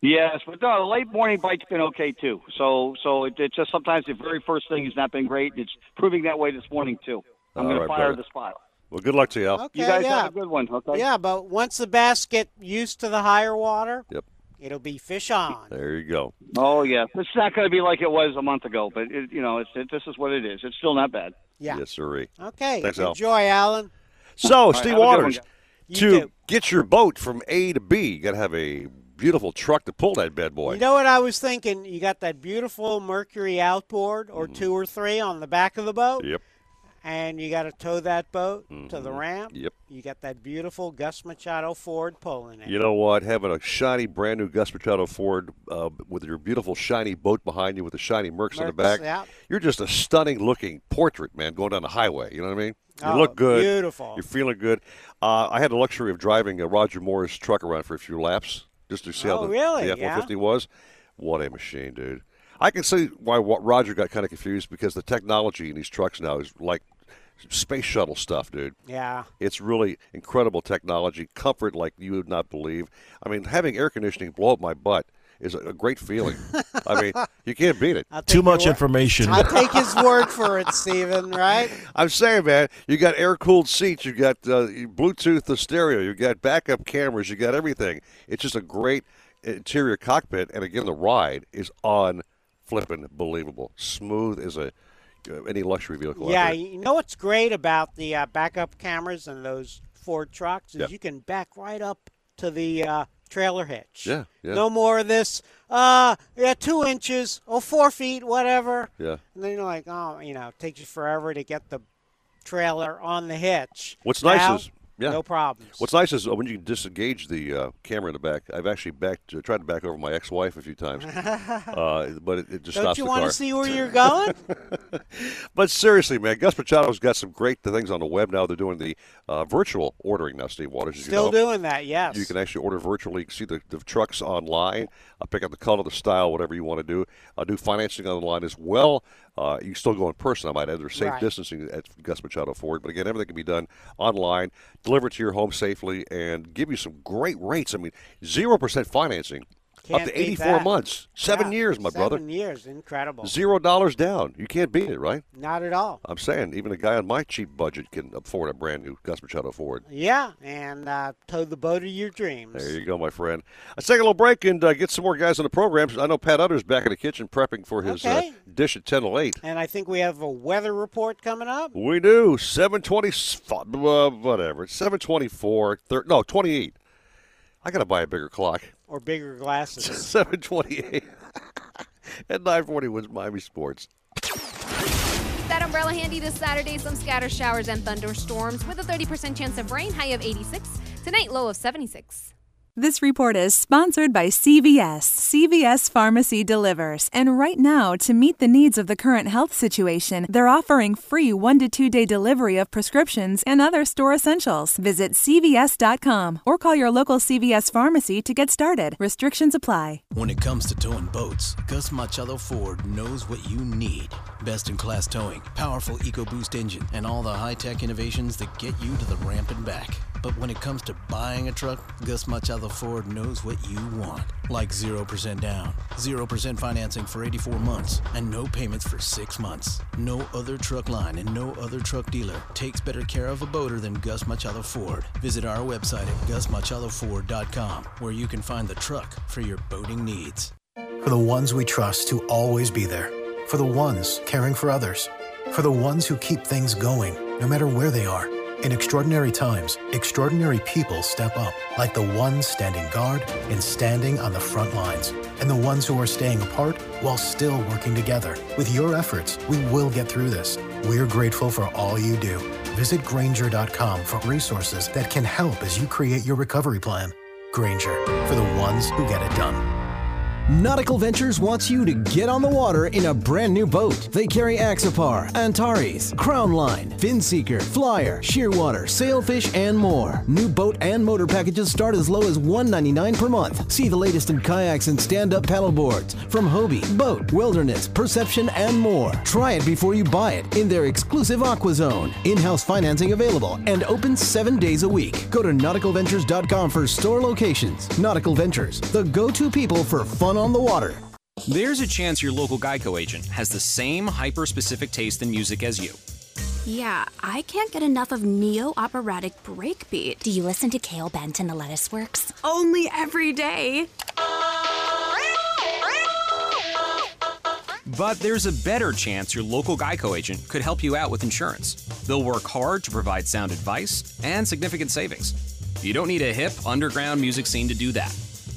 [SPEAKER 43] Yes, but no, the late morning bite's been okay too. So, so it, it's just sometimes the very first thing has not been great. It's proving that way this morning too. I'm going
[SPEAKER 5] right,
[SPEAKER 43] to fire
[SPEAKER 5] brother.
[SPEAKER 43] the spot.
[SPEAKER 5] Well, good luck to you, Al.
[SPEAKER 6] Okay,
[SPEAKER 43] You guys
[SPEAKER 6] yeah.
[SPEAKER 43] have a good one. Okay.
[SPEAKER 6] Yeah, but once the bass get used to the higher water,
[SPEAKER 5] Yep.
[SPEAKER 6] It'll be fish on.
[SPEAKER 5] There you go.
[SPEAKER 43] Oh yeah, it's not going to be like it was a month ago, but it, you know, it's, it, this is what it is. It's still not bad.
[SPEAKER 6] Yeah.
[SPEAKER 5] Yes, sirree.
[SPEAKER 6] Okay.
[SPEAKER 5] Thanks, Al.
[SPEAKER 6] Enjoy, Alan.
[SPEAKER 5] So,
[SPEAKER 43] All right,
[SPEAKER 5] Steve
[SPEAKER 43] have a good one,
[SPEAKER 5] Waters, to
[SPEAKER 6] too.
[SPEAKER 5] get your boat from A to B, you got to have a beautiful truck to pull that bad boy.
[SPEAKER 6] You know what I was thinking? You got that beautiful Mercury outboard or two or three on the back of the boat,
[SPEAKER 5] Mm-hmm. Yep.
[SPEAKER 6] And you got to tow that boat to the
[SPEAKER 5] Mhm.
[SPEAKER 6] ramp.
[SPEAKER 5] Yep.
[SPEAKER 6] You got that beautiful Gus Machado Ford pulling it.
[SPEAKER 5] You know what? Having a shiny, brand new Gus Machado Ford uh, with your beautiful, shiny boat behind you with the shiny Mercs on the back,
[SPEAKER 6] yeah.
[SPEAKER 5] you're just a stunning looking portrait, man, going down the highway. You know what I mean? You
[SPEAKER 6] Oh,
[SPEAKER 5] look good.
[SPEAKER 6] beautiful.
[SPEAKER 5] You're feeling good. Uh, I had the luxury of driving a Roger Morris truck around for a few laps just to see how
[SPEAKER 6] Oh,
[SPEAKER 5] the,
[SPEAKER 6] really?
[SPEAKER 5] the F 150
[SPEAKER 6] Yeah.
[SPEAKER 5] was. What a machine, dude. I can see why Roger got kind of confused because the technology in these trucks now is like space shuttle stuff, dude.
[SPEAKER 6] Yeah.
[SPEAKER 5] It's really incredible technology, comfort like you would not believe. I mean, having air conditioning blow up my butt is a, a great feeling. I mean, you can't beat it.
[SPEAKER 9] Too much
[SPEAKER 6] wor-
[SPEAKER 9] information.
[SPEAKER 6] I'll take his word for it, Steven, right?
[SPEAKER 5] I'm saying, man, you got air cooled seats, you got uh, Bluetooth the stereo, you got backup cameras, you got everything. It's just a great interior cockpit, and again, the ride is on flipping believable, smooth as a uh, any luxury vehicle.
[SPEAKER 6] Yeah, you know what's great about the uh, backup cameras and those Ford trucks is
[SPEAKER 5] Yeah.
[SPEAKER 6] you can back right up to the uh, trailer hitch.
[SPEAKER 5] Yeah, yeah.
[SPEAKER 6] No more of this. Uh, yeah, two inches or four feet, whatever.
[SPEAKER 5] Yeah.
[SPEAKER 6] And then you're like, oh, you know, it takes you forever to get the trailer on the hitch.
[SPEAKER 5] What's nice is yeah.
[SPEAKER 6] no problems.
[SPEAKER 5] What's nice is uh, when you can disengage the uh, camera in the back. I've actually backed, uh, tried to back over my ex-wife a few times, uh, but it, it just
[SPEAKER 6] Don't
[SPEAKER 5] stops
[SPEAKER 6] you want to see where you're going?
[SPEAKER 5] But seriously, man, Gus Machado's got some great things on the web now. They're doing the uh, virtual ordering now, Steve Waters. as you
[SPEAKER 6] Still
[SPEAKER 5] know.
[SPEAKER 6] doing that, yes.
[SPEAKER 5] You can actually order virtually. See the, the trucks online. Pick out the color, the style, whatever you want to do. Do financing online as well. Uh, you can still go in person. I might add. There's safe
[SPEAKER 6] Right.
[SPEAKER 5] distancing at Gus Machado Ford. But again, everything can be done online, deliver it to your home safely, and give you some great rates. I mean, 0% financing
[SPEAKER 6] Can't
[SPEAKER 5] up to 84
[SPEAKER 6] that.
[SPEAKER 5] months. Seven
[SPEAKER 6] Yeah,
[SPEAKER 5] years, my brother.
[SPEAKER 6] Seven years, incredible.
[SPEAKER 5] Zero dollars down. You can't beat it, right?
[SPEAKER 6] Not at all.
[SPEAKER 5] I'm saying even a guy on my cheap budget can afford a brand new Gus Machado Ford.
[SPEAKER 6] Yeah, and uh, tow the boat of your dreams.
[SPEAKER 5] There you go, my friend. Let's take a little break and uh, get some more guys on the program. I know Pat Utter's back in the kitchen prepping for his
[SPEAKER 6] Okay.
[SPEAKER 5] uh, dish at 10 to 8.
[SPEAKER 6] And I think we have a weather report coming up.
[SPEAKER 5] We do. 720, uh, whatever. 724, thir- no, 28. I got to buy a bigger clock.
[SPEAKER 6] Or bigger glasses.
[SPEAKER 5] 728. and 940 WINZ Miami Sports.
[SPEAKER 44] Keep that umbrella handy this Saturday. Some scatter showers and thunderstorms with a 30% chance of rain, high of 86. Tonight, low of 76.
[SPEAKER 17] This report is sponsored by CVS. CVS Pharmacy delivers. And right now, to meet the needs of the current health situation, they're offering free one to two day delivery of prescriptions and other store essentials. Visit CVS.com or call your local CVS pharmacy to get started. Restrictions apply.
[SPEAKER 45] When it comes to towing boats, Gus Machado Ford knows what you need. Best in class towing, powerful EcoBoost engine, and all the high tech innovations that get you to the ramp and back. But when it comes to buying a truck, Gus Machado Ford knows what you want. Like 0% down, 0% financing for 84 months, and no payments for 6 months. No other truck line and no other truck dealer takes better care of a boater than Gus Machado Ford. Visit our website at gusmachadoford.com where you can find the truck for your boating needs.
[SPEAKER 18] For the ones we trust to always be there. For the ones caring for others. For the ones who keep things going, no matter where they are. In extraordinary times, extraordinary people step up, like the ones standing guard and standing on the front lines, and the ones who are staying apart while still working together. With your efforts, we will get through this. We're grateful for all you do. Visit Grainger.com for resources that can help as you create your recovery plan. Granger, for the ones who get it done.
[SPEAKER 10] Nautical Ventures wants you to get on the water in a brand new boat. They carry Axopar, Antares, Crownline, Finseeker, Flyer, Shearwater, Sailfish, and more. New boat and motor packages start as low as 199 per month. See the latest in kayaks and stand-up paddleboards from Hobie, BOTE, Wilderness, Perception, and more. Try it before you buy it in their exclusive Aqua Zone. In-house financing available and open seven days a week. Go to nauticalventures.com for store locations. Nautical Ventures, the go-to people for fun on the water.
[SPEAKER 46] There's a chance your local Geico agent has the same hyper specific taste in music as you.
[SPEAKER 47] Yeah, I can't get enough of neo operatic breakbeat.
[SPEAKER 44] Do you listen to Kale Bent and the Lettuce Works?
[SPEAKER 47] Only every day.
[SPEAKER 46] But there's a better chance your local Geico agent could help you out with insurance. They'll work hard to provide sound advice and significant savings. You don't need a hip, underground music scene to do that.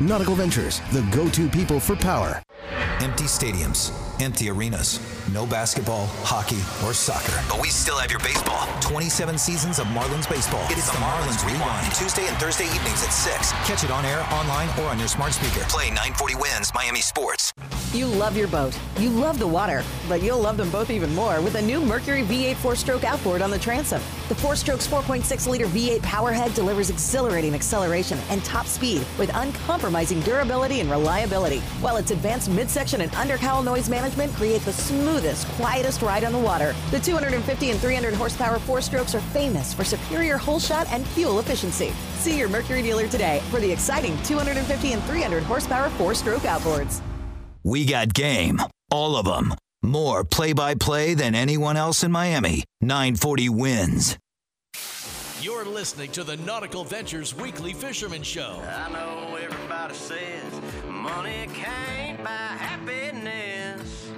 [SPEAKER 10] Nautical Ventures, the go-to people for power.
[SPEAKER 14] Empty stadiums, empty arenas, no basketball, hockey, or soccer. But we still have your baseball. 27 seasons of Marlins baseball. It is the Marlins Rewind. Tuesday and Thursday evenings at 6. Catch it on air, online, or on your smart speaker. Play 940 WINZ Miami Sports.
[SPEAKER 48] You love your boat. You love the water. But you'll love them both even more with a new Mercury V8 four-stroke outboard on the transom. The four-stroke's 4.6-liter V8 powerhead delivers exhilarating acceleration and top speed with uncompromising durability and reliability. While its advanced midsection and undercowl noise management create the smoothest, quietest ride on the water. The 250 and 300 horsepower four-strokes are famous for superior hole shot and fuel efficiency. See your Mercury dealer today for the exciting 250 and 300 horsepower four-stroke outboards.
[SPEAKER 14] We got game. All of them. More play by play than anyone else in Miami. 940 WINZ.
[SPEAKER 1] You're listening to the Nautical Ventures Weekly Fisherman Show.
[SPEAKER 2] I know everybody says money can't buy happiness,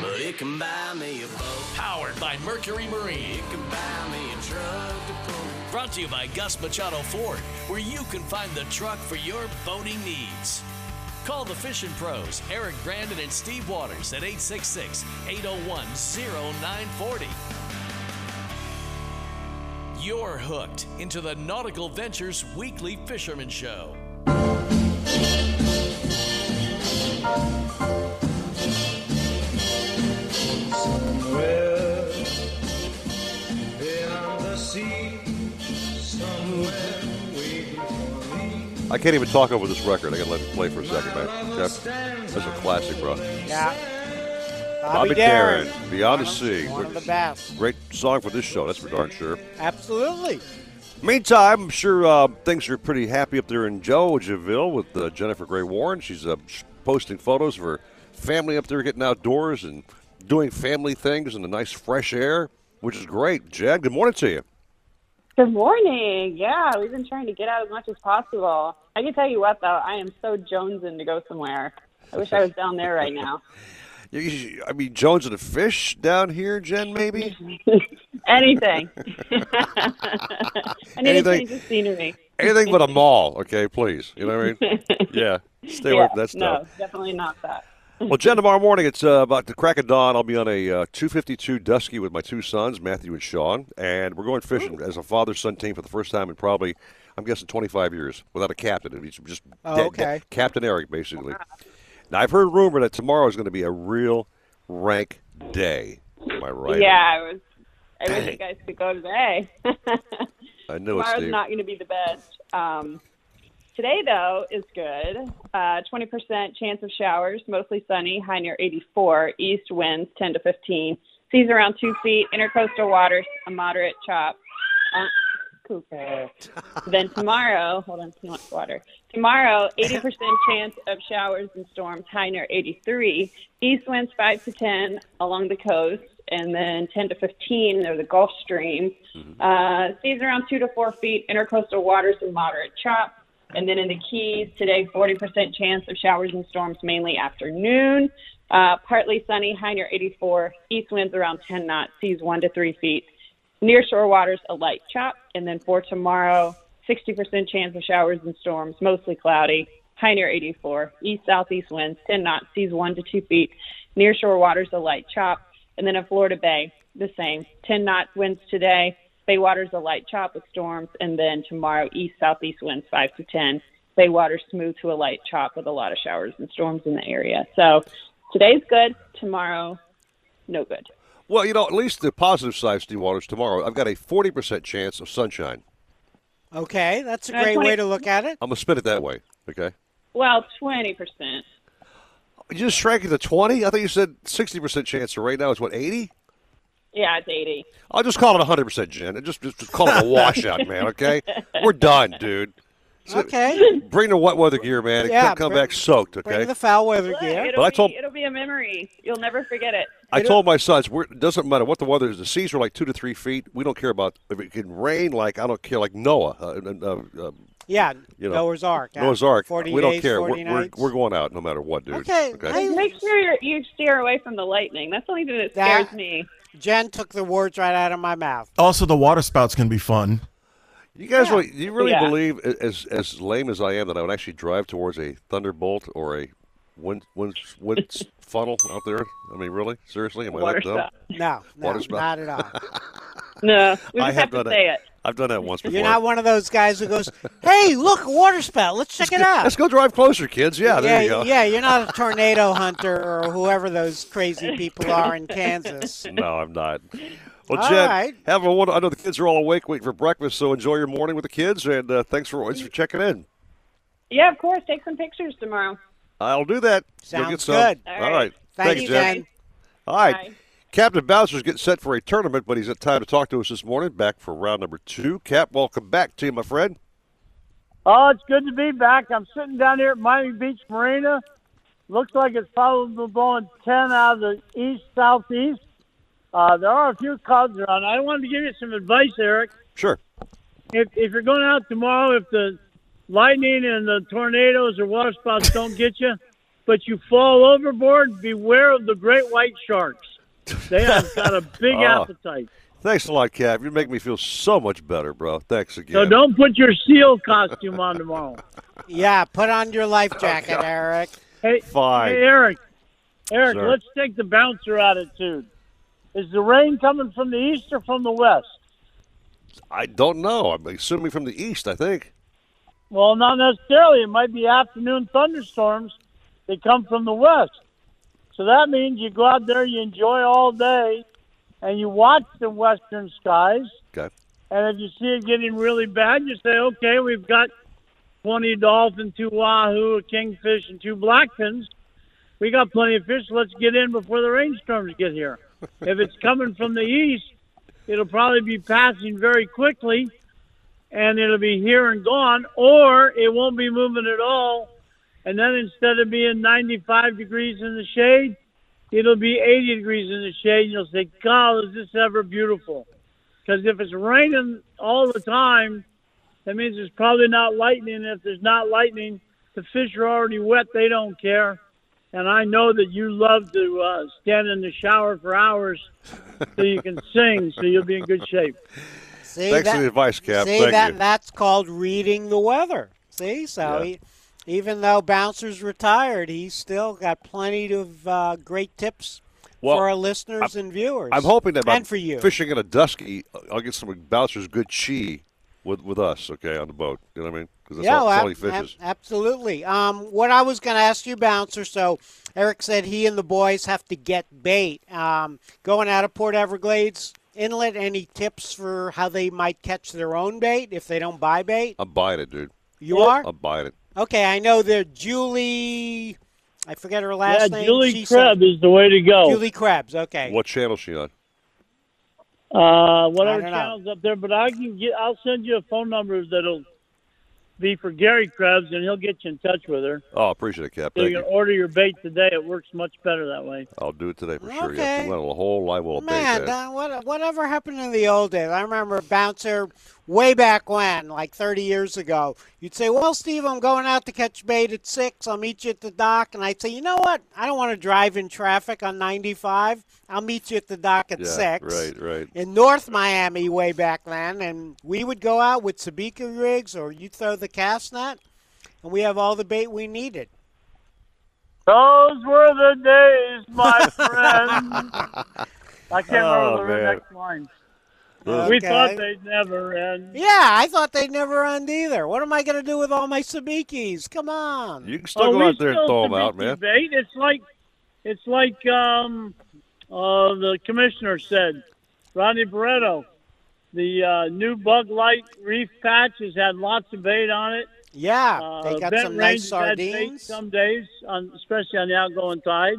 [SPEAKER 2] but it can buy me a boat.
[SPEAKER 1] Powered by Mercury Marine.
[SPEAKER 2] It can buy me a truck to pull.
[SPEAKER 1] Brought to you by Gus Machado Ford, where you can find the truck for your boating needs. Call the fishing pros, Eric Brandon and Steve Waters at 866 801 0940. You're hooked into the Nautical Ventures Weekly Fisherman Show.
[SPEAKER 49] Somewhere beyond the sea, somewhere waiting for me.
[SPEAKER 5] I can't even talk over this record. I gotta let it play for a second, man. Jeff, that's a classic, bro.
[SPEAKER 6] Yeah.
[SPEAKER 5] Bobby,
[SPEAKER 6] Bobby
[SPEAKER 5] Darin,
[SPEAKER 6] Darin.
[SPEAKER 5] Beyond the Sea.
[SPEAKER 6] One of the best.
[SPEAKER 5] Great song for this show, that's for darn sure.
[SPEAKER 6] Absolutely.
[SPEAKER 5] Meantime, I'm sure uh, things are pretty happy up there in Georgiaville with uh, Jennifer Gray Warren. She's uh, sh- posting photos of her family up there getting outdoors and doing family things in the nice fresh air, which is great. Jed, good morning to you.
[SPEAKER 50] Good morning. Yeah, we've been trying to get out as much as possible. I can tell you what, though, I am so jonesing to go somewhere. I wish I was down there right now.
[SPEAKER 5] I mean, Jones and the Fish down here, Jen, maybe?
[SPEAKER 50] Anything. I need
[SPEAKER 5] Anything-
[SPEAKER 50] a change of scenery.
[SPEAKER 5] Anything but a mall, okay, please. You know what I mean? Yeah. Stay away
[SPEAKER 50] Yeah,
[SPEAKER 5] from that
[SPEAKER 50] No, definitely not that.
[SPEAKER 5] Well, Jen, tomorrow morning, it's uh, about the crack of dawn. I'll be on a uh, 252 Dusky with my two sons, Matthew and Sean, and we're going fishing as a father son team for the first time in probably, I'm guessing, 25 years without a captain. It's just
[SPEAKER 6] Oh,
[SPEAKER 5] dead-
[SPEAKER 6] okay.
[SPEAKER 5] dead- Captain Eric, basically. Now, I've heard rumor that tomorrow is going to be a real rank day. Am I right?
[SPEAKER 50] Yeah, I was. I wish you guys could go today.
[SPEAKER 5] I knew it,
[SPEAKER 50] Tomorrow's
[SPEAKER 5] Steve.
[SPEAKER 50] not going to be the best. Um, today, though, is good. Uh, 20% chance of showers, mostly sunny, high near 84. East winds 10 to 15. Seas around 2 feet. Intercoastal waters, a moderate chop. Uh, Cooper. then tomorrow, hold on, too much water. Tomorrow, 80% chance of showers and storms, high near 83. East winds 5 to 10 along the coast, and then 10 to 15 near the Gulf Stream. Uh, seas around 2 to 4 feet, intercoastal waters and moderate chop. And then in the Keys, today, 40% chance of showers and storms, mainly afternoon. Uh, partly sunny, high near 84. East winds around 10 knots, seas 1 to 3 feet. Near shore waters, a light chop. And then for tomorrow, 60% chance of showers and storms, mostly cloudy. High near 84. East southeast winds, 10 knots, seas 1 to 2 feet. Near shore waters, a light chop. And then in Florida Bay, the same. 10 knot winds today. Bay waters, a light chop with storms. And then tomorrow, east southeast winds, 5 to 10. Bay waters, smooth to a light chop with a lot of showers and storms in the area. So today's good. Tomorrow, no good.
[SPEAKER 5] Well, you know, at least the positive side, Steve Waters, tomorrow, I've got a 40% chance of sunshine.
[SPEAKER 6] Okay, that's a
[SPEAKER 50] Uh,
[SPEAKER 6] great
[SPEAKER 50] 20
[SPEAKER 6] way to look at it.
[SPEAKER 5] I'm going to spin it that way, okay?
[SPEAKER 50] Well, 20%.
[SPEAKER 5] You just shrank it to 20? I thought you said 60% chance. So right now it's what, 80?
[SPEAKER 50] Yeah, it's 80.
[SPEAKER 5] I'll just call it 100%, Jen. Just, just, just call it a washout, man, okay? We're done, dude. So-
[SPEAKER 6] Okay.
[SPEAKER 5] Bring the wet weather gear, man, and
[SPEAKER 6] Yeah,
[SPEAKER 5] come, come
[SPEAKER 6] bring-
[SPEAKER 5] back soaked, okay?
[SPEAKER 6] Bring the foul weather
[SPEAKER 50] Look,
[SPEAKER 6] gear.
[SPEAKER 50] it'll,
[SPEAKER 5] But I
[SPEAKER 50] be,
[SPEAKER 5] told-
[SPEAKER 50] it'll be a memory. You'll never forget it.
[SPEAKER 5] I told my sons, we're, it doesn't matter what the weather is. The seas are like two to three feet. We don't care about if it can rain. Like I don't care. Like Noah, uh, uh, uh,
[SPEAKER 6] Yeah,
[SPEAKER 5] you know,
[SPEAKER 6] Noah's Ark. yeah.
[SPEAKER 5] Noah's Ark.
[SPEAKER 6] 40
[SPEAKER 5] we don't care.
[SPEAKER 6] 40
[SPEAKER 5] We're, we're, we're going out no matter what, dude.
[SPEAKER 6] Okay,
[SPEAKER 50] Just make sure you're, you steer away from the lightning. That's the only thing that
[SPEAKER 6] That-
[SPEAKER 50] scares me.
[SPEAKER 6] Jen took the words right out of my mouth.
[SPEAKER 9] Also, the water spouts can be fun.
[SPEAKER 5] You guys,
[SPEAKER 6] Yeah.
[SPEAKER 5] really, do you really
[SPEAKER 6] Yeah.
[SPEAKER 5] believe, as as lame as I am, that I would actually drive towards a thunderbolt or a wind wind, wind funnel out there? I mean, really, seriously, am I
[SPEAKER 50] Water
[SPEAKER 5] that dumb?
[SPEAKER 6] No, no,
[SPEAKER 5] Water spout.
[SPEAKER 6] not at all.
[SPEAKER 50] No, we
[SPEAKER 5] I have
[SPEAKER 50] have, to
[SPEAKER 5] done
[SPEAKER 50] say
[SPEAKER 5] it.
[SPEAKER 50] It.
[SPEAKER 5] I've done that once before.
[SPEAKER 6] You're not one of those guys who goes, "Hey, look, a water spout. Let's check it out."
[SPEAKER 5] Let's go drive closer, kids. Yeah, there
[SPEAKER 6] yeah,
[SPEAKER 5] you go.
[SPEAKER 6] yeah. You're not a tornado hunter or whoever those crazy people are in Kansas.
[SPEAKER 5] No, I'm not. Well,
[SPEAKER 6] All
[SPEAKER 5] Jen,
[SPEAKER 6] right.
[SPEAKER 5] have a wonder. I know the kids are all awake waiting for breakfast, so enjoy your morning with the kids, and uh, thanks for always for checking in.
[SPEAKER 50] Yeah, of course. Take some pictures tomorrow.
[SPEAKER 5] I'll do that.
[SPEAKER 6] Sounds
[SPEAKER 5] get some.
[SPEAKER 6] good.
[SPEAKER 50] All
[SPEAKER 5] All
[SPEAKER 50] right.
[SPEAKER 5] right.
[SPEAKER 6] Thank
[SPEAKER 5] Thanks,
[SPEAKER 6] you,
[SPEAKER 5] Jen.
[SPEAKER 6] Jen.
[SPEAKER 5] All right.
[SPEAKER 50] Bye.
[SPEAKER 5] Captain Bouncer's getting set for a tournament, but he's at time to talk to us this morning. Back for round number two. Cap, welcome back to you, my friend.
[SPEAKER 8] Oh, it's good to be back. I'm sitting down here at Miami Beach Marina. Looks like it's probably blowing 10 out of the east southeast. Uh, there are a few clouds around. I wanted to give you some advice, Eric.
[SPEAKER 5] Sure.
[SPEAKER 8] If, if you're going out tomorrow, if the lightning and the tornadoes or water spouts don't get you, but you fall overboard, beware of the great white sharks. They have got a big
[SPEAKER 5] Oh.
[SPEAKER 8] appetite.
[SPEAKER 5] Thanks a lot, Cap. You're making me feel so much better, bro. Thanks again.
[SPEAKER 8] So don't put your seal costume on tomorrow.
[SPEAKER 6] Yeah, put on your life oh, jacket, Eric.
[SPEAKER 8] Hey,
[SPEAKER 5] Fine.
[SPEAKER 8] Hey, Eric. Eric,
[SPEAKER 5] Sir.
[SPEAKER 8] let's take the bouncer attitude. Is the rain coming from the east or from the west?
[SPEAKER 5] I don't know. I'm assuming from the east, I think.
[SPEAKER 8] Well, not necessarily. It might be afternoon thunderstorms. They come from the west. So that means you go out there, you enjoy all day, and you watch the western skies.
[SPEAKER 5] Okay.
[SPEAKER 8] And if you see it getting really bad, you say, okay, we've got 20 dolphin, two wahoo, a kingfish, and two blackfins. We got plenty of fish. Let's get in before the rainstorms get here. if it's coming from the east, it'll probably be passing very quickly, and it'll be here and gone, or it won't be moving at all. And then instead of being 95 degrees in the shade, it'll be 80 degrees in the shade, and you'll say, God, is this ever beautiful? Because if it's raining all the time, that means there's probably not lightning. If there's not lightning, the fish are already wet. They don't care. And I know that you love to uh, stand in the shower for hours so you can sing, so you'll be in good shape.
[SPEAKER 6] See,
[SPEAKER 5] Thanks
[SPEAKER 6] that,
[SPEAKER 5] for the advice, Cap.
[SPEAKER 6] See
[SPEAKER 5] Thank
[SPEAKER 6] that
[SPEAKER 5] you.
[SPEAKER 6] that's called reading the weather. See, so
[SPEAKER 5] Yeah.
[SPEAKER 6] he, even though Bouncer's retired, he's still got plenty of uh, great tips
[SPEAKER 5] Well,
[SPEAKER 6] for our listeners and viewers.
[SPEAKER 5] I'm hoping that
[SPEAKER 6] and for you.
[SPEAKER 5] fishing in a dusky, I'll get some of Bouncer's good chi with with us, okay, on the boat. You know what I mean? Because that's,
[SPEAKER 6] yeah,
[SPEAKER 5] all, that's he
[SPEAKER 6] ab- ab- absolutely. Um, what I was going to ask you, Bouncer. So Eric said he and the boys have to get bait. Um, going out of Port Everglades Inlet, any tips for how they might catch their own bait if they don't buy bait?
[SPEAKER 5] I'm buying it, dude.
[SPEAKER 6] You are?
[SPEAKER 5] I'm buying it.
[SPEAKER 6] Okay, I know that Julie. I forget her last
[SPEAKER 8] yeah,
[SPEAKER 6] name.
[SPEAKER 8] Julie
[SPEAKER 6] She
[SPEAKER 8] Krebs
[SPEAKER 6] said-
[SPEAKER 8] is the way to go.
[SPEAKER 6] Julie Krebs. Okay.
[SPEAKER 5] What channel is she on?
[SPEAKER 8] Uh, whatever
[SPEAKER 6] I don't know.
[SPEAKER 8] channel's up there, but I can get. I'll send you a phone number that'll be for Gary Krebs, and he'll get you in touch with her.
[SPEAKER 5] Oh, I appreciate it, Cap.
[SPEAKER 8] So
[SPEAKER 5] Thank
[SPEAKER 8] you
[SPEAKER 5] you.
[SPEAKER 8] can order your bait today. It works much better that way.
[SPEAKER 5] I'll do it today for sure.
[SPEAKER 6] Okay.
[SPEAKER 5] Yeah, a whole live well
[SPEAKER 6] Man,
[SPEAKER 5] bait, man.
[SPEAKER 6] uh, what, whatever happened in the old days? I remember Bouncer way back when, like 30 years ago. You'd say, Well, Steve, I'm going out to catch bait at 6. I'll meet you at the dock. And I'd say, You know what? I don't want to drive in traffic on 95. I'll meet you at the dock at
[SPEAKER 5] Yeah,
[SPEAKER 6] 6.
[SPEAKER 5] right, right.
[SPEAKER 6] In North Miami way back then. And we would go out with sabiki rigs or you'd throw the cast net, and we have all the bait we needed.
[SPEAKER 8] Those were the days, my friend. I can't
[SPEAKER 5] Oh,
[SPEAKER 8] remember the
[SPEAKER 5] man.
[SPEAKER 8] next line.
[SPEAKER 6] Those-
[SPEAKER 8] We thought they'd never end.
[SPEAKER 6] Yeah, I thought they'd never end either. What am I going to do with all my sabikis? Come on.
[SPEAKER 5] You can still
[SPEAKER 8] Oh,
[SPEAKER 5] go out there and throw them out, man.
[SPEAKER 8] Bait. It's like, it's like um, uh, the commissioner said, Rodney Barreto. The uh, new Bug Light Reef Patch has had lots of bait on it.
[SPEAKER 6] Yeah,
[SPEAKER 8] Uh,
[SPEAKER 6] they got
[SPEAKER 8] Bent
[SPEAKER 6] some nice
[SPEAKER 8] has had bait
[SPEAKER 6] sardines.
[SPEAKER 8] Some days, on, especially on the outgoing tide.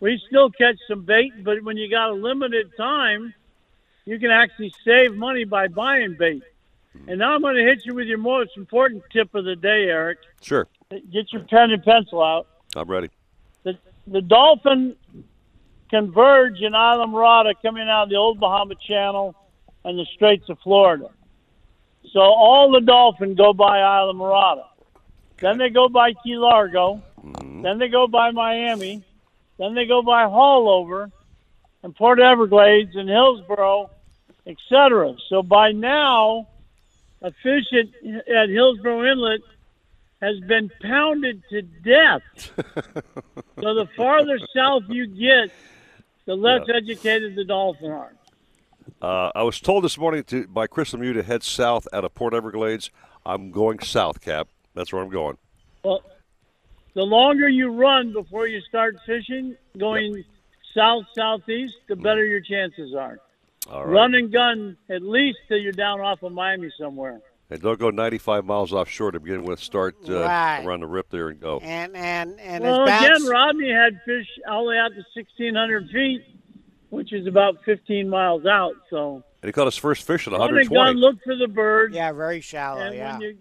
[SPEAKER 8] We still catch some bait, but when you got a limited time, you can actually save money by buying bait. And now I'm going to hit you with your most important tip of the day, Eric.
[SPEAKER 5] Sure.
[SPEAKER 8] Get your pen and pencil out.
[SPEAKER 5] I'm ready.
[SPEAKER 8] The, the dolphin converge in Islamorada coming out of the Old Bahama Channel and the Straits of Florida. So all the dolphin go by Islamorada. Then they go by Key Largo. Mm-hmm. Then they go by Miami. Then they go by Haulover and Port Everglades and Hillsboro, etc. So by now, a fish at, at Hillsboro Inlet has been pounded to death. so the farther south you get, the less educated the dolphin are.
[SPEAKER 5] Uh, I was told this morning to, by Chris Lemieux to head south out of Port Everglades. I'm going south, Cap. That's where I'm going.
[SPEAKER 8] Well, the longer you run before you start fishing, going south southeast, the better your chances are.
[SPEAKER 5] All right.
[SPEAKER 8] Run and gun at least till you're down off of Miami somewhere.
[SPEAKER 5] And don't go 95 miles offshore to begin with. Start uh,
[SPEAKER 6] Right.
[SPEAKER 5] around the rip there and go.
[SPEAKER 6] And and and
[SPEAKER 8] well,
[SPEAKER 6] as
[SPEAKER 8] again, Rodney had fish all the way out to 1,600 feet, which is about 15 miles out. So
[SPEAKER 5] And he caught his first fish at 120.
[SPEAKER 8] run and
[SPEAKER 5] 120.
[SPEAKER 8] gun, look for the birds.
[SPEAKER 6] Yeah, very shallow.
[SPEAKER 8] And
[SPEAKER 6] yeah.
[SPEAKER 8] when you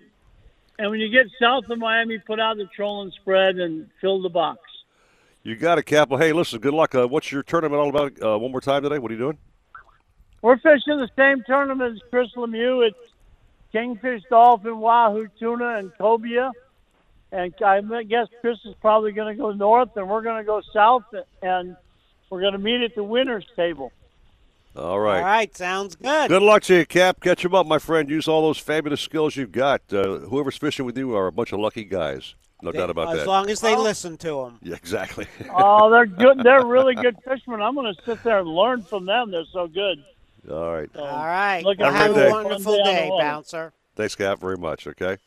[SPEAKER 8] and when you get south of Miami, put out the trolling spread and fill the box.
[SPEAKER 5] You got it, Cap. Well, hey, listen, good luck. Uh, what's your tournament all about? Uh, one more time today. What are you doing?
[SPEAKER 8] We're fishing the same tournament as Chris Lemieux. It's kingfish, dolphin, wahoo, tuna, and cobia. And I guess Chris is probably going to go north, and we're going to go south, and we're going to meet at the winners table.
[SPEAKER 5] All right.
[SPEAKER 6] All right, sounds good.
[SPEAKER 5] Good luck to you, Cap. Catch him up, my friend. Use all those fabulous skills you've got. Uh, whoever's fishing with you are a bunch of lucky guys. No doubt about
[SPEAKER 6] as
[SPEAKER 5] that.
[SPEAKER 6] As long as they listen to him.
[SPEAKER 5] yeah, exactly.
[SPEAKER 8] Oh, they're good. They're really good fishermen. I'm going to sit there and learn from them. They're so good.
[SPEAKER 5] All right.
[SPEAKER 8] So,
[SPEAKER 6] All right. Well, have a
[SPEAKER 5] to
[SPEAKER 6] wonderful
[SPEAKER 8] One day
[SPEAKER 6] day. Bouncer.
[SPEAKER 5] Thanks, Cap, very much. Okay.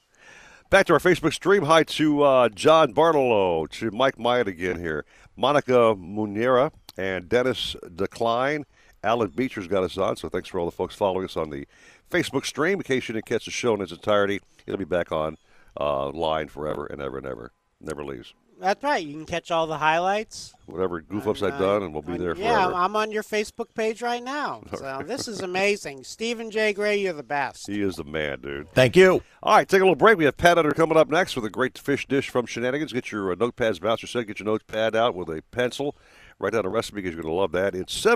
[SPEAKER 5] Back to our Facebook stream. Hi to uh, John Bartolo, to Mike Myatt again here, Monica Munera, and Dennis Decline. Alan Beecher's got us on, so thanks for all the folks following us on the Facebook stream. In case you didn't catch the show in its entirety, it'll be back on uh, line forever and ever and ever. Never leaves.
[SPEAKER 6] That's right. You can catch all the highlights.
[SPEAKER 5] Whatever goof ups I've done, and we'll be there for you.
[SPEAKER 6] Yeah,
[SPEAKER 5] forever.
[SPEAKER 6] I'm on your Facebook page right now. So this is amazing. Stephen J. Gray, you're the best.
[SPEAKER 5] He is the man, dude.
[SPEAKER 9] Thank you.
[SPEAKER 5] All right, take a little break. We have Pat Under coming up next with a great fish dish from Shenanigans. Get your uh, notepads, Bouncer said. Get your notepad out with a pencil. Write down a recipe because you're going to love that. It's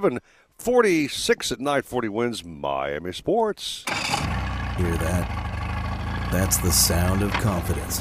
[SPEAKER 5] 46 at 940 WINZ Miami Sports.
[SPEAKER 10] Hear that? That's the sound of confidence.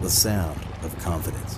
[SPEAKER 10] the sound of confidence.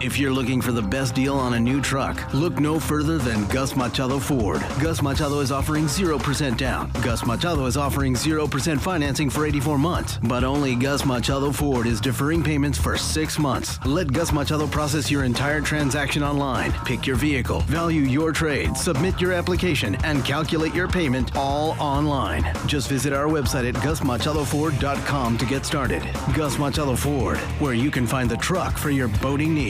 [SPEAKER 10] If you're looking for the best deal on a new truck, look no further than Gus Machado Ford. Gus Machado is offering 0% down. Gus Machado is offering 0% financing for 84 months. But only Gus Machado Ford is deferring payments for six months. Let Gus Machado process your entire transaction online. Pick your vehicle, value your trade, submit your application, and calculate your payment all online. Just visit our website at gusmachadoford.com to get started. Gus Machado Ford, where you can find the truck for your boating needs.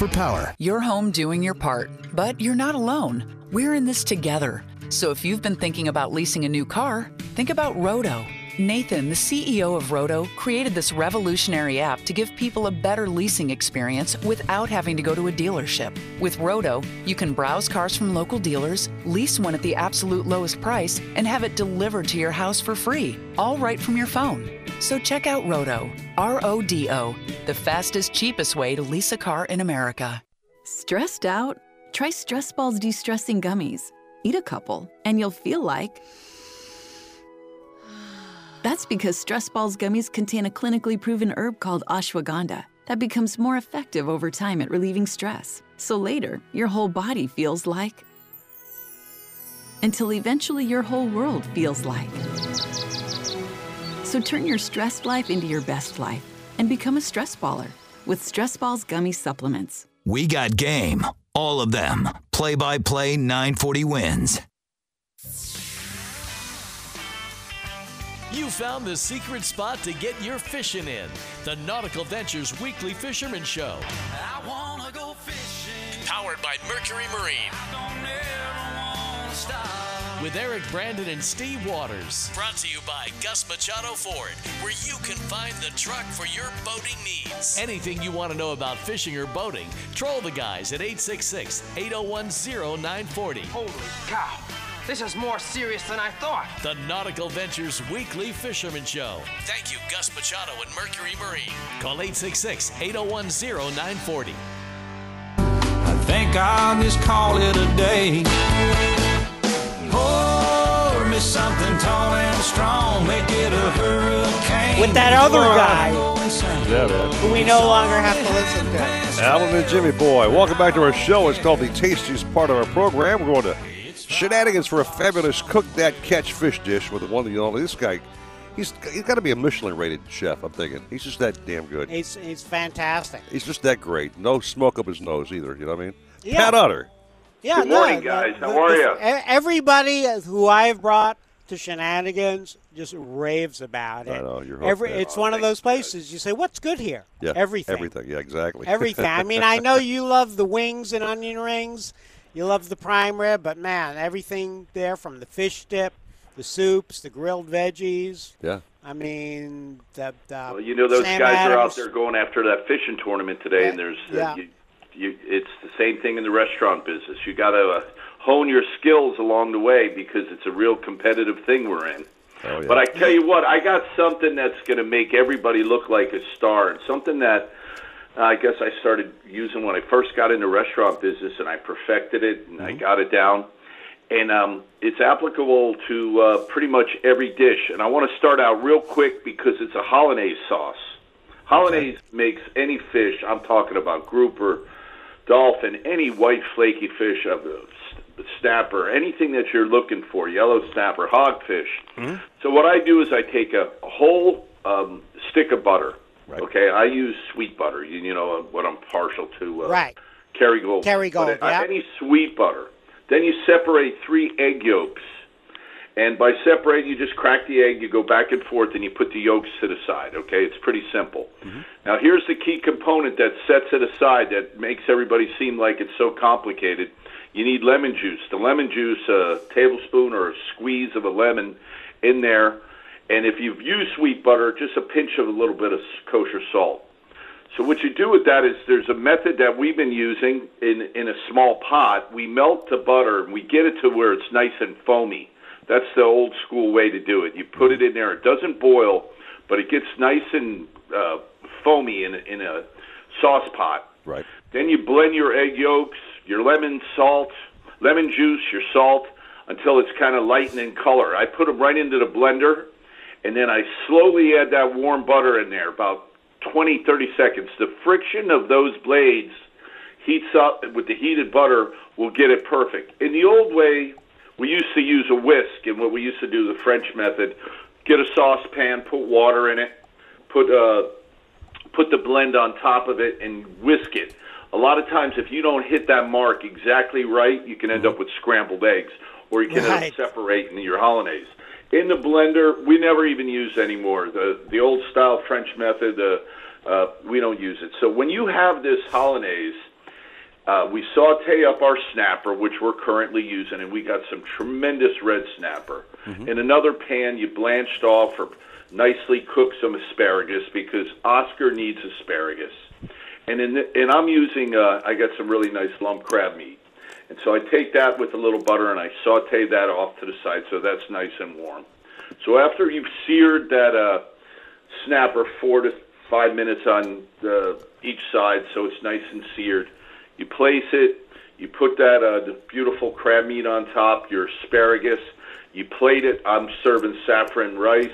[SPEAKER 10] for power.
[SPEAKER 12] You're home doing your part, but you're not alone. We're in this together. So if you've been thinking about leasing a new car, think about Rodo. Nathan, the CEO of Rodo, created this revolutionary app to give people a better leasing experience without having to go to a dealership. With Rodo, you can browse cars from local dealers, lease one at the absolute lowest price, and have it delivered to your house for free, all right from your phone. So check out Rodo, R O D O, the fastest, cheapest way to lease a car in America.
[SPEAKER 13] Stressed out? Try Stress Balls De Stressing Gummies. Eat a couple, and you'll feel like. That's because Stress Balls gummies contain a clinically proven herb called ashwagandha that becomes more effective over time at relieving stress. So later, your whole body feels like. Until eventually, your whole world feels like. So turn your stressed life into your best life and become a stress baller with Stress Balls gummy supplements.
[SPEAKER 14] We got game. All of them. Play by play 940 WINZ.
[SPEAKER 1] You found the secret spot to get your fishing in. The Nautical Ventures Weekly Fisherman Show.
[SPEAKER 51] I wanna go fishing.
[SPEAKER 1] Powered by Mercury Marine.
[SPEAKER 51] Don't ever wanna stop.
[SPEAKER 1] With Eric Brandon and Steve Waters. Brought to you by Gus Machado Ford, where you can find the truck for your boating needs. Anything you want to know about fishing or boating, troll the guys at 866 801 0940.
[SPEAKER 52] Holy cow! This is more serious than I thought.
[SPEAKER 1] The Nautical Ventures Weekly Fisherman Show. Thank you, Gus Machado and Mercury Marine. Call 866 801 0940.
[SPEAKER 24] I think I'll just call it a day. Pour me something tall and strong, make it a hurricane.
[SPEAKER 6] With that other guy.
[SPEAKER 5] Yeah, man.
[SPEAKER 6] We no longer have to listen to.
[SPEAKER 5] Alan and Jimmy Boy. Welcome back to our show. It's called the tastiest part of our program. We're going to shenanigans for a fabulous cook that catch fish dish with the one you only. this guy. He's he's got to be a Michelin rated chef. I'm thinking he's just that damn good.
[SPEAKER 6] He's, he's fantastic.
[SPEAKER 5] He's just that great. No smoke up his nose either. You know what I mean?
[SPEAKER 6] Yeah.
[SPEAKER 5] Pat Utter.
[SPEAKER 6] Yeah,
[SPEAKER 5] Good
[SPEAKER 6] no,
[SPEAKER 5] morning,
[SPEAKER 6] the-
[SPEAKER 5] guys.
[SPEAKER 6] the-
[SPEAKER 5] How are
[SPEAKER 6] the-
[SPEAKER 5] ya?
[SPEAKER 6] e- Everybody who I've brought to Shenanigans just raves about it.
[SPEAKER 5] I know, you're
[SPEAKER 6] Every, it's one of those places you say, "What's good here?"
[SPEAKER 5] Yeah.
[SPEAKER 6] everything.
[SPEAKER 5] Everything. Yeah, exactly.
[SPEAKER 6] Everything. I mean, I know you love the wings and onion rings. You love the prime rib, but man, everything there from the fish dip, the soups, the grilled veggies.
[SPEAKER 5] Yeah.
[SPEAKER 6] I mean, the, the
[SPEAKER 53] Well, you know those
[SPEAKER 6] Sam
[SPEAKER 53] guys are out there going after that fishing tournament today, and there's uh,
[SPEAKER 6] Yeah.
[SPEAKER 53] you, you, it's the same thing in the restaurant business. You got to uh,
[SPEAKER 54] hone your skills along the way because it's a real competitive thing we're in.
[SPEAKER 5] Oh, yeah.
[SPEAKER 54] But I tell you what, I got something that's going to make everybody look like a star, and something that uh, I guess I started using when I first got into restaurant business, and I perfected it, and I got it down. And um, it's applicable to uh, pretty much every dish. And I want to start out real quick because it's a hollandaise sauce. Hollandaise makes any fish. I'm talking about grouper, dolphin, any white flaky fish of the snapper, anything that you're looking for, yellow snapper, hogfish. So what I do is I take a, a whole um, stick of butter. Okay, I use sweet butter. You, you know what I'm partial to. Uh,
[SPEAKER 6] Right.
[SPEAKER 54] Kerrygold.
[SPEAKER 6] Kerrygold,
[SPEAKER 54] But,
[SPEAKER 6] yeah.
[SPEAKER 54] Any sweet butter. Then you separate three egg yolks. And by separating, you just crack the egg, you go back and forth, and you put the yolks to the side. Okay, it's pretty simple. Now, here's the key component that sets it aside that makes everybody seem like it's so complicated. You need lemon juice. The lemon juice, a tablespoon or a squeeze of a lemon in there. And if you've used sweet butter, just a pinch of a little bit of kosher salt. So what you do with that is there's a method that we've been using in in a small pot. We melt the butter and we get it to where it's nice and foamy. That's the old school way to do it. You put it in there. It doesn't boil, but it gets nice and uh, foamy in in a sauce pot.
[SPEAKER 5] Right.
[SPEAKER 54] Then you blend your egg yolks, your lemon salt, lemon juice, your salt until it's kind of lighten in color. I put them right into the blender, and then I slowly add that warm butter in there, about 20, 30 seconds. The friction of those blades heats up with the heated butter will get it perfect. In the old way, we used to use a whisk, and what we used to do, the French method, get a saucepan, put water in it, put uh, put the blend on top of it, and whisk it. A lot of times, if you don't hit that mark exactly right, you can end up with scrambled eggs, or you can end
[SPEAKER 6] Right.
[SPEAKER 54] up separating your hollandaise. In the blender, we never even use anymore. The the old style French method, uh, uh, we don't use it. So when you have this hollandaise, uh, we saute up our snapper, which we're currently using, and we got some tremendous red snapper. In another pan, you blanched off or nicely cook some asparagus because Oscar needs asparagus. And in the, and I'm using uh, I got some really nice lump crab meat, and so I take that with a little butter and I saute that off to the side so that's nice and warm. So after you've seared that uh, snapper four to five minutes on the, each side, so it's nice and seared. You place it. You put that uh, the beautiful crab meat on top. Your asparagus. You plate it. I'm serving saffron rice,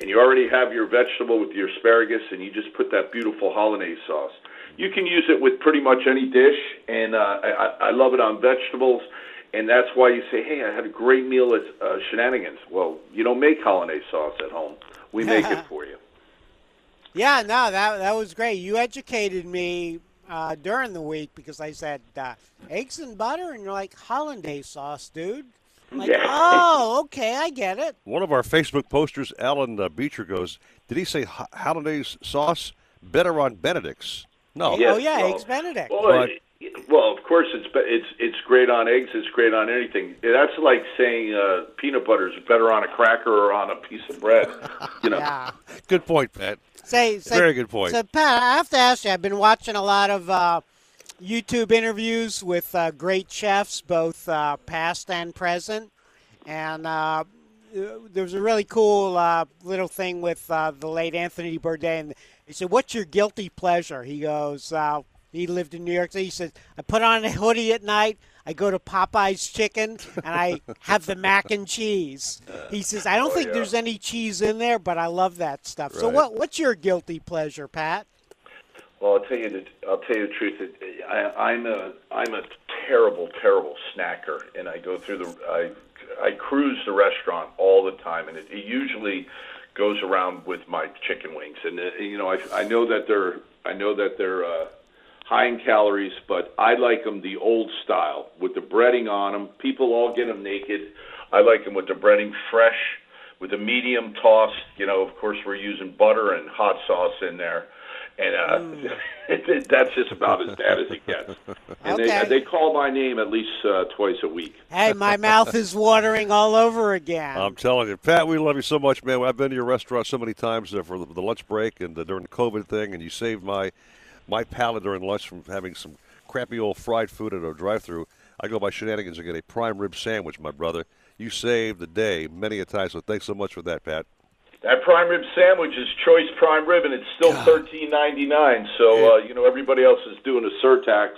[SPEAKER 54] and you already have your vegetable with your asparagus, and you just put that beautiful hollandaise sauce. You can use it with pretty much any dish, and uh, I, I I love it on vegetables. And that's why you say, "Hey, I had a great meal at uh, Shenanigans." Well, you don't make hollandaise sauce at home. We make it for you.
[SPEAKER 6] Yeah, no, that that was great. You educated me uh, during the week because I said uh, eggs and butter, and you're like hollandaise sauce, dude. I'm like,
[SPEAKER 5] Yeah.
[SPEAKER 6] oh, okay, I get it.
[SPEAKER 5] One of our Facebook posters, Alan uh, Beecher, goes, Did he say ho- hollandaise sauce better on Benedict's? No.
[SPEAKER 6] oh yeah, eggs Benedict.
[SPEAKER 54] Well, it- well, of course it's it's it's great on eggs. It's great on anything. That's like saying uh, peanut butter is better on a cracker or on a piece of bread. You know.
[SPEAKER 6] Yeah.
[SPEAKER 5] Good point, Pat.
[SPEAKER 6] Say, say,
[SPEAKER 5] Very good point.
[SPEAKER 6] So, Pat, I have to ask you. I've been watching a lot of uh, YouTube interviews with uh, great chefs, both uh, past and present, and uh, there was a really cool uh, little thing with uh, the late Anthony Bourdain. He said, "What's your guilty pleasure?" He goes, uh, "He lived in New York City." He says, "I put on a hoodie at night." I go to Popeye's Chicken and I have the mac and cheese. He says, I don't
[SPEAKER 54] Oh,
[SPEAKER 6] think
[SPEAKER 54] yeah.
[SPEAKER 6] there's any cheese in there, but I love that stuff. So what what's your guilty pleasure, Pat?
[SPEAKER 54] Well, I'll tell you the I'll tell you the truth. I, I'm a I'm a terrible terrible snacker, and I go through the I I cruise the restaurant all the time, and it, it usually goes around with my chicken wings. And uh, you know, I I know that they're I know that they're uh, high in calories, but I like them the old style with the breading on them. People all get them naked. I like them with the breading fresh, with a medium tossed. You know, of course, we're using butter and hot sauce in there, and uh, that's just about as bad as it gets. And
[SPEAKER 6] Okay.
[SPEAKER 54] they they call my name at least uh, twice a week.
[SPEAKER 6] Hey, my mouth is watering all over again.
[SPEAKER 5] I'm telling you, Pat, we love you so much, man. I've been to your restaurant so many times uh, for the, the lunch break and uh, during the COVID thing, and you saved my my palate during lunch from having some crappy old fried food at a drive-through. I go by Shenanigans and get a prime rib sandwich, my brother. You saved the day many a time, so thanks so much for that, Pat.
[SPEAKER 54] That prime rib sandwich is choice prime rib, and it's still thirteen ninety nine. So uh, you know everybody else is doing a surtax,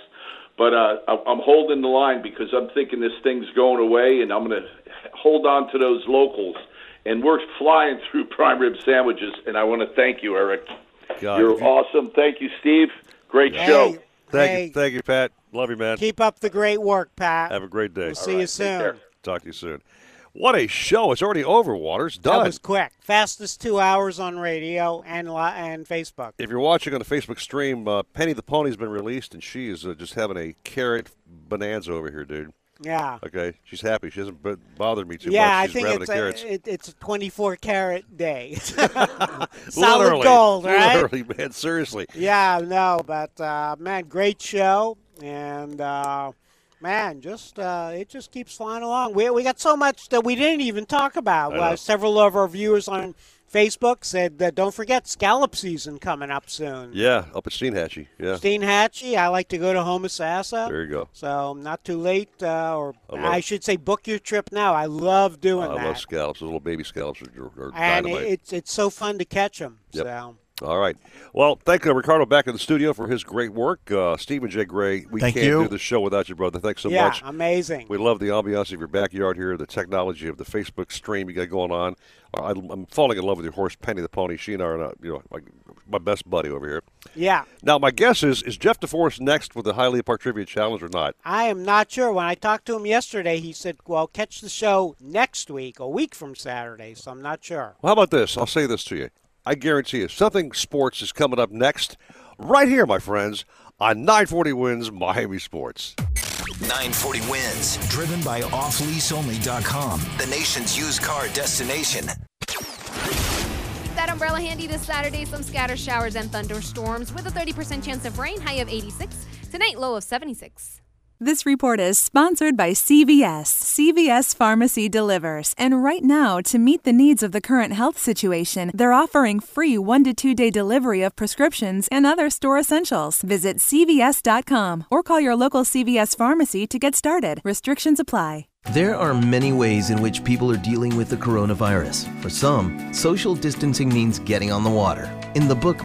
[SPEAKER 54] but uh, I- I'm holding the line because I'm thinking this thing's going away, and I'm going to hold on to those locals. And we're flying through prime rib sandwiches, and I want to thank you, Eric.
[SPEAKER 5] God,
[SPEAKER 54] You're
[SPEAKER 5] you-
[SPEAKER 54] awesome. Thank you, Steve. Great
[SPEAKER 6] Hey,
[SPEAKER 54] show.
[SPEAKER 5] Thank
[SPEAKER 6] Hey.
[SPEAKER 5] you, thank you, Pat. Love you, man.
[SPEAKER 6] Keep up the great work, Pat.
[SPEAKER 5] Have a great day.
[SPEAKER 6] We'll see you soon.
[SPEAKER 5] Talk to you soon. What a show! It's already over. Waters done.
[SPEAKER 6] That was quick. Fastest two hours on radio and and Facebook.
[SPEAKER 5] If you're watching on the Facebook stream, uh, Penny the Pony's been released, and she is uh, just having a carrot bonanza over here, dude.
[SPEAKER 6] Yeah.
[SPEAKER 5] Okay, she's happy. She hasn't b- bothered me too
[SPEAKER 6] yeah,
[SPEAKER 5] much.
[SPEAKER 6] Yeah,
[SPEAKER 5] I
[SPEAKER 6] think it's a, it, it's a 24 carat day. Solid
[SPEAKER 5] Literally.
[SPEAKER 6] gold, right?
[SPEAKER 5] Literally, man. Seriously.
[SPEAKER 6] Yeah, no, but uh, man, great show, and uh, man, just uh, it just keeps flying along. We we got so much that we didn't even talk about. Uh, several of our viewers on Facebook said, that "Don't forget scallop season coming up soon."
[SPEAKER 5] Yeah, up at Steinhatchee. Yeah.
[SPEAKER 6] Steinhatchee, I like to go to Homosassa.
[SPEAKER 5] There you go.
[SPEAKER 6] So not too late, uh, or
[SPEAKER 5] I love
[SPEAKER 6] I should say, book your trip now. I love doing
[SPEAKER 5] I
[SPEAKER 6] that, I
[SPEAKER 5] love scallops. Those little baby scallops are, are
[SPEAKER 6] and
[SPEAKER 5] dynamite.
[SPEAKER 6] it's it's so fun to catch them.
[SPEAKER 5] Yep.
[SPEAKER 6] So.
[SPEAKER 5] All right. Well, thank you, Ricardo, back in the studio for his great work. Uh, Stephen J. Gray, we
[SPEAKER 9] Thank
[SPEAKER 5] can't
[SPEAKER 9] you.
[SPEAKER 5] do the show without you, brother. Thanks so
[SPEAKER 6] yeah,
[SPEAKER 5] much.
[SPEAKER 6] amazing.
[SPEAKER 5] We love the ambiance of your backyard here, the technology of the Facebook stream you got going on. I, I'm falling in love with your horse, Penny the Pony. She and I are, not, you know, like my best buddy over here.
[SPEAKER 6] Yeah.
[SPEAKER 5] Now, my guess is, is Jeff DeForest next with the Hialeah Park Trivia Challenge or not?
[SPEAKER 6] I am not sure. When I talked to him yesterday, he said, "Well, catch the show next week, a week from Saturday." So I'm not sure.
[SPEAKER 5] Well, how about this? I'll say this to you. I guarantee you, something sports is coming up next, right here, my friends, on 940 WINZ Miami Sports.
[SPEAKER 14] 940 WINZ, driven by offleaseonly.com, the nation's used car destination.
[SPEAKER 55] Keep that umbrella handy this Saturday. Some scattered showers and thunderstorms with a 30% chance of rain, high of 86. Tonight, low of 76.
[SPEAKER 17] This report is sponsored by CVS. CVS Pharmacy delivers. And right now, to meet the needs of the current health situation, they're offering free one to two day delivery of prescriptions and other store essentials. Visit CVS.com or call your local CVS pharmacy to get started. Restrictions apply.
[SPEAKER 56] There are many ways in which people are dealing with the coronavirus. For some, social distancing means getting on the water. In the book